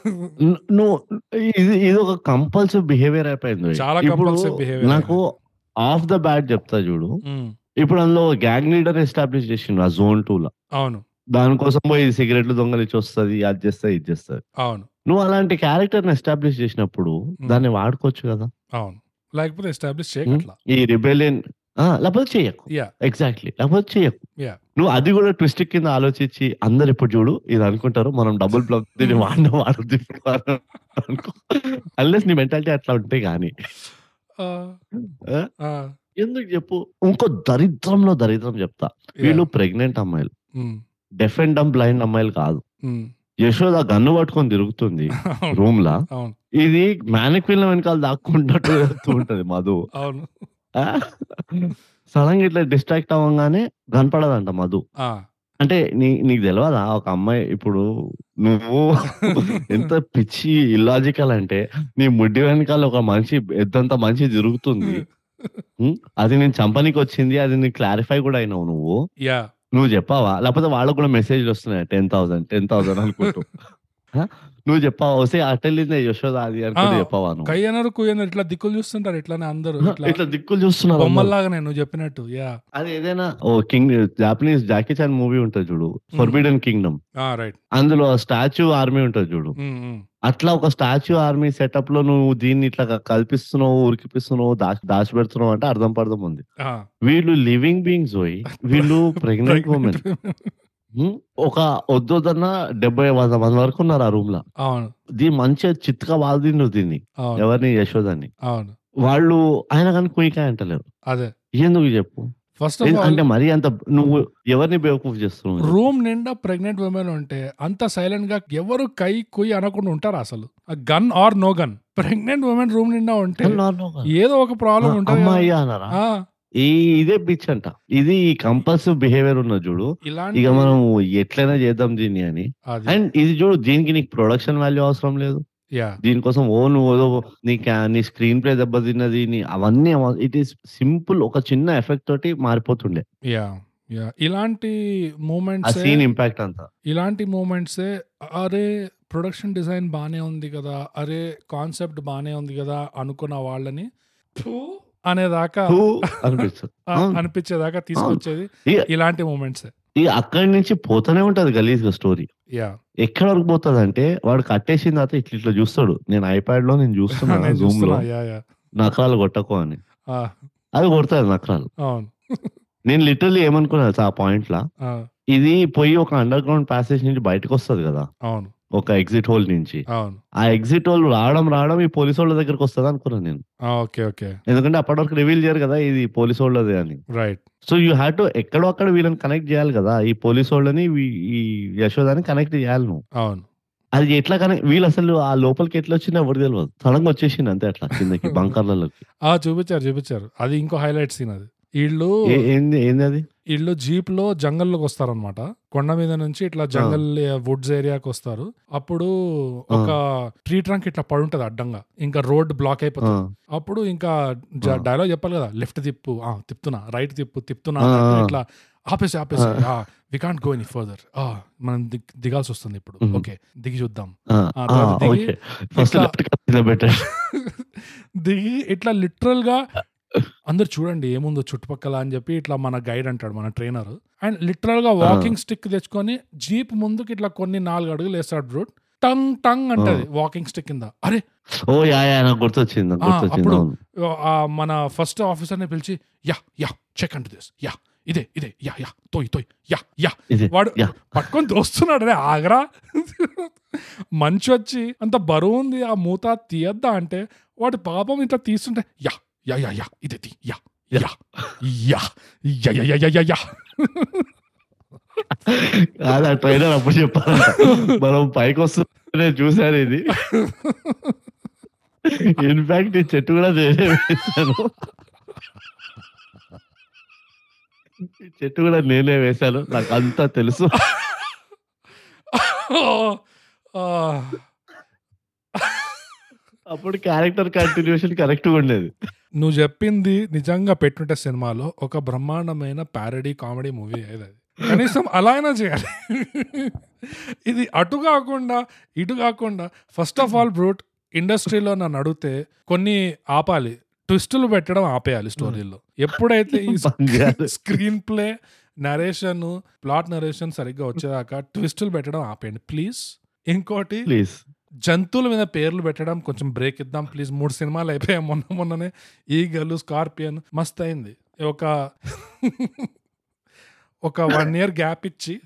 ను- నువ్వు ఇది ఇది ఒక కంపల్సివ్ బిహేవియర్ అయిపోయింది. చాలా compulsive behavior. నాకు ఆఫ్ ద బ్యాట్ చెప్తా చూడు. ఇప్పుడు అందులో గ్యాంగ్ లీడర్ ఎస్టాబ్లిష్ చేసిండు ఆ జోన్ టూ లో. అవును. దానికోసం పోయి సిగరెట్లు దొంగలిచ్చి వస్తుంది అది చేస్తుంది ఇది చేస్తుంది. అవును. నువ్వు అలాంటి క్యారెక్టర్ ఎస్టాబ్లిష్ చేసినప్పుడు దాన్ని వాడుకోవచ్చు కదా. అవును. లేకపోతే ఎస్టాబ్లిష్ ఈ రిబెలియన్ లేకపోతే చెయ్యకు యా ఎగ్జాక్ట్లీ లేకపోతే Yeah. నువ్వు అది కూడా ట్విస్ట్ కింద ఆలోచించి అందరు ఇప్పుడు చూడు ఇది అనుకుంటారు మనం డబుల్ బ్లాక్ దీన్ని వాడిన వాడద్దు అన్లెస్ నీ మెంటాలిటీ అట్లా ఉంటే? ఆ, ఎందుకు చెప్పు? ఇంకో దరిద్రంలో దరిద్రం చెప్తా. వీళ్ళు. ప్రెగ్నెంట్ అమ్మాయిలు. Um, deaf and dumb blind అమ్మాయిలు కాదు. ఉమ్, యశోద గన్ను పట్టుకొని తిరుగుతుంది రూమ్ లా ఇది మేనక్విల్ వెనకాల వెళ్తూ ఉంటది మధు. అవును. సడన్గా ఇట్లా డిస్ట్రాక్ట్ అవ్వగానే కనపడదంట మధు. అంటే నీ నీకు తెలియదా ఒక అమ్మాయి ఇప్పుడు నువ్వు ఎంత పిచ్చి ఇల్లాజికల్ అంటే నీ ముడ్డి వెనకాల ఒక మనిషి ఎంతంత మనిషి తిరుగుతుంది. ఉం? అది నేను చంపనీకి వచ్చింది అది నీకు క్లారిఫై కూడా అయినావు నువ్వు. నువ్వు చెప్పావా? లేకపోతే వాళ్ళకు కూడా మెసేజ్లు వస్తున్నాయి? టెన్ థౌసండ్ టెన్ థౌసండ్ అనుకుంటూ? నువ్వు చెప్పావా? వస్తే అటెళ్ళిందే యశోద అది అనుకుంటే ఆ, చెప్పావా నువ్వు? కయ్యనరు కుయ్యనరు ఇట్లా దిక్కులు చూస్తుంటారు ఇట్లానే అందరూ ఇట్లా దిక్కులు చూస్తున్నారు అందరూ. బొమ్మల్లాగానే నువ్వు చెప్పినట్టు యా. అది ఏదైనా ఓ king Japanese Jackie Chan movie ఉంటుంది చూడు ఫర్బిడన్ కింగ్డమ్ రైట్ అందులో స్టాచ్యూ ఆర్మీ ఉంటుంది చూడు. అట్లా ఒక స్టాచ్యూ ఆర్మీ సెటప్లో నువ్వు దీన్ని ఇట్లా కల్పిస్తున్నావు ఉరికిపిస్తున్నావు దాచి దాచి పెడుతున్నావు అంటే అర్థం పడదాం ఉంది. వీళ్ళు లివింగ్ బీయింగ్స్ పోయి వీళ్ళు ప్రెగ్నెంట్ ఉమెన్. ఒక వద్దొద్దన్న డెబ్బై వంద మంది వరకు ఉన్నారు ఆ రూమ్లో అవును. దీని మంచిగా చిత్తుగా వాదిండు దీన్ని. అవును. ఎవరిని? యశోదాన్ని అవును. వాళ్ళు ఆయన కానీ కుయికాయ అంటలేరు. అదే. ఎందుకు చెప్పు? ఫస్ట్ ఆఫ్ ఏం- ఆల్ అంటే మరి అంత నువ్వు ఎవరిని బేవకూఫ్ చేస్తున్నావు? రూమ్ నిండా ప్రెగ్నెంట్ ఉమెన్ ఉంటే అంత సైలెంట్గా ఎవరు కై కుయ్ అనకుండా ఉంటారు అసలు. Gun or no gun. Pregnant women room నిండా ఉంటే ఏదో ఒక ప్రాబ్లం ఉంటుంది. అమ్మాయి అన్నారా? ఆ, ఈ ఇదే పిచ్ అంట. ఇది కంపల్సివ్ బిహేవియర్ ఉన్న చూడు. ఇక మనం ఎట్లయినా చేద్దాం దీన్ని అని. అండ్ ఇది చూడు దీనికి నీకు ప్రొడక్షన్ వాల్యూ అవసరం లేదు. యా. దీనికోసం ఓ నువ్వు నీ నీ స్క్రీన్ ప్లే దెబ్బతిన్నది నీ అవన్నీ ఇట్ ఈస్ సింపుల్ ఒక చిన్న ఎఫెక్ట్ తోటి మారిపోతుండే. Yeah yeah. ఇలాంటి మూమెంట్స్ సీన్ ఇంపాక్ట్ అంతా. ఇలాంటి మూమెంట్సే అరే ప్రొడక్షన్ డిజైన్ బానే ఉంది కదా అరే కాన్సెప్ట్ బానే ఉంది కదా అనుకున్న వాళ్ళని అనేదాకా. అనిపించేదాకా తీసుకొచ్చేది ఇలాంటి మూమెంట్స్ ఇక అక్కడి నుంచి పోతూనే ఉంటది గలీజ్గా స్టోరీ ఎక్కడ వరకు పోతుంది అంటే వాడు కట్టేసిన తర్వాత ఇట్లా ఇట్లా చూస్తాడు. నేను ఐప్యాడ్లో నేను చూస్తున్నా నేను జూమ్లో. నకరాలు కొట్టకు అని. అది కొడతాది నకరాలు అవును. నేను లిటరల్లీ ఏమనుకున్నా తెలుసా ఆ పాయింట్ లా? ఇది పోయి ఒక అండర్ గ్రౌండ్ ప్యాసేజ్ నుంచి బయటకు వస్తది కదా. అవును. ఒక ఎగ్జిట్ హోల్ నుంచి. అవును. ఆ ఎగ్జిట్ హోల్ రావడం రావడం ఈ పోలీసు వాళ్ళ దగ్గరకు వస్తుంది అనుకున్నాను నేను. Okay okay. ఎందుకంటే అప్పటి వరకు రివీల్ చేయరు కదా ఇది పోలీసు వాళ్ళది అని. Right so you have to ఎక్కడో అక్కడ వీళ్ళని కనెక్ట్ చేయాలి కదా. ఈ పోలీసు వాళ్ళని ఈ యశోదాని కనెక్ట్ చేయాలి నువ్వు. అవును. అది ఎట్లా కనెక్ట్ వీళ్ళు అసలు ఆ లోపలికి ఎట్లా వచ్చినా ఎవరు తెలియదు సడన్గా వచ్చేసింది అంతే అట్లా కిందకి బంకర్లలోకి. ఆ చూపించారు చూపించారు. అది ఇంకో హైలైట్ సీన్ అది. వీళ్ళు ఏంది ఏంది అది? వీళ్ళు జీప్లో జంగల్లోకి వస్తారనమాట కొండ మీద నుంచి ఇట్లా జంగల్ వుడ్స్ ఏరియాకి వస్తారు. అప్పుడు ఒక ట్రీ ట్రంక్ ఇట్లా పడుంటది అడ్డంగా. ఇంకా రోడ్ బ్లాక్ అయిపోతుంది. అప్పుడు ఇంకా. డైలాగ్ చెప్పాలి కదా లెఫ్ట్ తిప్పు ఆ తిప్పుతున్నా రైట్ తిప్పు తిప్పుతున్నా. ఇట్లా ఆపేసి ఆపేసి we can't go any further మనం దిగ్- దిగాల్సి వస్తుంది ఇప్పుడు. ఓకే దిగి చూద్దాం. దిగి ఇట్లా లిటరల్గా అందరు చూడండి ఏముందో చుట్టుపక్కల అని చెప్పి ఇట్లా మన గైడ్ అంటాడు మన ట్రైనర్. అండ్ లిటరల్గా వాకింగ్ స్టిక్ తెచ్చుకొని జీప్ ముందుకు ఇట్లా కొన్ని నాలుగు అడుగులు వేస్తాడు బ్రూట్ టంగ్ టంగ్ అంటది వాకింగ్ స్టిక్ కింద. అరే! ఓ యా యా నాకు గుర్తొచ్చింది అప్పుడు మన ఫస్ట్ ఆఫీసర్ని పిలిచి యా యా చెక్ అంటు దిస్ యా ఇదే ఇదే యా యా తోయ్ తోయ్ యా యా. వాడు పట్టుకొని దోస్తున్నాడు రే ఆగరా. మంచి వచ్చి అంత బరువు ఉంది ఆ మూత తీయద్దా అంటే వాడు పాపం ఇట్లా తీస్తుంటే యా యా యా యా ఇదే తీ yeah yeah yeah yeah yeah yeah yeah yeah yeah కాదు ఆ ట్రైనర్ అప్పుడు చెప్పాలంట మనం పైకి వస్తుంటే చూసాను ఇది ఇన్ఫాక్ట్ ఈ చెట్టు కూడా ఈ చెట్టు కూడా నేనే వేశాను నాకు అంతా తెలుసు అప్పుడు క్యారెక్టర్ కంటిన్యూషన్ కరెక్ట్గా ఉండేది నువ్వు చెప్పింది నిజంగా పెట్టుంటే సినిమాలో ఒక బ్రహ్మాండమైన ప్యారడీ కామెడీ మూవీ అది. కనీసం అలా అయినా చేయాలి. ఇది అటు కాకుండా ఇటు కాకుండా ఫస్ట్ ఆఫ్ ఆల్ బ్రూట్ ఇండస్ట్రీలో నన్ను అడిగితే కొన్ని ఆపాలి. ట్విస్టులు పెట్టడం ఆపేయాలి స్టోరీలో ఎప్పుడైతే ఈ. Screen play narration plot narration సరిగ్గా వచ్చేదాకా ట్విస్టులు పెట్టడం ఆపేయండి. ప్లీజ్. ఇంకోటి ప్లీజ్. జంతువుల మీద పేర్లు పెట్టడం కొంచెం బ్రేక్ ఇద్దాం. ప్లీజ్ మూడు సినిమాలు అయిపోయాయి. మొన్న మొన్ననే ఈగలు స్కార్పియన్ మస్త్ అయింది. ఒక ఒక వన్ ఇయర్ గ్యాప్ ఇచ్చి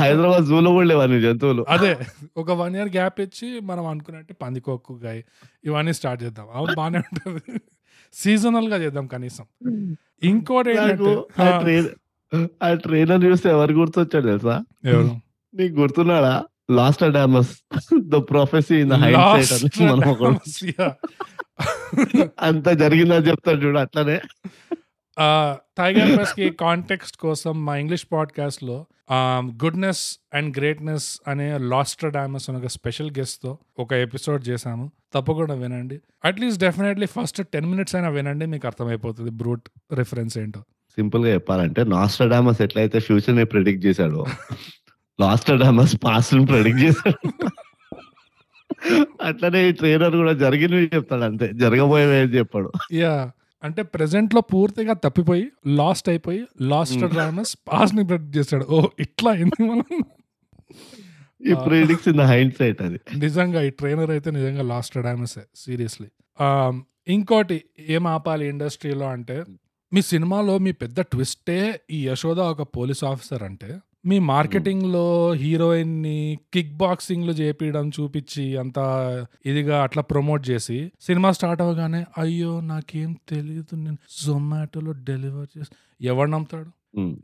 హైదరాబాద్ జూలో కూడా జంతువులు. అదే ఒక వన్ ఇయర్ గ్యాప్ ఇచ్చి మనం అనుకున్నట్టు పందికొక్కు గాయ ఇవన్నీ స్టార్ట్ చేద్దాం. అవి బాగానే ఉంటుంది. సీజనల్గా చేద్దాం కనీసం. ఇంకోటి నాకు ఏంటంటే ఆ ట్రైనర్ చూస్తే ఎవరు గుర్తొచ్చాడు తెలుసా? ఎవరు? నీకు గుర్తున్నాడా? Nostradamus the prophecy in height. అంత జరిగిందని చెప్తాడు చూడు అట్లనే. టైగర్ ప్రెస్కి కాంటెక్స్ట్ కోసం మా ఇంగ్లీష్ పాడ్కాస్ట్లో గుడ్నెస్ అండ్ గ్రేట్నెస్ అనే లాస్ట్ డామస్ అనే ఒక స్పెషల్ గెస్ట్తో ఒక ఎపిసోడ్ చేశాము. తప్పకుండా వినండి. At least definitely first ten minutes అయినా వినండి మీకు అర్థమైపోతుంది బ్రూట్ రిఫరెన్స్ ఏంటో. సింపుల్గా చెప్పాలంటే నాస్ట్రడామస్ ఎట్లయితే ఫ్యూచర్ని ప్రెడిక్ట్ చేశాడో లాస్ట్రడామస్ పాస్ట్ని ప్రెడిక్ట్ చేశాడు. అట్లనే ఈ ట్రైనర్ కూడా జరిగినవి చెప్తాడు అంతే. జరగబోయేవి ఏం చెప్పాడు. యా అంటే ప్రెసెంట్లో పూర్తిగా తప్పిపోయి లాస్ట్ అయిపోయి లాస్ట్. డామస్ పాస్ట్ని ప్రెడిక్ట్ చేస్తాడు ఓ ఇట్లా అయింది మనం. ఈ ప్రిడిక్స్ ఇన్ హైండ్ సైట్ అది. నిజంగా ఈ ట్రైనర్ అయితే నిజంగా లాస్ట్ డామస్ సీరియస్లీ ఇంకోటి ఏం ఆపాలి ఇండస్ట్రీలో అంటే మీ సినిమాలో మీ పెద్ద ట్విస్టే ఈ యశోద ఒక పోలీస్ ఆఫీసర్ అంటే మీ మార్కెటింగ్‌లో హీరోయిన్‌ని కిక్ బాక్సింగ్‌లు చేపించడం చూపించి అంత ఇదిగా అట్లా ప్రమోట్ చేసి సినిమా స్టార్ట్ అవ్వగానే అయ్యో! నాకేం తెలియదు నేను జొమాటోలో డెలివర్ చేసి ఎవడు నమ్ముతాడు?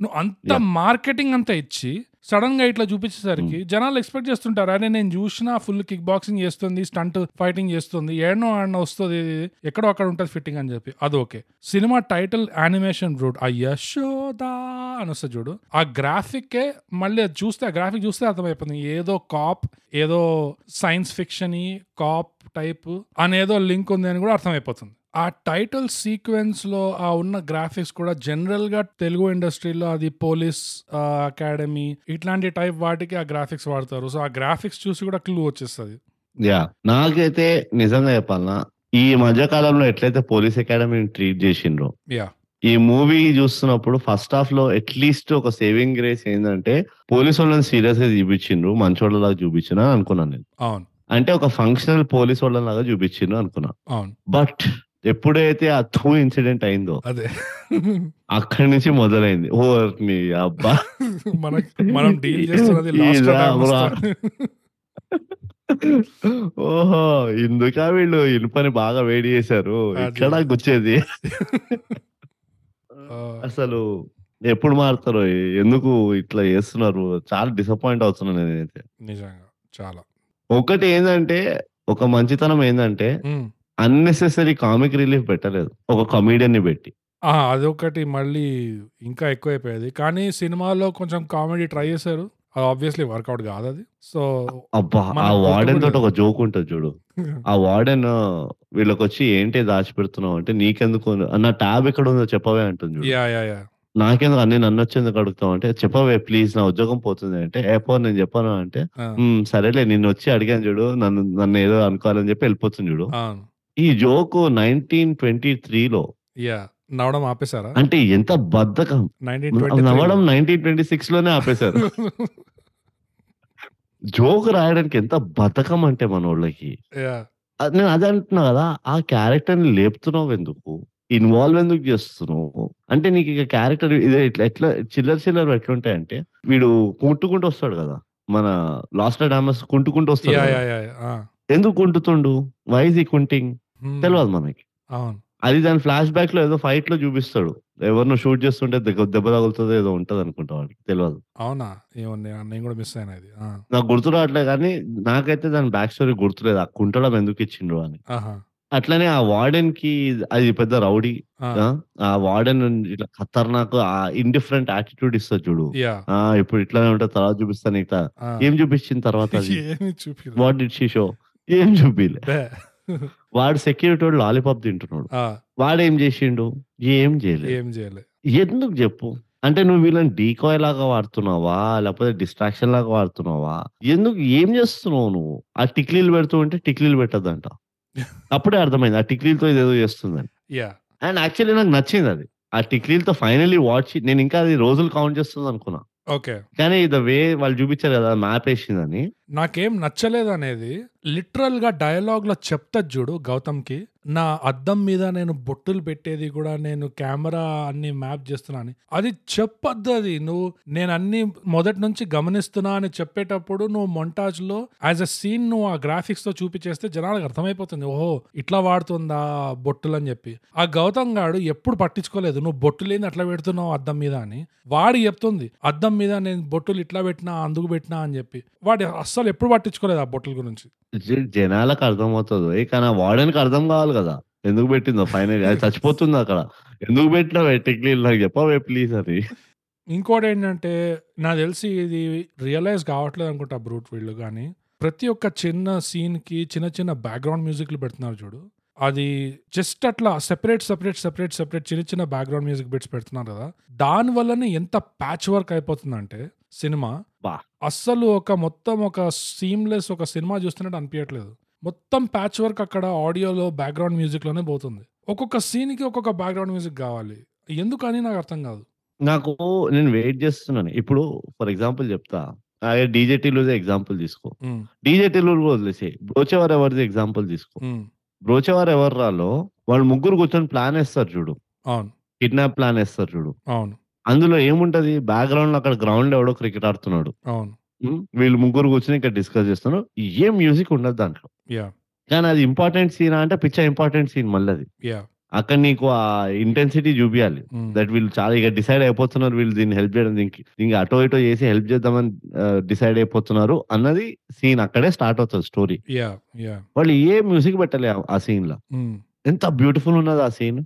నువ్వు అంత! మార్కెటింగ్ అంతా ఇచ్చి సడెన్‌గా ఇట్లా చూపించేసరికి. జనాలు ఎక్స్‌పెక్ట్ చేస్తుంటారు. అరే! నేను చూషినా ఫుల్ కిక్ బాక్సింగ్ చేస్తుంది, స్టంట్ ఫైటింగ్ చేస్తుంది. ఏడనో ఆడనో వస్తది. ఎక్కడో అక్కడ ఉంటది ఫిట్టింగ్ అని చెప్పి. అది okay. Cinema title animation brute ఆ యశోద అని వస్తది చూడు. ఆ గ్రాఫిక్కే మళ్ళీ అది చూస్తే ఆ గ్రాఫిక్ చూస్తే అర్థమైపోతుంది. ఏదో కాప్ ఏదో సైన్స్ ఫిక్షనీ కాప్ టైప్ అనేదో లింక్ ఉంది అని కూడా అర్థమైపోతుంది. ఆ టైటిల్ సీక్వెన్స్‌లో ఆ ఉన్న గ్రాఫిక్స్ కూడా జనరల్‌గా తెలుగు ఇండస్ట్రీలో అది పోలీస్ అకాడమీ ఇట్లాంటి టైప్ వాటికి ఆ గ్రాఫిక్స్ వాడతారు. సో, ఆ గ్రాఫిక్స్ చూసి కూడా క్లూ వచ్చేస్తది. యాహ్! నాకైతే నిజంగా చెప్పాలనా ఈ మధ్య కాలంలో ఎట్లయితే పోలీస్ అకాడమీని ట్రీట్ చేసిండ్రో యాహ్! ఈ మూవీ చూస్తున్నప్పుడు ఫస్ట్ హాఫ్‌లో అట్‌లీస్ట్ ఒక సేవింగ్ గ్రేస్ ఏందంటే పోలీసోళ్ళని సీరియస్‌గా చూపించిండ్రు. మంచోళ్ళలాగా చూపించినా అనుకున్నాను నేను. అవును. అంటే ఒక ఫంక్షనల్ పోలీసోళ్ళలాగా చూపించిండ్రు అనుకున్నా. అవును. బట్ ఎప్పుడైతే ఆ థూ ఇన్సిడెంట్ అయిందో అదే. అక్కడి నుంచి మొదలైంది. ఓర్ని అబ్బా! మనం డీల్ చేస్తున్నది. ఓహో! ఇందుకా వీళ్ళు ఇనుపని బాగా వేడి చేశారు. ఇక్కడా గుచ్చేది. అసలు ఎప్పుడు మారుతారో? ఎందుకు ఇట్లా చేస్తున్నారు? చాలా డిసప్పాయింట్ అవుతున్నా నేనైతే. నిజంగా. చాలా. ఒకటి ఏందంటే ఒక మంచితనం ఏందంటే హ్మ్. అన్నెసెసరీ కామిక్ రిలీఫ్ పెట్టలేదు. ఒక కమెడియన్‌ని పెట్టి. అదొకటి మళ్ళీ ఇంకా ఎక్కువైపోయేది. కానీ సినిమాలో కొంచెం కామెడీ ట్రై చేశారు. అది ఆబ్వియస్‌లీ వర్కౌట్ కాదది. సో, అబ్బా! ఆ వార్డెన్ తోటి ఒక జోక్ ఉంటది చూడు. ఆ వార్డెన్ వీళ్ళకొచ్చి ఏంటి దాచిపెడుతున్నావు అంటే నీకెందుకు నా ట్యాబ్ ఎక్కడుందో చెప్పవే అంటుంది! యాహ్! యాహ్! నాకెందుకు అన్ని నన్నొచ్చేందుకు అడుగుతావు అంటే చెప్పవే ప్లీజ్ నా ఉద్యోగం పోతుంది అంటే ఏ పో నేను చెప్పను అంటే. సరేలే నిన్నొచ్చి అడిగాను చూడు. నన్ను నన్నేదో అనుకోవాలని చెప్పి వెళ్ళిపోతుంది చూడు. ఈ జోక్ 1923లో యాహ్! నవ్వడం ఆపేసారా? అంటే ఎంత బద్ధకం. 1923 నవ్వడం 1926లోనే ఆపేశారు. జోక్ రాయడానికి ఎంత బద్ధకం అంటే మనోళ్ళకి. యాహ్! అది నేను అదే అంటున్నా కదా! ఆ క్యారెక్టర్‌ని లేపుతున్నావెందుకు? ఇన్వాల్వ్ ఎందుకు చేస్తున్నావు? అంటే నీకు ఇక క్యారెక్టర్ ఇదే ఇట్లా ఎట్లా చిల్లర చిల్లరవి ఎట్లుంటాయంటే వీడు కుంటుకుంటూ వస్తాడు కదా! మన లాస్ట్రాడామస్ కుంటుకుంటూ వస్తాడు! ఎందుకు కుంటుతుండు? వై ఈస్ హి కుంటింగ్? హ్మ్. తెలవదు మనకి. అది దాని ఫ్లాష్ బ్యాక్‌లో ఏదో ఫైట్‌లో చూపిస్తాడు. ఎవరినో షూట్ చేస్తుంటే దెబ్బ తగులుతదో ఏదో ఉంటదనుకుంటా వాడికి. తెలవదు. అవునా? నేను కూడా మిస్ అయినా! నాకు గుర్తు రావట్లేదు గానీ నాకైతే దాని బ్యాక్ స్టోరీ గుర్తులేదు. ఆ కుంటడం ఎందుకు ఇచ్చిండ్రు అని. అట్లనే ఆ వార్డెన్‌కి అది పెద్ద రౌడీ. ఆ! వార్డెన్ ఇట్లా ఖతర్నాక్ ఆ ఇండిఫరెంట్ యాటిట్యూడ్ ఇస్తది చూడు. ఇప్పుడు ఇట్లనే ఉంటది తర్వాత చూపిస్తా నీకు త ఆ! ఏం చూపించిన తర్వాత. What did she show? ఏం చూపియలే. బే. వాడు లాలీపాప్ తింటున్నాడు. వాడేం చేసిండు? ఏం చేయలేదు. ఏం చేయలే. ఎందుకు చెప్పు? అంటే నువ్వు వీళ్ళని డీకాయ్ లాగా వాడుతున్నావా? లేకపోతే డిస్ట్రాక్షన్ లాగా వాడుతున్నావా? ఎందుకు ఏం చేస్తున్నావు నువ్వు? ఆ టిక్లీలు పెడుతూ ఉంటే టిక్లీలు పెట్టొద్దంట. అప్పుడే అర్థమైంది. ఆ టిక్లీలతో ఇదేదో చేస్తుందని. అండ్ యాక్చువల్లీ నాకు నచ్చిందది. ఆ టిక్లీలతో ఫైనల్లీ వాచ్ నేను ఇంకా అది రోజులు కౌంట్ చేస్తుందనుకున్నా. ఓకే. కానీ ద వే వాళ్ళు చూపించారు కదా! మ్యాప్ ఏసిందని. నాకేం నచ్చలేదనేది లిటరల్‌గా డయలాగ్‌లో చెప్తా చూడు గౌతమ్‌కి. నా అద్దం మీద నేను బొట్టులు పెట్టేది కూడా నేను కెమెరా అన్ని మ్యాప్ చేస్తున్నా అని. అది చెప్పొద్దు అది. నువ్వు నేను అన్ని మొదటి నుంచి గమనిస్తున్నా అని చెప్పేటప్పుడు నువ్వు మొంటాజ్‌లో యాస్ ఎ సీన్ నువ్వు ఆ గ్రాఫిక్స్‌తో చూపించేస్తే జనాలకు అర్థమైపోతుంది. ఓహో! ఇట్లా వాడుతుందా బొట్టులని చెప్పి. ఆ గౌతమ్ గాడు ఎప్పుడు పట్టించుకోలేదు. నువ్వు బొట్టులేంది అట్లా పెడుతున్నావు అద్దం మీద అని. వాడు చెప్తుంది. అద్దం మీద నేను బొట్టులు ఇట్లా పెట్టినా, అందుకు పెట్టినా అని చెప్పి. వాడు అస్సలు ఎప్పుడు పట్టించుకోలేదు ఆ బొట్టుల గురించి. జ జనాలకు అర్థమవుతది. కానీ ఆ వార్డెన్‌కి అర్థం కావాలి కదా! ఎందుకు పెట్టిందో ఫైనల్గా అది చచ్చిపోతుంది అక్కడ. ఎందుకు పెట్టినావే టిక్లీలు నాకు చెప్పవే ప్లీజ్ అని. ఇంకోటేంటంటే నాకు తెలిసి ఇది రియలైజ్ కావట్లేదు అనుకుంటా బ్రూట్ వీళ్ళు గానీ. ప్రతి ఒక్క చిన్న సీన్‌కి చిన్న చిన్న బ్యాక్‌గ్రౌండ్ మ్యూజిక్‌లు పెడుతున్నారు చూడు. అది జస్ట్ అట్లా సెపరేట్, సెపరేట్, సెపరేట్, సెపరేట్ చిన్న చిన్న బ్యాక్‌గ్రౌండ్ మ్యూజిక్ బిట్స్ పెడుతున్నారు కదా! దాని వల్లనే ఎంత ప్యాచ్ వర్క్ అయిపోతుందంటే సినిమా. అబ్బా! అస్సలు ఒక మొత్తం ఒక సీమ్‌లెస్ ఒక సినిమా చూస్తున్నట్టు అనిపియట్లేదు. మొత్తం ప్యాచ్ వర్క్ అక్కడ ఆడియోలో బ్యాక్‌గ్రౌండ్ మ్యూజిక్‌లోనే పోతుంది. ఒక్కొక్క సీన్‌కి ఒక్కొక్క బ్యాక్‌గ్రౌండ్ మ్యూజిక్ కావాలి. ఎందుకని నాకు అర్థం కాదు. నాకు నేను వెయిట్ చేస్తున్నాను. ఇప్పుడు ఫర్ ఎగ్జాంపుల్ చెప్తా. అదే 'డీజే టిల్లుదే' ఎగ్జాంపుల్ తీసుకో. హ్మ్. 'డీజే టిల్లు' వదిలేసేయి. 'బ్రోచేవారు ఎవరిది' ఎగ్జాంపుల్ తీసుకో. 'బ్రోచేవారు ఎవర్రా'లో వాళ్ళు ముగ్గురు కూర్చొని ప్లాన్ ఏస్తారు చూడు. అవును. కిడ్నాప్ ప్లాన్ ఏస్తారు చూడు. అవును. అందులో ఏముంటది బ్యాక్‌గ్రౌండ్‌లో అక్కడ గ్రౌండ్‌లో ఎవడో క్రికెట్ ఆడుతున్నాడు. అవును. వీళ్ళు ముగ్గురు కూర్చొని ఇక్కడ డిస్కస్ చేస్తున్నారు. ఏం మ్యూజిక్ ఉండదు దాంట్లో. కానీ అది ఇంపార్టెంట్ సీనా అంటే పిచ్చ ఇంపార్టెంట్ సీన్ మళ్ళది. యాహ్! అక్కడ నీకు ఆ ఇంటెన్సిటీ చూపియాలి. హ్మ్. దట్ వీళ్ళు చాలా ఇక డిసైడ్ అయిపోతున్నారు వీళ్ళు దీన్ని హెల్ప్ చేయడం దీనికి ఇంక అటో ఇటో చేసి హెల్ప్ చేద్దామని డిసైడ్ అయిపోతున్నారు అన్నది సీన్ అక్కడే స్టార్ట్ అవుతది స్టోరీ. వాళ్ళు ఏ మ్యూజిక్ పెట్టలే ఆ- ఆ సీన్‌ల. హ్మ్. ఎంత బ్యూటిఫుల్ ఉన్నది ఆ సీన్.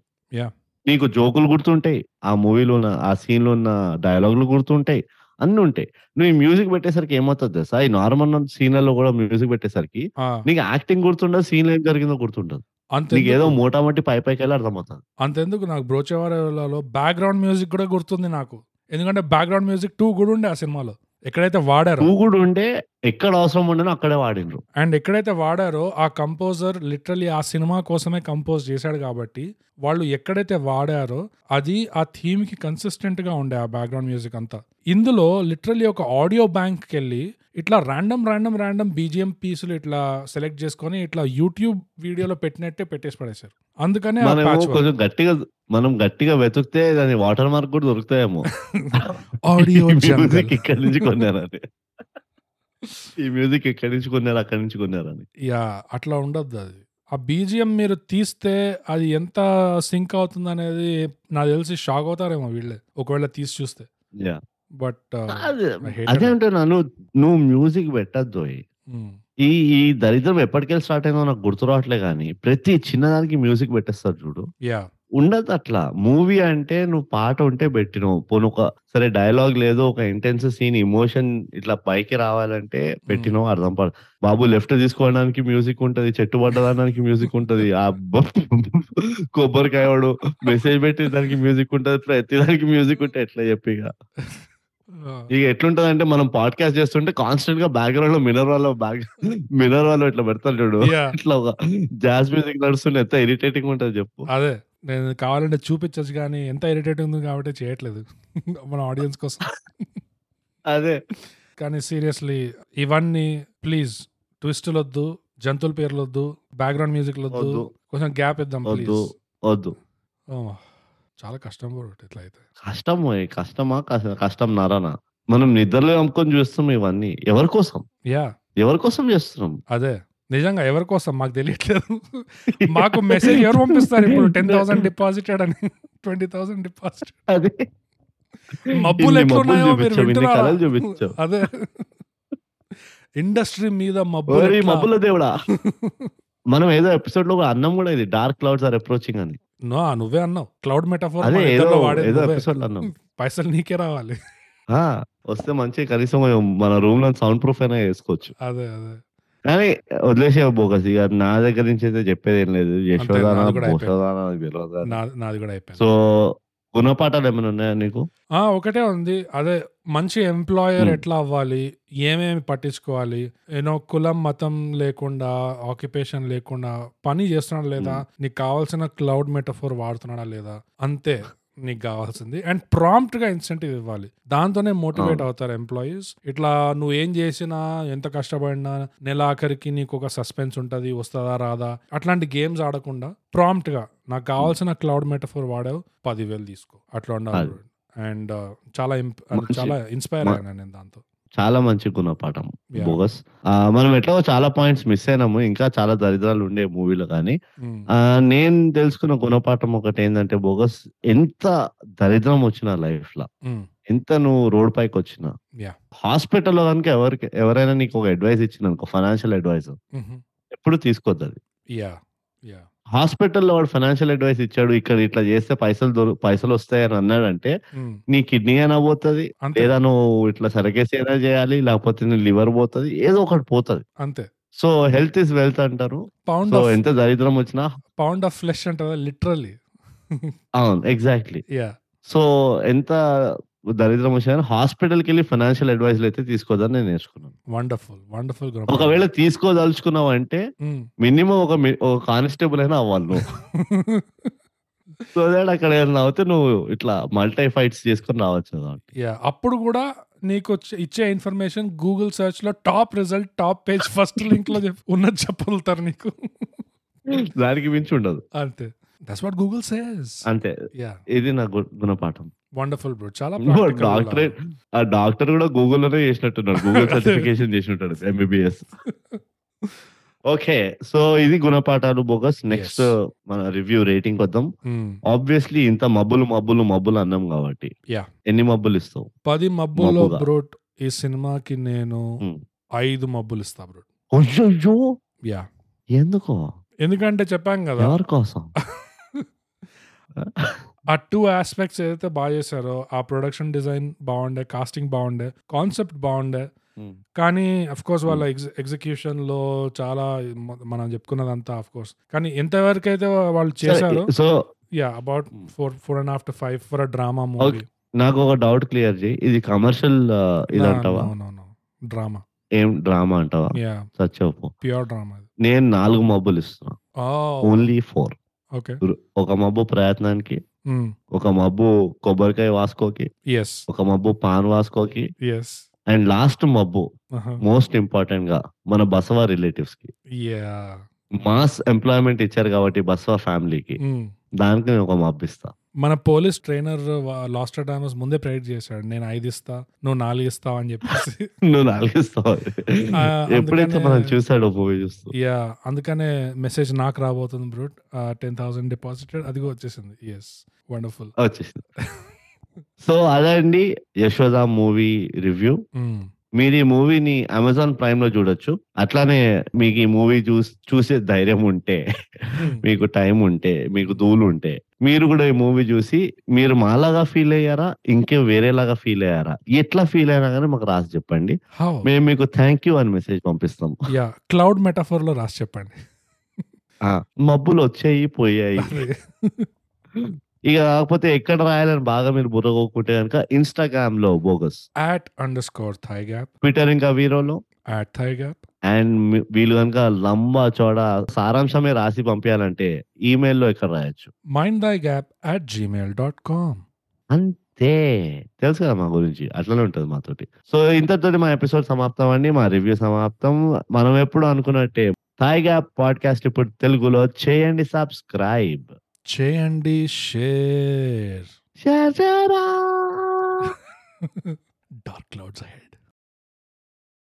నీకు జోకులు గుర్తుంటాయి. ఆ మూవీలో ఉన్న ఆ సీన్‌లో ఉన్న డైలాగులు గుర్తుంటాయి. అన్నీ ఉంటాయి. నువ్వు ఈ మ్యూజిక్ పెట్టేసరికి ఏమవుతది తెలుసా? ఈ నార్మల్ సీన్‌లలో కూడా మ్యూజిక్ పెట్టేసరికి! నీకు యాక్టింగ్ గుర్తుండదు. సీన్‌లో ఏం జరిగిందో గుర్తుండదు. నీకేదో అంతెందుకు మోటామోటి పై పైకెళ్ళి అర్థమవుతది. అంతెందుకు నాకు 'బ్రోచేవారేలా'లో బ్యాక్‌గ్రౌండ్ మ్యూజిక్ కూడా గుర్తుంది నాకు. ఎందుకంటే బ్యాక్‌గ్రౌండ్ మ్యూజిక్ 2 కూడా ఉండే ఆ సినిమాలో. ఎక్కడైతే వాడారో కూడా ఉండే ఎక్కడ అవసరం ఉండనో అక్కడే వాడిండ్రు. అండ్ ఎక్కడైతే వాడారో ఆ కంపోజర్ లిటరల్లీ ఆ సినిమా కోసమే కంపోజ్ చేశాడు కాబట్టి వాళ్ళు ఎక్కడైతే వాడారో అది ఆ థీమ్కి కన్సిస్టెంట్గా ఉండే ఆ బ్యాక్గ్రౌండ్ మ్యూజిక్ అంతా ఇందులో లిటరల్లీ ఒక ఆడియో బ్యాంక్కి వెళ్ళి ఇట్లా ర్యాండమ్ ర్యాండమ్ ర్యాండమ్ బీజిఎం పీసులు ఇట్లా సెలెక్ట్ చేసుకొని ఇట్లా యూట్యూబ్ వీడియోలో పెట్టినట్టే పెట్టేసి పడేశారు అందుకనే. కొంచెం గట్టిగా మనం గట్టిగా వెతుకుతే దాని వాటర్ మార్క్ కూడా దొరుకుతాయేమో. ఆడియో ఇక్కడి నుంచి కొన్నారని. ఈ మ్యూజిక్ నుంచి కొన్నారు అక్కడి నుంచి కొన్నారని. యా అట్లా ఉండొద్దు అది ఆ బీజిఎం మీరు తీస్తే అది ఎంత సింక్ అవుతుంది అనేది నాకు తెలిసి షాక్ అవుతారేమో వీళ్ళే ఒకవేళ తీసి చూస్తే యాహ్! బట్ అదే. అంటున్నా నువ్వు మ్యూజిక్ పెట్టొద్దోయ్. ఈ ఈ దరిద్రం ఎప్పటికెళ్ళి స్టార్ట్ అయిందో నాకు గుర్తు రావట్లే గానీ ప్రతి చిన్నదానికి మ్యూజిక్ పెట్టేస్తారు చూడు. ఉండదు అట్లా. మూవీ అంటే నువ్వు పాట ఉంటే పెట్టినవు. పోనీ ఒక సరే డైలాగ్ లేదు ఒక ఇంటెన్స్ సీన్ ఎమోషన్ ఇట్లా పైకి రావాలంటే పెట్టినవు అర్థం పడ బాబు లెఫ్ట్ తీసుకోవడానికి మ్యూజిక్ ఉంటది. చెట్టు పడ్డదానికి మ్యూజిక్ ఉంటది. ఆ కొబ్బరికాయ వాడు మెసేజ్ పెట్టే దానికి మ్యూజిక్ ఉంటది. ప్రతి దానికి మ్యూజిక్ ఉంటే ఎట్లా చెప్పు ఇక ఎట్లుంటదంటే మనం పాడ్‌కాస్ట్ చేస్తుంటే కాన్స్టెంట్గా బ్యాక్‌గ్రౌండ్‌లో మినర్వాలో బ్యాక్ మినర్వాలో ఇట్లా పెడతారు చూడు. ఇట్లా ఒక జాజ్ మ్యూజిక్ నడుస్తుంటే ఎంత ఇరిటేటింగ్ ఉంటది చెప్పు. అదే నేను కావాలంటే చూపించచ్చు కానీ ఎంత ఇరిటేటింగ్ ఉంది కాబట్టి చేయట్లేదు మన ఆడియన్స్ కోసం అదే. కానీ సీరియస్లీ ఇవన్నీ ప్లీజ్ ట్విస్టులు వద్దు జంతువుల పేర్లు వద్దు బ్యాక్గ్రౌండ్ మ్యూజిక్ వద్దు వద్దు. కొంచెం గ్యాప్ ఇద్దాం ప్లీజ్ వద్దు. చాలా కష్టం కూడా ఇట్లా అయితే కష్టం. కష్టమా? కష్టం నరనా? మనం నిద్రలో అమ్ముకొని చూస్తున్నాం ఇవన్నీ. ఎవరి కోసం? యా ఎవరి కోసం చేస్తున్నాం? అదే నిజంగా ఎవరి కోసం మాకు తెలియట్లేదు మాకు మెసేజ్ ఎవరు పంపిస్తారు ఇప్పుడు టెన్ థౌసండ్ డిపాజిటెడ్ అని ట్వంటీ థౌసండ్ డిపాజిట్ అదే. మబ్బులు ఎట్లున్నాయో మీరు వింటున్నారా. అదే ఇండస్ట్రీ మీద మబ్బులు? మబ్బుల దేవుడా! మనం ఏదో ఎపిసోడ్లో అన్నం కూడా ఇది డార్క్ క్లౌడ్స్ ఆర్ అప్రోచింగ్ అని. నో నువ్వే అన్నావు క్లౌడ్ మెటాఫోర్ అదే ఏదో ఏదో ఎపిసోడ్లో అన్నాం. పైసలు నీకే రావాలి ఆ! వస్తే మంచి కనీసం మన రూమ్లో సౌండ్ ప్రూఫ్ అయినా వేసుకోవచ్చు. అదే అదే కానీ వదిలేసే బోగస్ ఇక నా దగ్గర నుంచి అయితే చెప్పేది ఏం లేదు. యశోదానా, నాది కూడా అయిపోయింది. సో గుణపాఠాలు ఏమైనా ఉన్నాయా నీకు? ఒకటే ఉంది అదే మంచి ఎంప్లాయర్ Hmm. ఎట్లా అవ్వాలి? ఏమేమి పట్టించుకోవాలి? ఏనో కులం మతం లేకుండా ఆక్యుపేషన్ లేకుండా పని చేస్తున్నాడా లేదా? నీకు కావాల్సిన క్లౌడ్ మెటఫోర్ వాడుతున్నాడా లేదా? అంతే నీకు కావాల్సింది. అండ్ ప్రాంప్ట్గా ఇన్సెంటివ్ ఇవ్వాలి. దాంతోనే మోటివేట్ అవును. అవుతారు ఎంప్లాయీస్ ఇట్లా నువ్వు ఏం చేసినా ఎంత కష్టపడినా నెల ఆఖరికి నీకు ఒక సస్పెన్స్ ఉంటది వస్తుందా రాదా? అట్లాంటి గేమ్స్ ఆడకుండా ప్రాంప్ట్గా నాకు కావాల్సిన క్లౌడ్ మెటఫోర్ వాడావు పదివేలు తీసుకో. అట్లా ఉండాలి. అండ్ చాలా చాలా ఇన్స్పైర్ అయ్యాను నేను దాంతో చాలా మంచి గుణపాఠం. బోగస్. మనం ఎట్లా చాలా పాయింట్స్ మిస్ అయినాము. ఇంకా చాలా దరిద్రాలు ఉండే మూవీలో కానీ. ఆ, నేను తెలుసుకున్న గుణపాఠం ఒకటి ఏంటంటే బోగస్ ఎంత దరిద్రం వచ్చినా లైఫ్లో మ్మ్. ఎంత నువ్వు రోడ్ పైకి వచ్చినా. హాస్పిటల్లో కనుక ఎవరికి ఎవరైనా నీకు ఒక అడ్వైస్ ఇచ్చిన ఫైనాన్షియల్ అడ్వైస్. ఎప్పుడు అది యా హాస్పిటల్లో వాడు ఫైనాన్షియల్ అడ్వైస్ ఇచ్చాడు ఇక్కడ ఇట్లా చేస్తే పైసలు దొరు పైసలు వస్తాయని అన్నాడంటే. నీ కిడ్నీ అయినా పోతుంది లేదా నువ్వు ఇట్లా సరకేసి అయినా చేయాలి లేకపోతే నీ లివర్ పోతుంది ఏదో ఒకటి పోతుంది. అంతే. సో హెల్త్ ఇస్ వెల్త్ అంటారు. పౌండ్ సో ఎంత దరిద్రం వచ్చినా పౌండ్ ఆఫ్ ఫ్లెష్ అంటారా లిటరల్లీ అవును ఎగ్జాక్ట్లీ యా సో ఎంత దరిద్రం వచ్చినా హాస్పిటల్కి వెళ్ళి ఫైనాన్షియల్ అడ్వైస్ అయితే తీసుకోదని నేను నేర్చుకున్నాను. వండర్ఫుల్ వండర్ఫుల్ ఒకవేళ తీసుకోదలుచుకున్నావు అంటే మినిమం ఒక ఒక కానిస్టేబుల్ అయినా అవ్వాలి నువ్వు. సో దాట్ అక్కడ ఏదైనా అవుతే నువ్వు ఇట్లా మల్టీ ఫైట్స్ చేసుకొని రావచ్చు యా అప్పుడు కూడా నీకు ఇచ్చే information Google సెర్చ్లో top result top page first లింక్లో ఉన్నది చెప్పగలుగుతారు నీకు. దానికి మించి ఉండదు. అంతే. దట్స్ వాట్ గూగుల్ సేస్ అంతే. యా. ఇది నా గుణపాఠం. Wonderful bro. చాలా డాక్టర్ ఆ డాక్టర్ కూడా గూగుల్లోనే చేసినట్టున్నాడు. గూగుల్ సర్టిఫికేషన్ చేసినట్టాడు ఎంబీబీఎస్ ఓకే సో ఇది గుణపాఠాలు బోగస్. నెక్స్ట్ మన రివ్యూ రేటింగ్ వద్దాం ఆబ్వియస్లీ ఇంత మబ్బులు మబ్బులు మబ్బులు అన్నాం కాబట్టి. Yeah. ఎన్ని మబ్బులు ఇస్తావు? పది మబ్బులో. బ్రోట్ ఈ సినిమాకి నేను Hmm. ఐదు మబ్బులు ఇస్తా బ్రోట్ యా ఎందుకో? ఎందుకంటే చెప్పాం కదా. ఎవరి కోసం? ఆ టూ ఆస్పెక్ట్స్ ఏదైతే బాగా చేశారో ఆ ప్రొడక్షన్ డిజైన్ బాగుండే కాస్టింగ్ బాగుండే కాన్సెప్ట్ బాగుండే. కానీ అఫ్ కోర్స్ వాళ్ళ ఎగ్జిక్యూషన్లో చాలా మనం చెప్పుకున్నదంతా అఫ్ కోర్స్ కానీ ఎంతవరకు అయితే వాళ్ళు చేశారో so yeah about four four and half to five for a drama movie నాకు ఒక డౌట్ క్లియర్ చేయి ఇది కమర్షియల్ ఇది అంటావా డ్రామా. ఏం డ్రామా అంటావా? సత్యపు ప్యూర్ డ్రామా నేను నాలుగు మబ్బులు ఇస్తున్నా. Only four okay. ఒక మబ్బు ప్రయత్నానికి ఒక మబ్బు కొబ్బరికాయ వాసుకోకి ఒక మబ్బు పాన్ వాసుకోకి అండ్ లాస్ట్ మబ్బు మోస్ట్ ఇంపార్టెంట్గా మన బసవ రిలేటివ్స్కి మాస్ ఎంప్లాయ్మెంట్ ఇచ్చారు కాబట్టి బసవ ఫ్యామిలీకి. దానికి నేను ఒక మబ్బు ఇస్తా మన పోలీస్ ట్రైనర్ లాస్ట్ డామస్ ముందే ప్రైడ్ చేశాడు నేను ఐదు ఇస్తా నువ్వు నాలుగు ఇస్తావు అని చెప్పేసి. నువ్వు నాలుగు ఇస్తావు ఎప్పుడైతే మనం చూసాడు మూవీ చూస్తూ. యా అందుకనే మెసేజ్ నాకు రాబోతుంది బ్రూట్ టెన్ థౌసండ్ డిపాజిటెడ్ అదిగో వచ్చేసింది. ఎస్ వండర్ఫుల్ వచ్చేసింది. సో అదండి యశోద మూవీ రివ్యూ. మీరు ఈ మూవీని అమెజాన్ ప్రైమ్లో చూడొచ్చు. అట్లానే మీకు ఈ మూవీ చూస్ చూసే ధైర్యం ఉంటే మీకు టైం ఉంటే మీకు దూలు ఉంటే మీరు కూడా ఈ మూవీ చూసి మీరు మాలాగా ఫీల్ అయ్యారా? ఇంకే వేరేలాగా ఫీల్ అయ్యారా? ఎట్లా ఫీల్ అయినా కానీ మాకు రాసి చెప్పండి. మేము మీకు థ్యాంక్ యూ అని మెసేజ్ పంపిస్తాం. యా క్లౌడ్ మెటాఫోర్లో రాసి చెప్పండి. మబ్బులు వచ్చాయి పోయాయి. ఇక కాకపోతే ఎక్కడ రాయాలని బాగా మీరు బుర్రగోకుంటే కనుక ఇన్స్టాగ్రామ్లో bogus. At underscore thigh gap Twitter ఇంకా వీరోలో యాట్ థై గ్యాప్ అండ్ వీళ్ళు కనుక లంబా చోడ సారాంశమే రాసి పంపించాలంటే ఈమెయిల్లో ఎక్కడ రాయొచ్చు? Mind the gap at Gmail dot com అంతే. తెలుసు కదా మా గురించి. అట్లనే ఉంటది మాతోటి. సో ఇంతటితోటి మా ఎపిసోడ్ సమాప్తం అండి. మా రివ్యూ సమాప్తం. మనం ఎప్పుడు అనుకున్నట్టే థాయ్ గ్యాప్ పాడ్కాస్ట్ ఇప్పుడు తెలుగులో చేయండి సబ్స్క్రైబ్ చేయండి షేర్ షేర్ చేయరా డార్క్ క్లౌడ్స్ అహెడ్